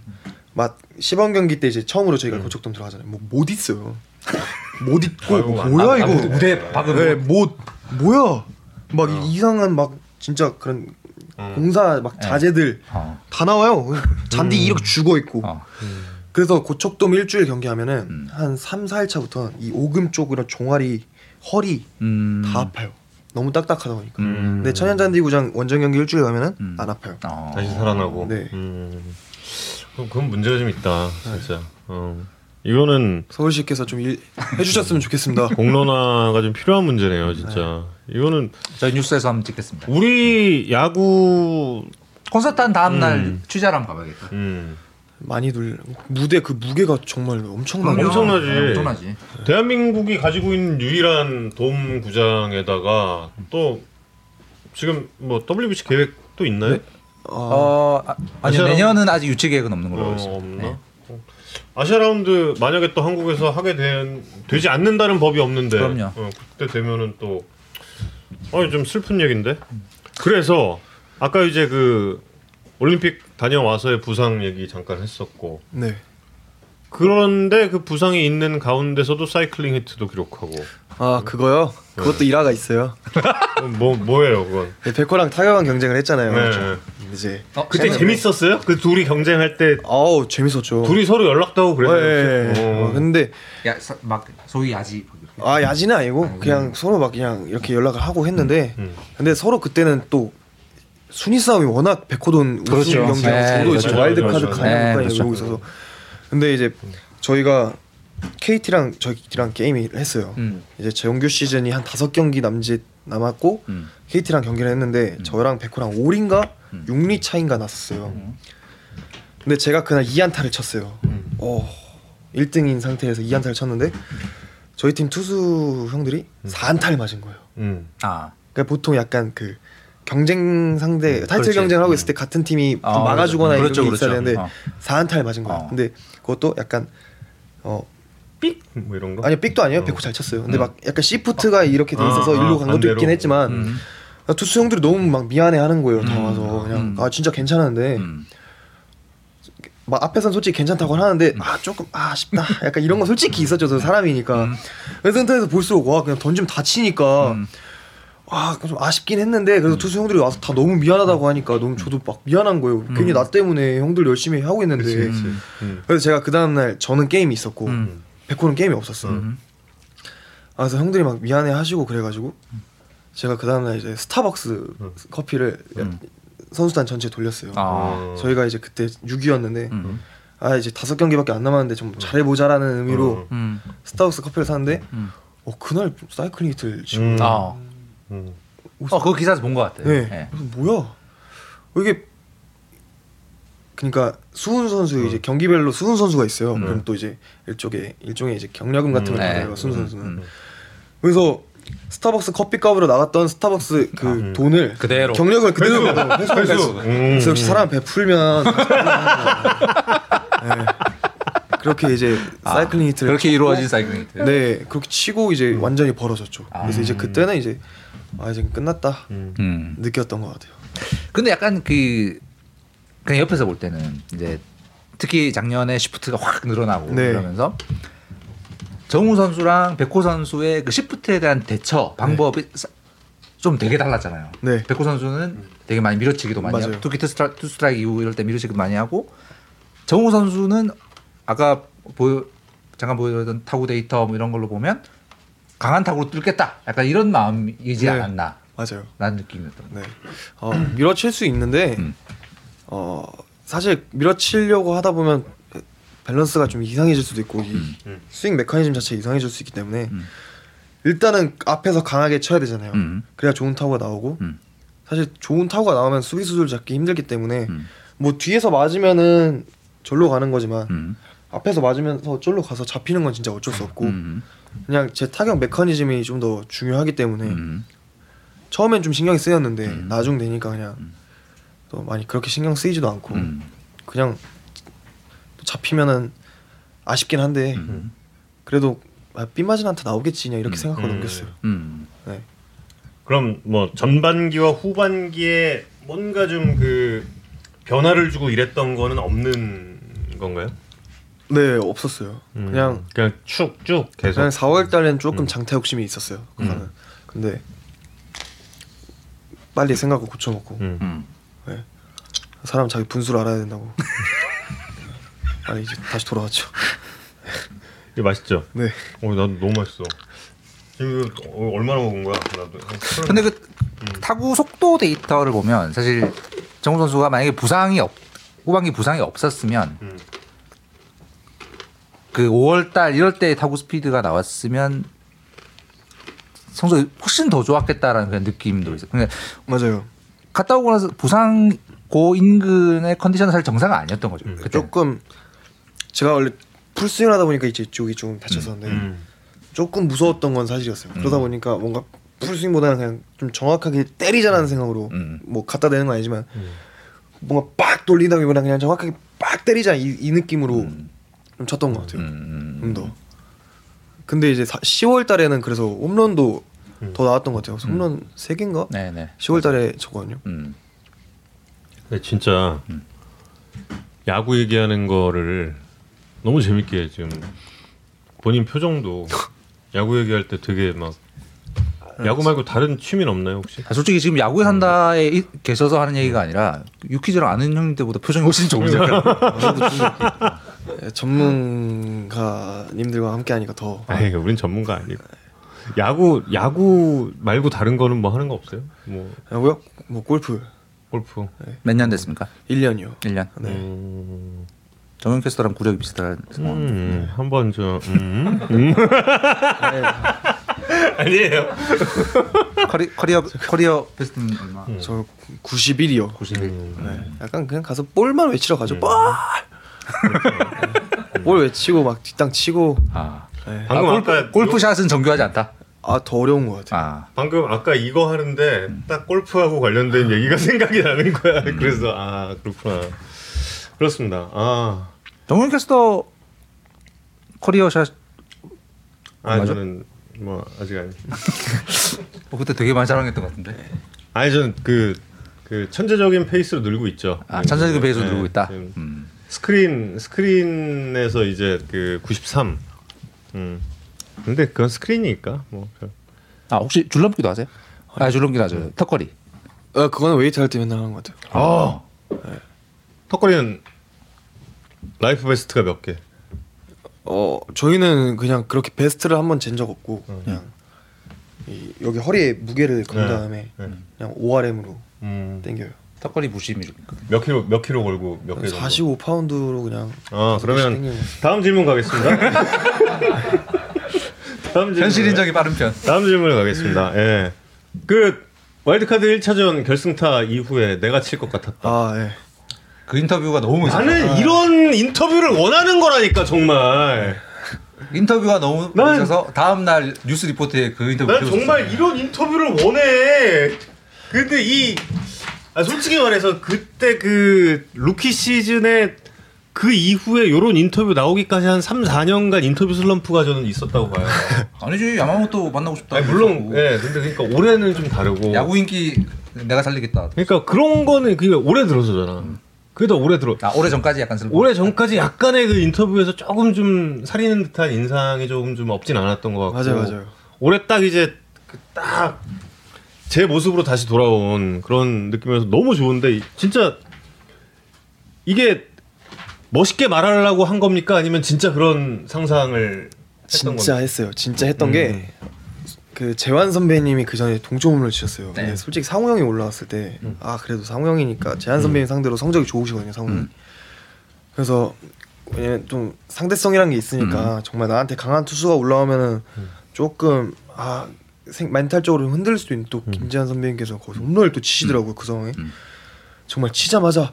막 시범 경기 때 이제 처음으로 저희가 고척돔 들어가잖아요. 뭐 못 있어요. 못 있고 뭐야 아, 이거 무대- 무대 박은 네, 못. 못 뭐야 막 이- 이상한 막 진짜 그런 공사 막 자재들 어. 다 나와요. 잔디 이렇게 죽어 있고. 어. 그래서 고척돔 일주일 경기하면은 음. 한 3, 4일 차부터 이 오금 쪽으로 종아리, 허리 음. 다 아파요. 너무 딱딱하다 보니까. 음. 근데 천연잔디구장 원정 경기 일주일 가면은 음. 안 아파요. 어. 다시 살아나고. 네. 음. 그럼 그건 문제가 좀 있다, 진짜. 어. 이거는 서울시께서 좀 일, 해주셨으면 좋겠습니다. 공론화가 좀 필요한 문제네요, 진짜. 이거는 저희 뉴스에서 한번 찍겠습니다. 우리 야구 콘서트 한 다음 날 음. 취재를 한번 가봐야겠다. 음, 많이 돌 무대 그 무게가 정말 그럼요. 엄청나지. 네, 엄청나지. 대한민국이 가지고 있는 유일한 돔 구장에다가 또 지금 뭐 WBC 계획도 있나요? 네. 아, 어, 아, 아니요 아시아 내년은 아직 유치 계획은 없는 걸로 어, 알고 있습니다. 없나? 네. 어. 아시아 라운드 만약에 또 한국에서 하게 된 되지 않는다는 법이 없는데 그럼요. 어, 그때 되면은 또 어, 좀 슬픈 얘긴데. 그래서 아까 이제 그 올림픽 다녀와서의 부상 얘기 잠깐 했었고 네. 그런데 그 부상이 있는 가운데서도 사이클링 히트도 기록하고 아 그거요? 그것도 일화가 있어요. 어, 뭐 뭐예요 그건? 네, 백호랑 타격왕 경쟁을 했잖아요. 네. 이제 어, 그때 재밌- 재밌었어요? 그 둘이 경쟁할 때 아우 재밌었죠. 둘이 서로 연락도 하고 어, 그랬어요. 예, 예. 어. 어, 근데 야, 사- 막 소위 야지. 아 야지는 아니고 그냥 서로 막 그냥 이렇게 연락을 하고 했는데 음. 근데 서로 그때는 또 순위 싸움이 워낙 백호도 그렇죠. 우승 경쟁 네, 저도 그렇죠. 이제 와일드 카드 그렇죠. 그렇죠. 이러고 있어서 근데 이제 저희가 KT랑 저희랑 게임을 했어요. 음. 이제 정규 시즌이 한 다섯 경기 남짓 남았고 음. KT랑 경기를 했는데 저랑 백호랑 5리인가 음. 6리 차인가 났었어요. 근데 제가 그날 2안타를 쳤어요. 음. 어, 1등인 상태에서 2안타를 쳤는데 저희 팀 투수 형들이 음. 4안타를 맞은 거예요. 음. 아, 그러니까 보통 약간 그 경쟁 상대 타이틀 그렇지. 경쟁을 하고 음. 있을 때 같은 팀이 좀 아, 막아주거나 그렇죠, 이런 게 있어야 그렇죠. 되는데 어. 4안타를 맞은 거예요. 어. 근데 그것도 약간 어 삑! 뭐 이런 거? 아니요 삑도 아니에요. 어. 백호 잘 쳤어요. 근데 막 약간 시프트가 이렇게 돼 있어서 아, 일로 아, 간 것도 반대로. 있긴 했지만 음. 아, 투수 형들이 너무 막 미안해 하는 거예요. 다 와서 그냥 음. 아 진짜 괜찮은데 음. 막 앞에선 솔직히 괜찮다고 하는데 아 조금 아 아쉽다 약간 이런 거 솔직히 있었죠 저 사람이니까 그래서 인터넷에서 볼수록 와 그냥 던지면 다치니까 음. 아 좀 아쉽긴 했는데 그래도 투수 형들이 와서 다 너무 미안하다고 하니까 너무 저도 막 미안한 거예요 괜히 나 때문에 형들 열심히 하고 있는데 그치, 그치. 음. 그래서 제가 그 다음 날 저는 게임이 있었고 음. 백호는 게임이 없었어 음. 아, 그래서 형들이 막 미안해 하시고 그래가지고 제가 그 다음 날 이제 스타벅스 커피를 음. 선수단 전체에 돌렸어요 아. 저희가 이제 그때 6위였는데 음. 아 이제 다섯 경기밖에 안 남았는데 좀 잘해보자라는 의미로 음. 스타벅스 커피를 샀는데 음. 어 그날 사이클링 히트를 치고 음. 아. 음. 어, 그거 기사에서 본 것 같아요. 네. 네. 그래서 뭐야 어, 이게 그러니까 수훈 선수 이제 경기별로 수훈 선수가 있어요 그럼 또 이제 일종의 일종의 이제 경력금 같은 걸 네. 받아요 수훈 선수는 음. 그래서 스타벅스 커피값으로 나갔던 스타벅스 그 돈을 그대로. 경력을 그대로 회수 회수 음. 그래서 역시 사람 베풀면 네. 그렇게 이제 사이클링 히트를 그렇게 이루어진 사이클링 히트. 네 그렇게 치고 이제 완전히 벌어졌죠 그래서 아. 이제 그때는 이제 아 이제 끝났다 음. 느꼈던 것 같아요 근데 약간 그 그냥 옆에서 볼 때는 이제 특히 작년에 시프트가 확 늘어나고 네. 그러면서 정후 선수랑 백호 선수의 그 시프트에 대한 대처 방법이 사- 좀 되게 달랐잖아요. 네. 백호 선수는 되게 많이 밀어치기도 많이 맞아요. 하고 투기 투 스트라, 투 스트라이크 이후 이럴 때 밀어치기도 많이 하고 정후 선수는 아까 보여 잠깐 보여드렸던 타구 데이터 뭐 이런 걸로 보면 강한 타구로 뚫겠다. 약간 이런 마음이지 네. 않았나 맞아요 라는 느낌이었던 네 어, 밀어칠 수 있는데 음. 어 사실 밀어치려고 하다 보면 밸런스가 좀 이상해질 수도 있고 이 음. 스윙 메커니즘 자체가 이상해질 수 있기 때문에 음. 일단은 앞에서 강하게 쳐야 되잖아요. 음. 그래야 좋은 타구가 나오고 음. 사실 좋은 타구가 나오면 수비수들 잡기 힘들기 때문에 음. 뭐 뒤에서 맞으면은 절로 가는 거지만 음. 앞에서 맞으면서 절로 가서 잡히는 건 진짜 어쩔 수 없고 음. 그냥 제 타격 메커니즘이 좀 더 중요하기 때문에 음. 처음엔 좀 신경이 쓰였는데 나중 되니까 그냥 또 많이 그렇게 신경 쓰이지도 않고 음. 그냥 또 잡히면은 아쉽긴 한데 음. 그래도 아, 삐 맞은 한타 나오겠지 그냥 이렇게 생각하고 음. 넘겼어요. 음. 네. 그럼 뭐 전반기와 후반기에 뭔가 좀 그 변화를 주고 이랬던 거는 없는 건가요? 네 없었어요. 음, 그냥 그냥 쭉쭉 계속. 그냥 4월 달에는 조금 음. 장타 욕심이 있었어요. 그거는. 근데 빨리 생각을 고쳐먹고 음. 음. 사람 자기 분수를 알아야 된다고. 빨리 이제 다시 돌아왔죠. 이거 맛있죠? 네. 어, 난 너무 맛있어. 지금 어, 얼마나 먹은 거야? 나도. 한 근데 그 타구 속도 데이터를 보면 사실 정우 선수가 만약에 부상이 없 후반기 부상이 없었으면 음. 그 5월 달 이럴 때 타구 스피드가 나왔으면 성적 훨씬 더 좋았겠다라는 그런 느낌도 있어요. 그러니까 맞아요. 갔다 오고 나서 부상 고 인근의 컨디션은 사실 정상은 아니었던 거죠. 음. 조금 제가 원래 풀스윙 하다 보니까 이제 쪽이 좀 다쳤었는데 음. 조금 무서웠던 건 사실이었어요. 그러다 보니까 뭔가 풀스윙보다는 그냥 좀 정확하게 때리자라는 생각으로 음. 뭐 갖다 대는 건 아니지만 음. 뭔가 빡 돌린다기보다 그냥 정확하게 빡 때리자 이, 이 느낌으로 음. 좀 쳤던 것 같아요. 음. 좀 더. 근데 이제 10월 달에는 그래서 홈런도 음. 더 나왔던 것 같아요. 홈런 3개인가? 네네. 10월 달에 쳤거든요. 음. 근데 진짜 야구 얘기하는 거를 너무 재밌게 해, 지금 본인 표정도 야구 얘기할 때 되게 막 야구 말고 다른 취미는 없나요 혹시? 아, 솔직히 지금 야구에 산다에 이- 계셔서 하는 얘기가 아니라 유키즈랑 아는 형님 때보다 표정이 훨씬 좋으세요. 예, 전문가님들과 함께 하니까 더 아이, 우린 전문가 아니고 야구 야구 말고 다른 거는 뭐 하는 거 없어요? 뭐 야구요? 뭐 골프 골프. 몇년 됐습니까? 1년이요. 1년. 네. 음, 정현 캐스터랑 구력이 비슷한 상황. 음, 한번 저 음, 음. 아니에요. 커리, 커리어 커리어 베스트는 얼마? 저 91이요. 91. 네. 약간 그냥 가서 볼만 외치러 가죠. 음. 볼. 볼 외치고 막 뒷땅 치고 아. 네. 방금 아, 아까 골프, 골프샷은 정교하지 않다. 아 더 어려운 것 같아요. 아. 방금 아까 이거 하는데 딱 골프하고 관련된 얘기가 생각이 나는 거야. 그래서 아 그렇구나. 그렇습니다. 아, 정현 캐스터 커리어 샷 아 맞아? 저는 뭐 아직 아니. 어, 그때 되게 많이 자랑했던 것 같은데. 아니 저는 그, 그 천재적인 페이스로 늘고 있죠. 아, 천천히 배에서 네, 누르고 있다. 지금 음. 스크린 스크린에서 이제 그 93. 음. 근데 그건 스크린이니까 뭐. 별- 아 혹시 줄넘기도 하세요? 아 줄넘기는 하죠. 턱걸이. 어, 그거는 웨이트 할 때 맨날 하는 것 같아요. 아. 턱걸이는 life best가 몇 개? 어 저희는 그냥 그렇게 베스트를 한번 잰 적 없고 음. 그냥 이, 여기 허리에 무게를 건 네. 다음에 네. 그냥 ORM으로 음. 땡겨요. 턱걸이 무심이 몇 킬로 몇 킬로 걸고 몇 개? 정도? 45 파운드로 그냥 아 그러면 다음 질문 가겠습니다. 다음 질문. 현실 인정이 빠른 편. 다음 질문 가겠습니다. 예. 그 와일드카드 1차전 결승타 이후에 내가 칠 것 같았다. 아 예. 그 인터뷰가 너무. 나는 이런 인터뷰를 원하는 거라니까 정말. 인터뷰가 너무 난- 멋있어서 다음 날 뉴스 리포트에 그 인터뷰 난. 정말 이런 인터뷰를 원해. 근데 이 아, 솔직히 말해서 그때 그 루키 시즌에 그 이후에 요런 인터뷰 나오기까지 한 3, 4년간 인터뷰 슬럼프가 저는 있었다고 봐요. 아니지 야마모토 만나고 싶다. 아니, 물론 예. 근데 그러니까 올해는 좀 다르고 야구 인기 내가 살리겠다. 그러니까 그런 거는 그게 오래 들어서잖아. 그게 더 오래 들어. 아 오래 전까지 약간 슬. 오래 전까지 약간의 그 인터뷰에서 조금 좀 살리는 듯한 인상이 조금 좀 없진 않았던 것 같고. 맞아요 맞아요. 올해 딱 이제 그딱 제 모습으로 다시 돌아온 그런 느낌이어서 너무 좋은데 이- 진짜 이게 멋있게 말하려고 한 겁니까 아니면 진짜 그런 상상을 했던 진짜 겁니까? 했어요. 진짜 했던 음. 게 그 재환 선배님이 그 전에 동점홈을 치셨어요. 네. 근데 솔직히 상우 형이 올라왔을 때 음. 아 그래도 상우 형이니까 재환 선배님 상대로 성적이 좋으시거든요. 상우 형이. 음. 그래서 왜냐면 좀 상대성이라는 게 있으니까 정말 나한테 강한 투수가 올라오면은 음. 조금 아 생, 멘탈적으로 흔들릴 수도 있는 또 음. 김재환 선배님께서 거기서 홈런을 또 치시더라고요 그 상황에 음. 정말 치자마자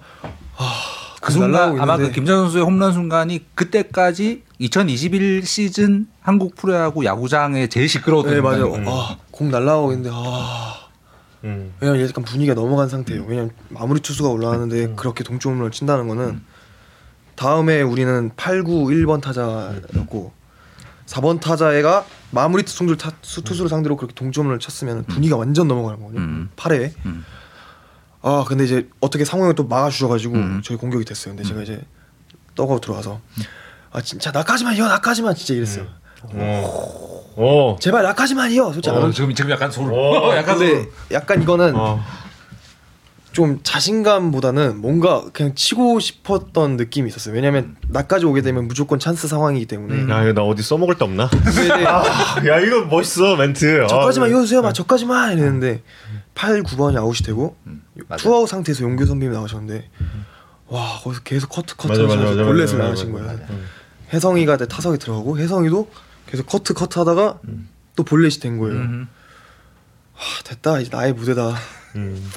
그 순간 아마 그 김전 선수의 홈런 순간이 그때까지 2021 시즌 한국 프로야구 야구장에 제일 시끄러웠던 네 맞아요. 순간이에요. 아 공 날라오고 있는데 아 음. 왜냐면 약간 분위기가 넘어간 상태예요. 왜냐면 마무리 투수가 올라왔는데 그렇게 동점 홈런을 친다는 거는 다음에 우리는 8, 9, 1번 타자였고 4번 타자애가 마무리 수 투수를 상대로 그렇게 동점 홈런을 쳤으면 분위기가 완전 넘어가는 거거든요. 음. 8회. 음. 아 근데 이제 어떻게 상황을 또 막아주셔가지고 음. 저희 공격이 됐어요. 근데 제가 이제 떠고 들어와서 아 진짜 나까지만요 나까지만 진짜 이랬어요. 어. 어. 제발 나까지만요. 솔직히 안 어, 올- 지금 지금 약간 소름. 어, 약간 근데 소름. 약간 이거는 어. 좀 자신감보다는 뭔가 그냥 치고 싶었던 느낌이 있었어요. 왜냐면 나까지 오게 되면 무조건 찬스 상황이기 때문에. 야 이거 나 어디 써먹을 데 없나? 근데 이제 야 이거 멋있어 멘트. 저까지만 아, 이어주세요. 막 저까지만 이랬는데 8, 9번이 아웃이 되고 맞아요. 투아웃 상태에서 용규 선배님이 나오셨는데 와 거기서 계속 커트 커트 하시면서 볼넷을 나가신 거예요. 맞아. 혜성이가 내 타석에 들어가고 혜성이도 계속 커트 커트 하다가 또 볼넷이 된 거예요. 음. 아, 됐다 이제 나의 무대다. 음.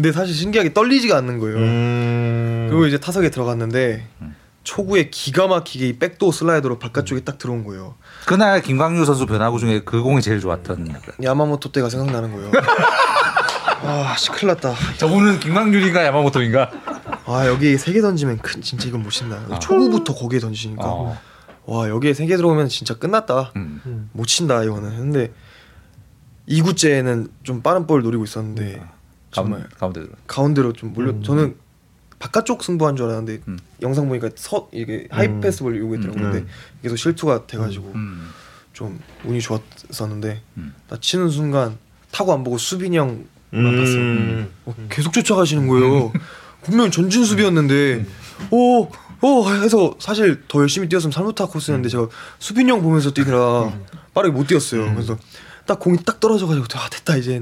근데 사실 신기하게 떨리지가 않는 거예요. 음. 그리고 이제 타석에 들어갔는데 초구에 기가 막히게 이 back door 슬라이더로 바깥쪽에 딱 들어온 거예요. 그날 김광규 선수 변화구 중에 그 공이 제일 좋았던. 야마모토 때가 생각나는 거예요. 아, 씨, 큰일 났다. 저분은 김광규인가 야마모토인가? 아, 여기 세 개 던지면 큰, 진짜 이건 못 친다. 초구부터 거기에 던지니까. 어. 와, 여기에 세 개 들어오면 진짜 끝났다. 음. 못 친다, 이거는. 근데 2구째는 좀 빠른 볼 노리고 있었는데 정말 가운데 가운데 들어. 가운데로 좀 몰려. 저는 바깥쪽 승부한 줄 알았는데 음. 영상 보니까 서 이게 하이패스 볼 요구 했더라고요. 음. 근데 계속 실투가 돼가지고 음. 좀 운이 좋았었는데 음. 나 치는 순간 타고 안 보고 수빈이 형만 봤어요. 음. 어, 계속 쫓아가시는 거예요. 분명히 전진 수비였는데 오. 오 해서 사실 더 열심히 뛰었으면 살루타 코스였는데 제가 수빈이 형 보면서 뛰느라 빠르게 못 뛰었어요. 그래서 딱 공이 딱 떨어져가지고 아 됐다 이제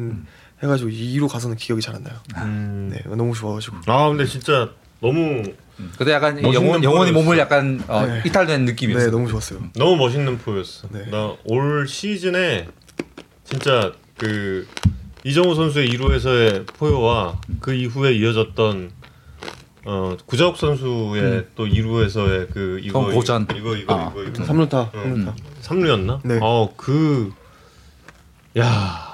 해가지고 2로 가서는 기억이 잘 안 나요. 음. 네 너무 좋아가지고 아 근데 진짜 너무 근데 약간 영혼, 영혼이. 몸을 약간 어, 네. 이탈된 느낌이었어. 네 너무 좋았어요. 너무 멋있는 포였어. 네. 나올 시즌에 진짜 그 이정우 선수의 2루에서의 포효와 그 이후에 이어졌던 어 구자욱 선수의 또 2루에서의 그 이거 고전. 이거 이거 아. 이거 이거 3루타 음. 3루타 3루였나? 네. 어그 야.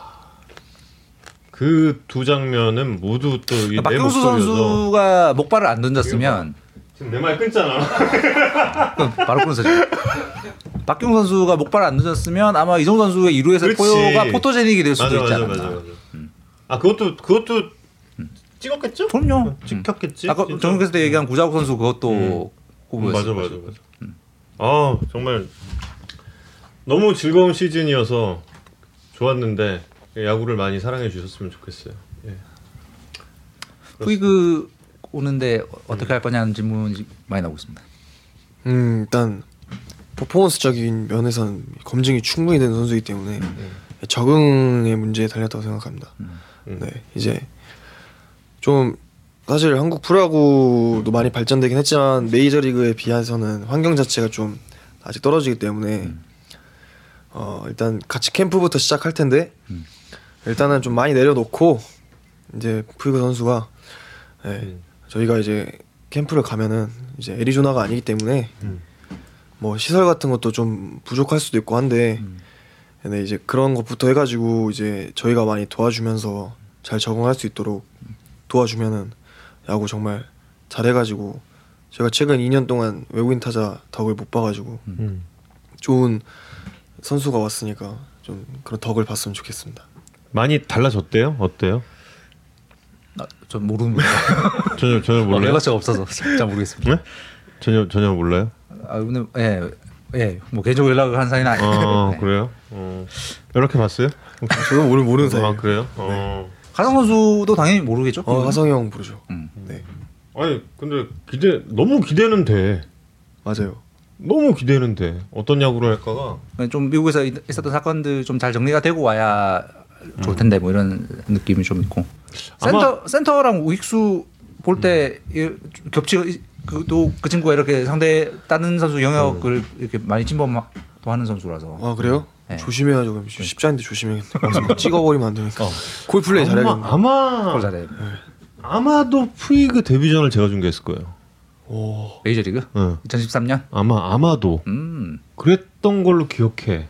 그 두 장면은 모두 또내 그러니까 선수가 목발을 안 던졌으면 지금 내 말 끊잖아. 바로 끊어서 박경 선수가 목발을 안 던졌으면 아마 이정 선수의 2루에서 그렇지. 포효가 포토제닉이 될 수도 맞아 있지. 맞아 맞아. 아 그것도 그것도 찍었겠죠? 그럼요. 찍혔겠지. 아까. 정국에서 때 얘기한 구자욱 선수 그것도 음, 맞아. 맞아 맞아. 아 정말 너무 즐거운 시즌이어서 좋았는데 야구를 많이 사랑해 주셨으면 좋겠어요. 예. 푸이그 오는데 어떻게 할 거냐는 질문이 많이 나오고 있습니다. 음 일단 퍼포먼스적인 면에서는 검증이 충분히 되는 선수이기 때문에 적응의 문제에 달렸다고 생각합니다. 음. 네 이제 좀 사실 한국 프로야구도 많이 발전되긴 했지만 메이저리그에 비해서는 환경 자체가 좀 아직 떨어지기 때문에 어 일단 같이 캠프부터 시작할 텐데 일단은 좀 많이 내려놓고 이제 푸이그 선수가 네, 음. 저희가 이제 캠프를 가면은 이제 애리조나가 아니기 때문에 음. 뭐 시설 같은 것도 좀 부족할 수도 있고 한데 근데 이제 그런 것부터 해가지고 이제 저희가 많이 도와주면서 잘 적응할 수 있도록 도와주면은 야구 정말 잘해가지고 제가 최근 2년 동안 외국인 타자 덕을 못 봐가지고 음. 좋은 선수가 왔으니까 좀 그런 덕을 봤으면 좋겠습니다. 많이 달라졌대요? 어때요? 아, 전 모르는 거예요. 전혀 전혀 몰라요. 연락처가 없어서 잘 모르겠습니다. 네? 전혀 전혀 몰라요. 아 근데 예. 예, 뭐 개인적으로 연락을 한 사이는 아니에요. 어 네. 그래요? 어. 연락해 봤어요? 저도 모르 모르는 사이. 아 그래요? 어. 하성 선수도 당연히 모르겠죠. 어 하성이 형 부르죠. 음. 네 아니 근데 기대 너무 기대는 돼. 맞아요. 너무 기대는 돼. 어떤 야구를 할까가. 좀 미국에서 있- 있었던 사건들 좀 잘 정리가 되고 와야 좋을 텐데 뭐 이런 느낌이 좀 있고 센터 센터랑 우익수 볼 때 겹치 그도 그 친구가 이렇게 상대 다른 선수 영역을 이렇게 많이 침범도 하는 선수라서 아 그래요? 네. 조심해야죠. 그럼 쉽지 않은데 막 찍어버리면 안 되니까. 골 플레이 잘해야겠네. 아마 잘해. 아마도 프리그 데뷔전을 제가 중계했을 거예요. 오. 메이저리그 응. 2013년. 아마 아마도 음. 그랬던 걸로 기억해.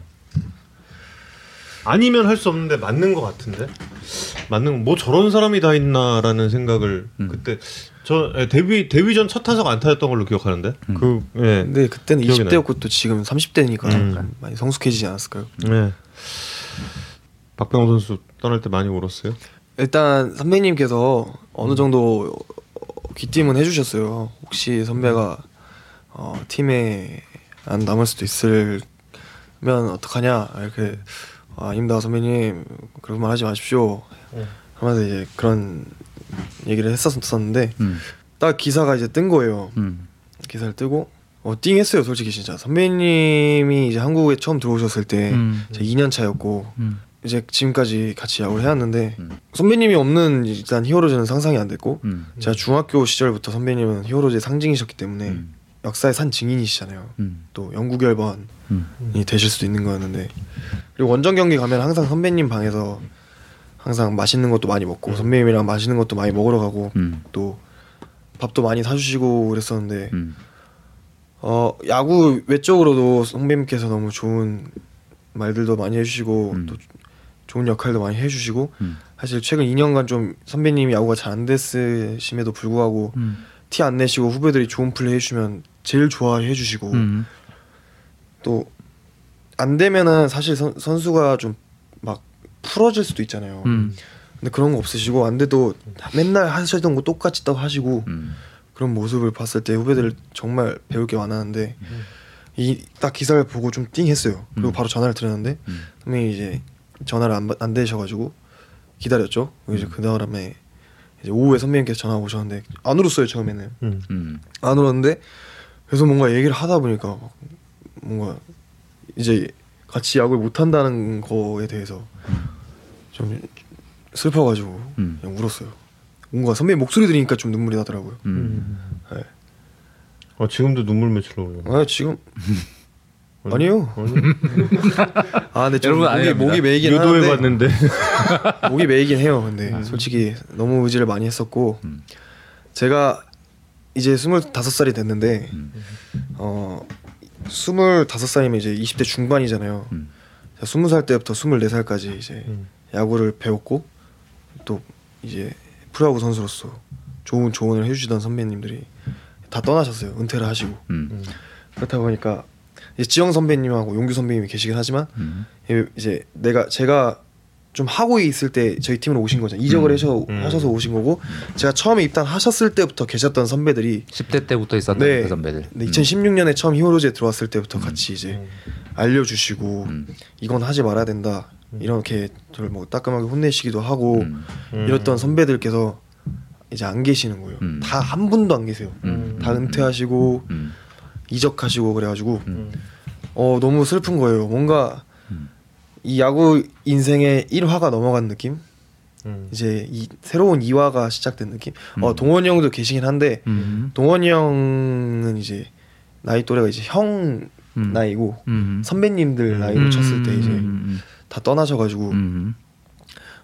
아니면 할 수 없는데 맞는 것 같은데 맞는 뭐 저런 사람이 다 있나라는 생각을 음. 그때 저 예, 데뷔 데뷔 전 첫 타석 안 타였던 걸로 기억하는데 음. 그 예. 근데 그때는 기억이 20대였고 또 지금 30대니까 음. 많이 성숙해지지 않았을까요? 네. 박병호 선수 떠날 때 많이 울었어요. 일단 선배님께서 어느 정도 귀띔은 해주셨어요. 혹시 선배가 어, 팀에 안 남을 수도 있으면 어떡하냐 이렇게 아, 아닙니다 선배님 그런 말 하지 마십시오 하면서 이제 그런 얘기를 했었었는데 음. 딱 기사가 이제 뜬 거예요 음. 기사를 뜨고 어, 띵했어요 솔직히 진짜 선배님이 이제 한국에 처음 들어오셨을 때 음. 제 2년 차였고 음. 이제 지금까지 같이 야구를 해왔는데 음. 선배님이 없는 일단 히어로즈는 상상이 안 됐고 음. 제가 중학교 시절부터 선배님은 히어로즈의 상징이셨기 때문에 음. 역사의 산 증인이시잖아요. 음. 또 영구 결번이 음. 되실 수도 있는 거였는데 그리고 원정 경기 가면 항상 선배님 방에서 항상 맛있는 것도 많이 먹고 선배님이랑 맛있는 것도 많이 먹으러 가고 음. 또 밥도 많이 사주시고 그랬었는데 음. 어 야구 외적으로도 선배님께서 너무 좋은 말들도 많이 해주시고 음. 또 좋은 역할도 많이 해주시고 음. 사실 최근 2년간 좀 선배님이 야구가 잘 안 됐음에도 불구하고 음. 티안 내시고 후배들이 좋은 플레이 해주면 제일 좋아해 주시고 음. 또안 되면은 사실 선, 선수가 좀 막 풀어질 수도 있잖아요. 음. 근데 그런 거 없으시고 안 돼도 맨날 하시던 거 똑같이 또 하시고 음. 그런 모습을 봤을 때 후배들 정말 배울 게 많았는데 이 딱 기사를 보고 좀 띵했어요. 그리고 음. 바로 전화를 드렸는데 음. 선배님이 이제 전화를 안, 받- 안 대셔가지고 기다렸죠. 이제 그 다음에 이제 오후에 선배님께서 전화 오셨는데 안 울었어요 처음에는 음. 안 울었는데 계속 뭔가 얘기를 하다 보니까 막 뭔가 이제 같이 야구를 못 한다는 거에 대해서 좀 슬퍼가지고 음. 그냥 울었어요. 뭔가 선배님 목소리 들으니까 좀 눈물이 나더라고요. 음. 네. 어, 지금도 눈물 맺히려고 그래요. 아 지금 아니요. 아니, 아 근데 좀 여러분, 목이 아닙니다. 목이 메이긴 유도해 봤는데 목이 메이긴 해요. 근데 솔직히 너무 의지를 많이 했었고 음. 제가 이제 스물다섯 살이 됐는데 음. 어 스물다섯 살이면 이제 20대 중반이잖아요. 음. 제가 스무 살 때부터 스물네 살까지 이제 음. 야구를 배웠고 또 이제 프로야구 선수로서 좋은 조언을 해주시던 선배님들이 다 떠나셨어요. 은퇴를 하시고 음. 그렇다 보니까 이제 지영 선배님하고 용규 선배님이 계시긴 하지만 음. 이제 내가 제가 좀 하고 있을 때 저희 팀으로 오신 거잖아요. 이적을 하셔, 음. 하셔서 오신 거고 제가 처음에 입단하셨을 때부터 계셨던 선배들이 10대 때부터 있었던 네, 그 선배들. 네 2016년에 처음 히어로즈에 들어왔을 때부터 음. 같이 이제 알려주시고 음. 이건 하지 말아야 된다 이렇게 저를 뭐 따끔하게 혼내시기도 하고 음. 이랬던 선배들께서 이제 안 계시는 거예요. 음. 다한 분도 안 계세요. 음. 다 은퇴하시고 음. 이적하시고 그래가지고 음. 어 너무 슬픈 거예요. 뭔가 음. 이 야구 인생의 1화가 넘어간 느낌? 음. 이제 이 새로운 2화가 시작된 느낌? 어 음. 동원이 형도 계시긴 한데 음. 동원이 형은 이제 나이 또래가 이제 형 음. 나이고 음. 선배님들 나이로 쳤을 때 이제 음. 다 떠나셔가지고 음.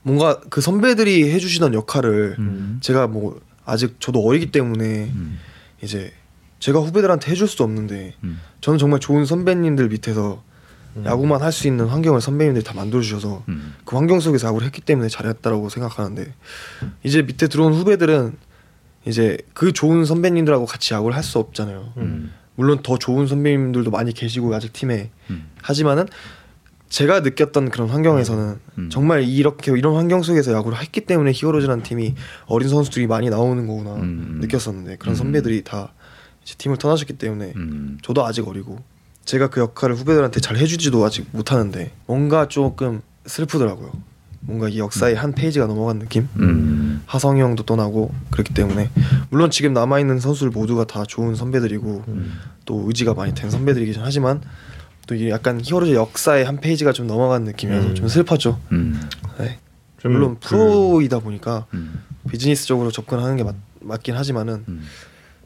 뭔가 그 선배들이 해주시던 역할을 음. 제가 뭐 아직 저도 어리기 때문에 음. 이제 제가 후배들한테 해줄 수도 없는데 음. 저는 정말 좋은 선배님들 밑에서 야구만 할 수 있는 환경을 선배님들이 다 만들어 주셔서 음. 그 환경 속에서 야구를 했기 때문에 잘했다라고 생각하는데 이제 밑에 들어온 후배들은 이제 그 좋은 선배님들하고 같이 야구를 할 수 없잖아요. 음. 물론 더 좋은 선배님들도 많이 계시고 아직 팀에 음. 하지만은 제가 느꼈던 그런 환경에서는 음. 정말 이렇게 이런 환경 속에서 야구를 했기 때문에 히어로즈라는 팀이 어린 선수들이 많이 나오는 거구나 음. 느꼈었는데 그런 음. 선배들이 다 이제 팀을 떠나셨기 때문에 음. 저도 아직 어리고 제가 그 역할을 후배들한테 잘 해주지도 아직 못하는데 뭔가 조금 슬프더라고요. 뭔가 이 역사의 한 페이지가 넘어간 느낌? 음. 하성이 형도 떠나고 그렇기 때문에 물론 지금 남아 있는 선수들 모두가 다 좋은 선배들이고 또 의지가 많이 된 선배들이긴 하지만 또 이게 약간 히어로즈 역사의 한 페이지가 좀 넘어간 느낌이어서 음. 좀 슬펐죠. 음. 네. 좀 물론 그- 프로이다 보니까 음. 비즈니스적으로 접근하는 게 맞, 맞긴 하지만은 음.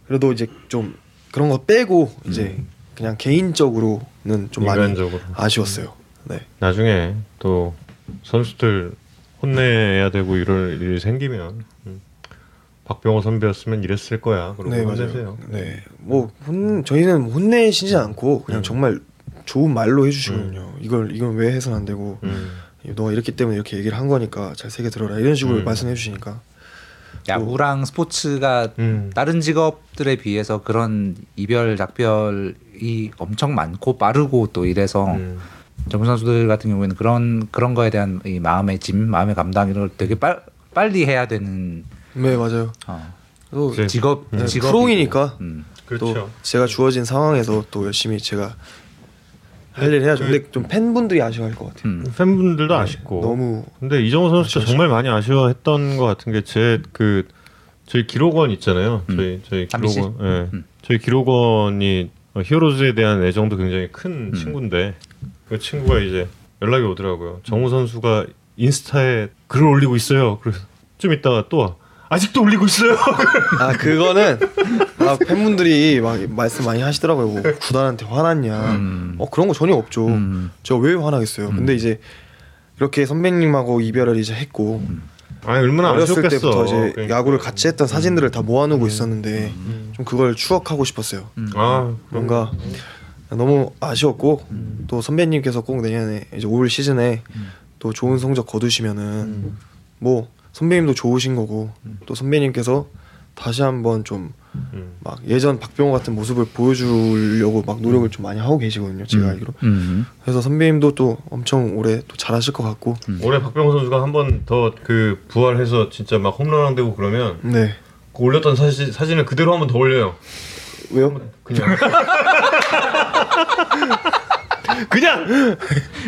그래도 이제 좀 그런 거 빼고 이제 음. 그냥 개인적으로는 좀 많이 인간적으로 아쉬웠어요. 네. 나중에 또 선수들 혼내야 되고 이럴 일이 생기면 음, 박병호 선배였으면 이랬을 거야. 그러고 네 혼내세요. 네. 뭐 혼 저희는 혼내시지 않고 그냥 음. 정말 좋은 말로 해주시거든요. 이걸 이건 왜 해서는 안 되고 음. 너가 이렇기 때문에 이렇게 얘기를 한 거니까 잘 새겨 들어라 이런 식으로 음. 말씀해 주시니까 야구랑 스포츠가 음. 다른 직업들에 비해서 그런 이별 작별이 엄청 많고 빠르고 또 이래서 음. 전문 선수들 같은 경우에는 그런 그런 거에 대한 이 마음의 짐, 마음의 감당 이런 걸 되게 빨, 빨리 해야 되는 네 맞아요. 어, 직업 네, 직업 프로이니까 음. 그렇죠. 또 제가 주어진 상황에서 또 열심히 제가 할 일 해야죠. 근데 좀 팬분들이 아쉬워할 것 같아요. 음. 팬분들도 아쉽고 너무 근데 이정우 선수가 정말 많이 아쉬워했던 것 같은 게 제 그 저희 기록원 있잖아요. 음. 저희 저희 기록원, 예, 음. 저희 기록원이 어, 히어로즈에 대한 애정도 굉장히 큰 음. 친구인데 그 친구가 이제 연락이 오더라고요. 정우 선수가 인스타에 글을 올리고 있어요. 그래서 좀 있다가 또 와. 아직도 올리고 있어요. 아 그거는 아, 팬분들이 막 말씀 많이 하시더라고요. 뭐 구단한테 화났냐? 음. 어 그런 거 전혀 없죠. 음. 저왜 화나겠어요? 근데 이제 이렇게 선배님하고 이별을 이제 했고 아니 얼마나 어렸을 아쉬웠겠어. 때부터 이제 그러니까. 야구를 같이 했던 사진들을 다 모아놓고 있었는데 좀 그걸 추억하고 싶었어요. 아 뭔가 너무 아쉬웠고 또 선배님께서 꼭 내년에 이제 올 시즌에 또 좋은 성적 거두시면은 뭐 선배님도 좋으신 거고 또 선배님께서 다시 한번 좀 막 음. 예전 박병호 같은 모습을 보여주려고 막 노력을 좀 많이 하고 계시거든요. 제가 알기로. 음. 그래서 선배님도 또 엄청 올해 또 잘하실 것 같고. 올해 박병호 선수가 한 번 더 그 부활해서 진짜 막 홈런 되고 그러면 네. 그 올렸던 사진 사진을 그대로 한 번 더 올려요. 왜요? 그냥 그냥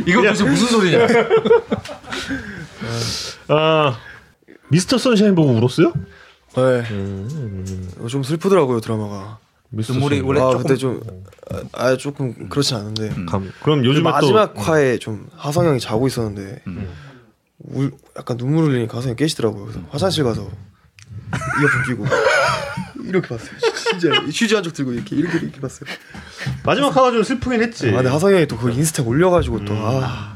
이거 도대체 무슨 소리냐? 아 미스터 선샤인 보고 울었어요? 네. 음. 어, 좀 슬프더라고요 드라마가. 눈물이. 원래 아 조금 그때 좀아 조금 그렇진 않은데 감- 그럼 요즘에 또 마지막 화에 좀 하성 형이 자고 있었는데 음. 울 약간 눈물 흘리니까 하성 형이 깨시더라고요. 그래서 화장실 가서 이어폰 끼고 이렇게 봤어요. 진짜 휴지 한 쪽 들고 이렇게 이렇게 이렇게 봤어요. 마지막 화가 좀 슬프긴 했지. 아 근데 하성 형이 또 그걸 인스타에 올려가지고 또 아,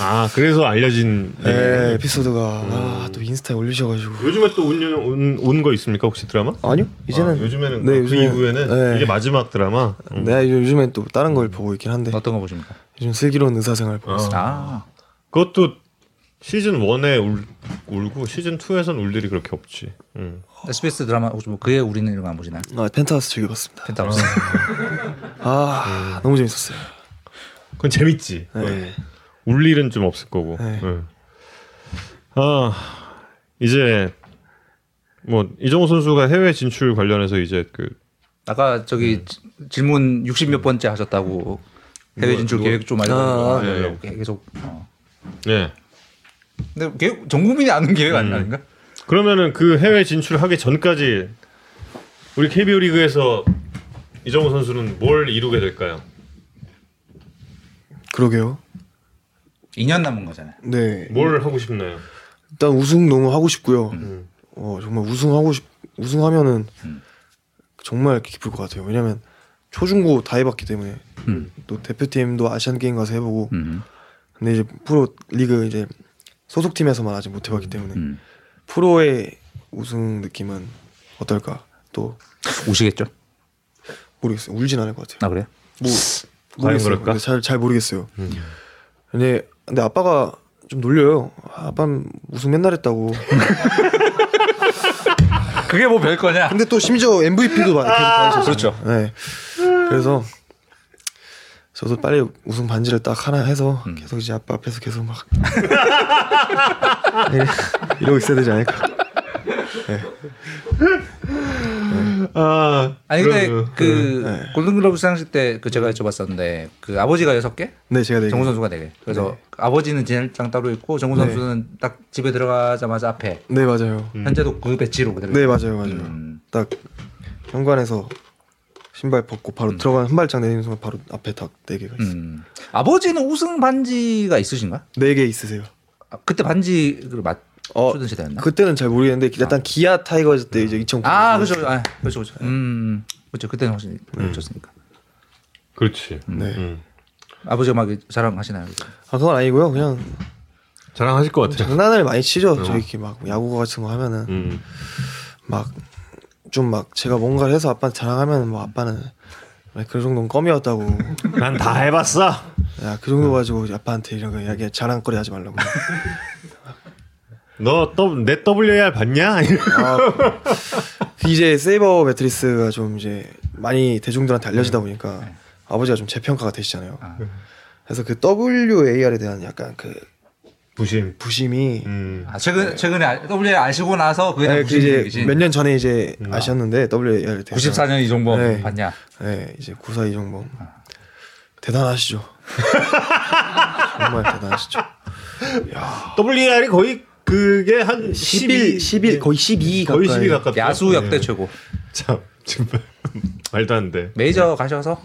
아 그래서 알려진 네, 에피소드가 아, 또 인스타에 올리셔가지고 요즘에 또온온 거 있습니까 혹시 드라마? 아니요 이제는 아, 요즘에는 네, 그 요즘에- 이후에는 네. 이게 마지막 드라마. 음. 네 요즘엔 또 다른 걸 보고 있긴 한데 어떤 거 보십니까? 요즘 슬기로운 의사생활 보고 있어요. 아. 그것도 시즌 1에 울, 울고 시즌 2에선 울 일이 그렇게 없지. 음. SBS 드라마 혹시 뭐 그의 우리는 이런 거 안 보시나요? 아 펜트하우스 즐겨봤습니다. 펜타우스. 아 너무 재밌었어요. 그건 재밌지. 네. 울 일은 좀 없을 거고. 네. 네. 아 이제 뭐 이정우 선수가 해외 진출 관련해서 이제 그 아까 저기 지- 질문 60몇 번째 하셨다고 해외 진출 계획 좀 아, 알려달라고 계속. 어. 네. 근데 계획 전 국민이 아는 계획 아니- 아닌가? 그러면은 그 해외 진출하기 전까지 우리 KBO 리그에서 이정우 선수는 뭘 이루게 될까요? 그러게요. 2년 남은 거잖아요. 네. 뭘 하고 싶나요? 일단 우승 너무 하고 싶고요. 음. 어 정말 우승하고 싶 우승하면은 정말 기쁠 것 같아요. 왜냐면 초중고 다 해봤기 때문에 음. 또 대표팀도 아시안 게임 가서 해보고 음. 근데 이제 프로 리그 이제 소속 팀에서만 아직 못 해봤기 때문에 음. 프로의 우승 느낌은 어떨까? 또 우시겠죠? 모르겠어요. 울진 않을 것 같아요. 아 그래요? 뭐 과연 모르겠어요. 그럴까? 음. 잘, 잘 모르겠어요. 근데 근데 아빠가 좀 놀려요. 아빠는 우승 맨날 했다고. 그게 뭐 별 거냐? 근데 또 심지어 MVP도 받으셨어요. 그렇죠. 네. 그래서 저도 빨리 우승 반지를 딱 하나 해서 음. 계속 이제 아빠 앞에서 계속 막 이러- 이러고 있어야 되지 않을까. 아 아니 근데 그러면- 그 네. 골든글러브 시상식 때 그 제가 여쭤봤었는데 그 아버지가 여섯 개, 네, 제가 네. 정우 선수가 네 개. 그래서 아버지는 진열장 따로 있고 정우 네. 선수는 딱 집에 들어가자마자 앞에 네 맞아요. 현재도 그 배치로 그대로. 네 맞아요, 맞아요. 음. 딱 현관에서 신발 벗고 바로 들어가는 한 발짝 내리는 순간 바로 앞에 딱 네 개가 있어요. 음. 아버지는 우승 반지가 있으신가? 네 개 있으세요. 아, 그때 반지를 맞 어, 추던 시대였나? 그때는 잘 모르겠는데 일단 기아 타이거즈 때 이제 2009. 아 그렇죠, 아, 그렇죠, 그렇죠. 음, 그렇죠. 그때는 훨씬 좋으니까. 그렇지. 네. 음. 아버지가 막 자랑하시나요? 아 그건 아니고요. 그냥 자랑하실 것 같아. 장난을 많이 치죠. 저희 이렇게 막 야구 같은 거 하면은 음. 막좀 막 제가 뭔가를 해서 아빠한테 자랑하면 뭐 아빠는 왜그 정도는 껌이었다고. 난 다 해봤어. 야 그 정도 가지고 아빠한테 이런 거 이야기 자랑거리 하지 말라고. 너내 WR 봤냐? 아, 이제 세이버 매트리스가 좀 이제 많이 대중들한테 알려지다 보니까 아버지가 좀 재평가가 되시잖아요. 그래서 그 WAR에 대한 약간 그 부심. 부심이 음. 아, 최근 최근에 알- WA 아시고 나서 그게 다 네, 그 이제? 몇 년 전에 이제 아셨는데 WAR 94년 이종범 네. 봤냐? 네, 이제 구사 이종범 대단하시죠. 정말 대단하시죠. WR이 거의 그게 한 11, 11 거의 12 거의 가까이. 12 가깝죠. 야수 역대 네. 최고. 참 정말 말도 안 돼. 메이저 가셔서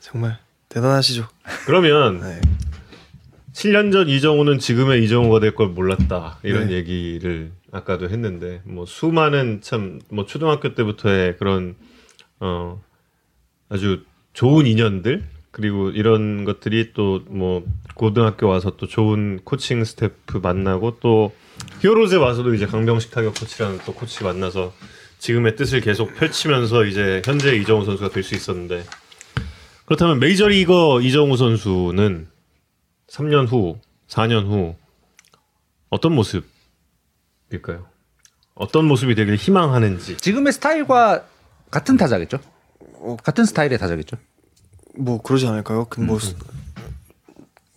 정말 대단하시죠. 그러면 네. 7년 전 이정후는 지금의 이정후가 될 걸 몰랐다 이런 네. 얘기를 아까도 했는데 뭐 수많은 참 뭐 초등학교 때부터의 그런 어 아주 좋은 인연들 그리고 이런 것들이 또 뭐 고등학교 와서 또 좋은 코칭 스태프 만나고 또 히어로즈에 와서도 이제 강병식 타격 코치라는 또 코치 만나서 지금의 뜻을 계속 펼치면서 이제 현재 이정후 선수가 될 수 있었는데 그렇다면 메이저리거 이정우 선수는 3년 후, 4년 후 어떤 모습일까요? 어떤 모습이 되길 희망하는지. 지금의 스타일과 같은 타자겠죠? 같은 스타일의 타자겠죠? 뭐 그러지 않을까요? 그뭐 음.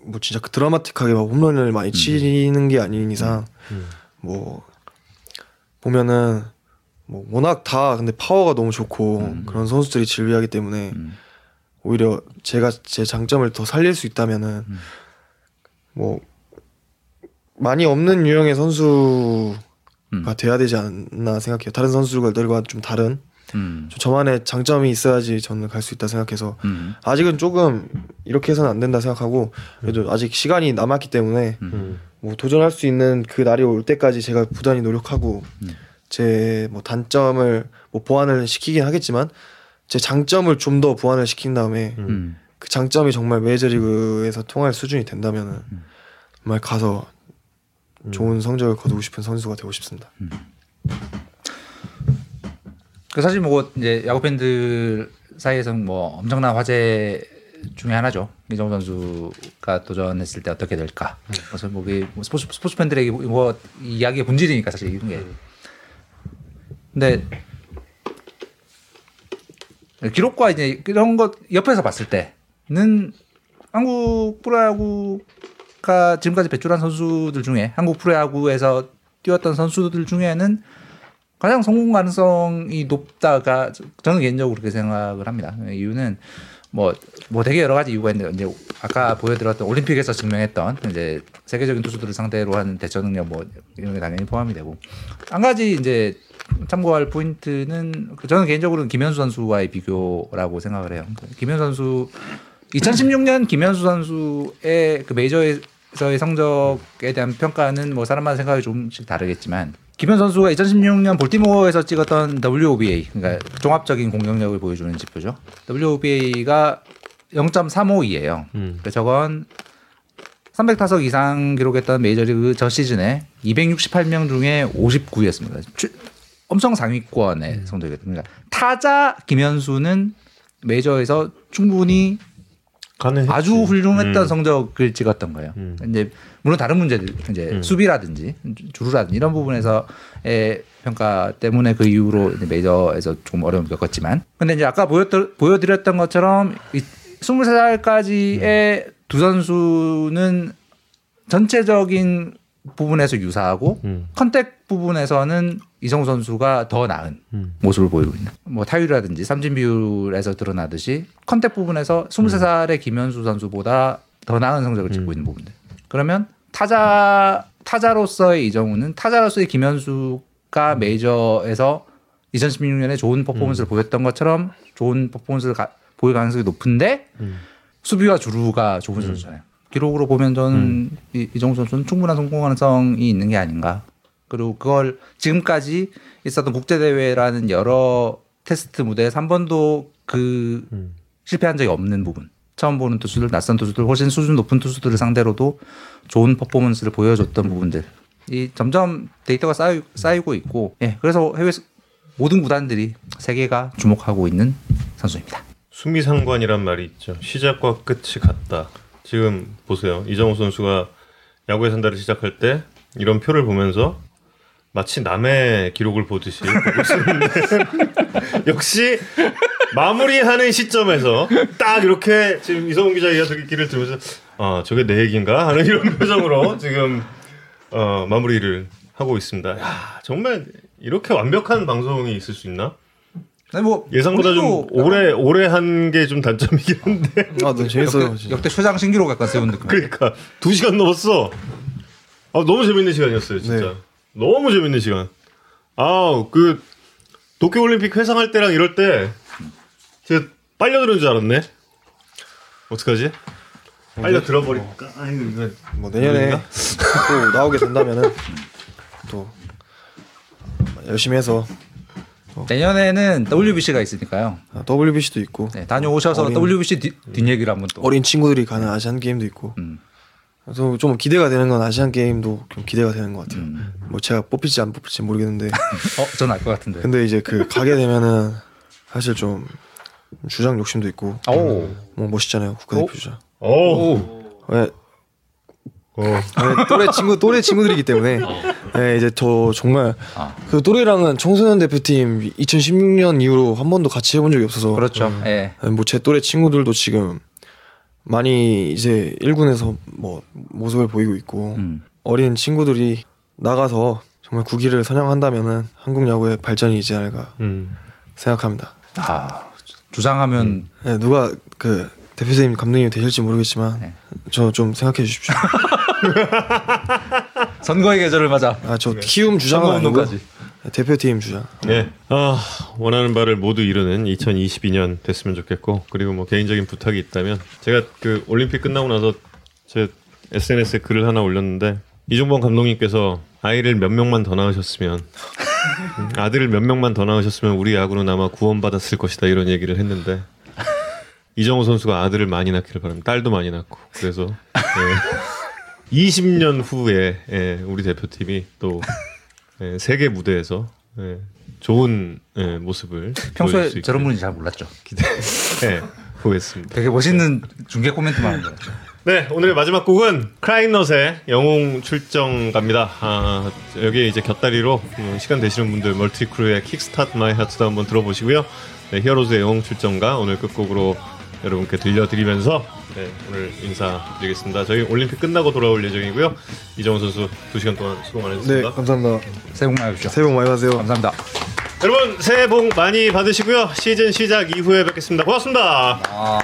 뭐 진짜 그 드라마틱하게 막 홈런을 많이 치는 게 아닌 이상 음. 뭐 보면은 뭐 워낙 다 근데 파워가 너무 좋고 음. 그런 선수들이 질비하기 때문에 음. 오히려 제가 제 장점을 더 살릴 수 있다면은 음. 뭐 많이 없는 유형의 선수가 음. 돼야 되지 않나 생각해요. 다른 선수들과 좀 다른 음. 좀 저만의 장점이 있어야지 저는 갈 수 있다 생각해서 음. 아직은 조금 이렇게 해서는 안 된다 생각하고 그래도 아직 시간이 남았기 때문에 음. 뭐 도전할 수 있는 그 날이 올 때까지 제가 부단히 노력하고 음. 제뭐 단점을 뭐 보완을 시키긴 하겠지만 제 장점을 좀 더 보완을 시킨 다음에 음. 그 장점이 정말 메이저리그에서 통할 수준이 된다면은 정말 가서 좋은 성적을 거두고 싶은 선수가 되고 싶습니다. 그 사실 뭐 이제 야구 팬들 사이에서는 뭐 엄청난 화제 중에 하나죠. 이정우 선수가 도전했을 때 어떻게 될까. 그래서 뭐뭐 스포츠 스포츠 팬들에게 뭐 이야기의 본질이니까 사실 이런 게. 근데 기록과 이제 이런 것 옆에서 봤을 때는 한국 프로야구가 지금까지 배출한 선수들 중에 한국 프로야구에서 뛰었던 선수들 중에는 가장 성공 가능성이 높다가 저는 개인적으로 그렇게 생각을 합니다. 이유는 뭐, 뭐 되게 여러 가지 이유가 있는데 이제 아까 보여드렸던 올림픽에서 증명했던 이제 세계적인 투수들을 상대로 하는 대처 능력 뭐 이런 게 당연히 포함이 되고 한 가지 이제 참고할 포인트는 그 저는 개인적으로는 김현수 선수와의 비교라고 생각을 해요. 김현수 선수 2016년 김현수 선수의 그 메이저에서의 성적에 대한 평가는 뭐 사람마다 생각이 조금씩 다르겠지만 김현수 선수가 2016년 볼티모어에서 찍었던 WOBA 그러니까 종합적인 공격력을 보여주는 지표죠. WOBA가 0.352예요. 음. 그 저건 300타석 이상 기록했던 메이저리그 저 시즌에 268명 중에 59위였습니다. 엄청 상위권의 성적이거든요. 그러니까 타자 김현수는 메이저에서 충분히 가능했지. 아주 훌륭했던 음. 성적을 찍었던 거예요. 음. 이제 물론 다른 문제들 이제 음. 수비라든지 주루라든지 이런 부분에서의 평가 때문에 그 이후로 메이저에서 조금 어려움을 겪었지만 근데 이제 아까 보였던 보여드렸던 것처럼 이 23살까지의 두 선수는 전체적인 부분에서 유사하고 음. contact 부분에서는 이정후 선수가 더 나은 음. 모습을 보이고 있는. 뭐 타율이라든지 삼진 비율에서 드러나듯이 contact 부분에서 23살의 김현수 선수보다 더 나은 성적을 찍고 있는 부분들. 그러면 타자 타자로서의 이정후는 타자로서의 김현수가 메이저에서 2016년에 좋은 퍼포먼스를 보였던 것처럼 좋은 퍼포먼스를 가, 보일 가능성이 높은데 음. 수비와 주루가 좋은 선수잖아요. 기록으로 보면 저는 이, 이정우 선수는 충분한 성공 가능성이 있는 게 아닌가. 그리고 그걸 지금까지 있었던 국제 대회라는 여러 테스트 무대에서 한 번도 그 음. 실패한 적이 없는 부분. 처음 보는 투수들, 낯선 투수들, 훨씬 수준 높은 투수들을 상대로도 좋은 퍼포먼스를 보여줬던 부분들. 이 점점 데이터가 쌓이, 쌓이고 있고, 예, 그래서 해외 모든 구단들이 세계가 주목하고 있는 선수입니다. 수미상관이란 말이 있죠. 시작과 끝이 같다. 지금 보세요. 이정우 선수가 야구의 산다를 시작할 때 이런 표를 보면서 마치 남의 기록을 보듯이 보고 있었는데 역시 마무리하는 시점에서 딱 이렇게 지금 이성훈 기자 이야기를 들으면서 아 저게 내 얘기인가 하는 이런 표정으로 지금 어, 마무리를 하고 있습니다. 야, 정말 이렇게 완벽한 방송이 있을 수 있나? 아니 뭐 예상보다 좀 오래 오래 한 게 좀 단점이긴 한데. 아 너무 재밌어요 역대. 역대 최장 신기록 약간 세운 느낌. 그러니까 두 시간 넘었어. 아 너무 재밌는 시간이었어요, 진짜. 네. 너무 재밌는 시간. 아 그 도쿄 올림픽 회상할 때랑 이럴 때 제가 빨려 들은 줄 알았네. 어떡하지? 빨려 들어버릴까? 아이고 이거 뭐 내년에 또 나오게 된다면은 또 열심히 해서 내년에는 WBC가 있으니까요. 아, WBC도 있고 네, 다녀오셔서 어린- WBC 뒤, 뒷얘기를 한번 또. 어린 친구들이 가는 아시안 게임도 있고 음. 그래서 좀 기대가 되는 건 아시안 게임도 좀 기대가 되는 것 같아요. 음. 뭐 제가 뽑힐지 안 뽑힐지 모르겠는데 어, 전 알 것 같은데. 근데 이제 그 가게 되면은 사실 좀 주장 욕심도 있고 오. 뭐 멋있잖아요 국가대표 주장. 오. 왜 어. 네, 또래 친구 또래 친구들이기 때문에 네, 이제 저 정말 아. 그 또래랑은 청소년 대표팀 2016년 이후로 한 번도 같이 해본 적이 없어서 그렇죠. 예. 뭐제 또래 친구들도 지금 많이 이제 1군에서 뭐 모습을 보이고 있고 음. 어린 친구들이 나가서 정말 국기를 선양한다면은 한국 야구의 발전이 있지 않을까 음. 생각합니다. 아, 주장하면 네, 누가 그 대표님 감독님이 되실지 모르겠지만 네. 저좀 생각해 주십시오. 선거의 계절을 맞아. 아저 키움 주장은 아니고 선거운동까지. 대표팀 주장. 네. 아, 원하는 바를 모두 이루는 2022년 됐으면 좋겠고 그리고 뭐 개인적인 부탁이 있다면 제가 그 올림픽 끝나고 나서 제 SNS에 글을 하나 올렸는데 이종범 감독님께서 아이를 몇 명만 더 낳으셨으면 음, 아들을 몇 명만 더 낳으셨으면 우리 야구는 아마 구원받았을 것이다 이런 얘기를 했는데 이정우 선수가 아들을 많이 낳기를 바랍니다. 딸도 많이 낳고 그래서 예, 20년 후에 예, 우리 대표팀이 또 예, 세계 무대에서 예, 좋은 예, 모습을 평소에 저런 분인지 잘 몰랐죠. 기대해 보겠습니다. 되게 멋있는 중계 코멘트만 하는 거예요. 네, 오늘의 마지막 곡은 크라잉넛의 영웅 출정가입니다. 아, 여기에 이제 곁다리로 음, 시간 되시는 분들 머틀리 크루의 Kickstart My Heart도 한번 들어보시고요. 네, 히어로즈의 영웅 출정가 오늘 끝곡으로 여러분께 들려드리면서 네, 오늘 인사드리겠습니다. 저희 올림픽 끝나고 돌아올 예정이고요. 이정후 선수 2시간 동안 수고 네 많으셨습니다. 감사합니다. 새해 복 많이 받으십시오. 새해 복 많이 받으세요. 감사합니다. 여러분 새해 복 많이 받으시고요. 시즌 시작 이후에 뵙겠습니다. 고맙습니다. 아.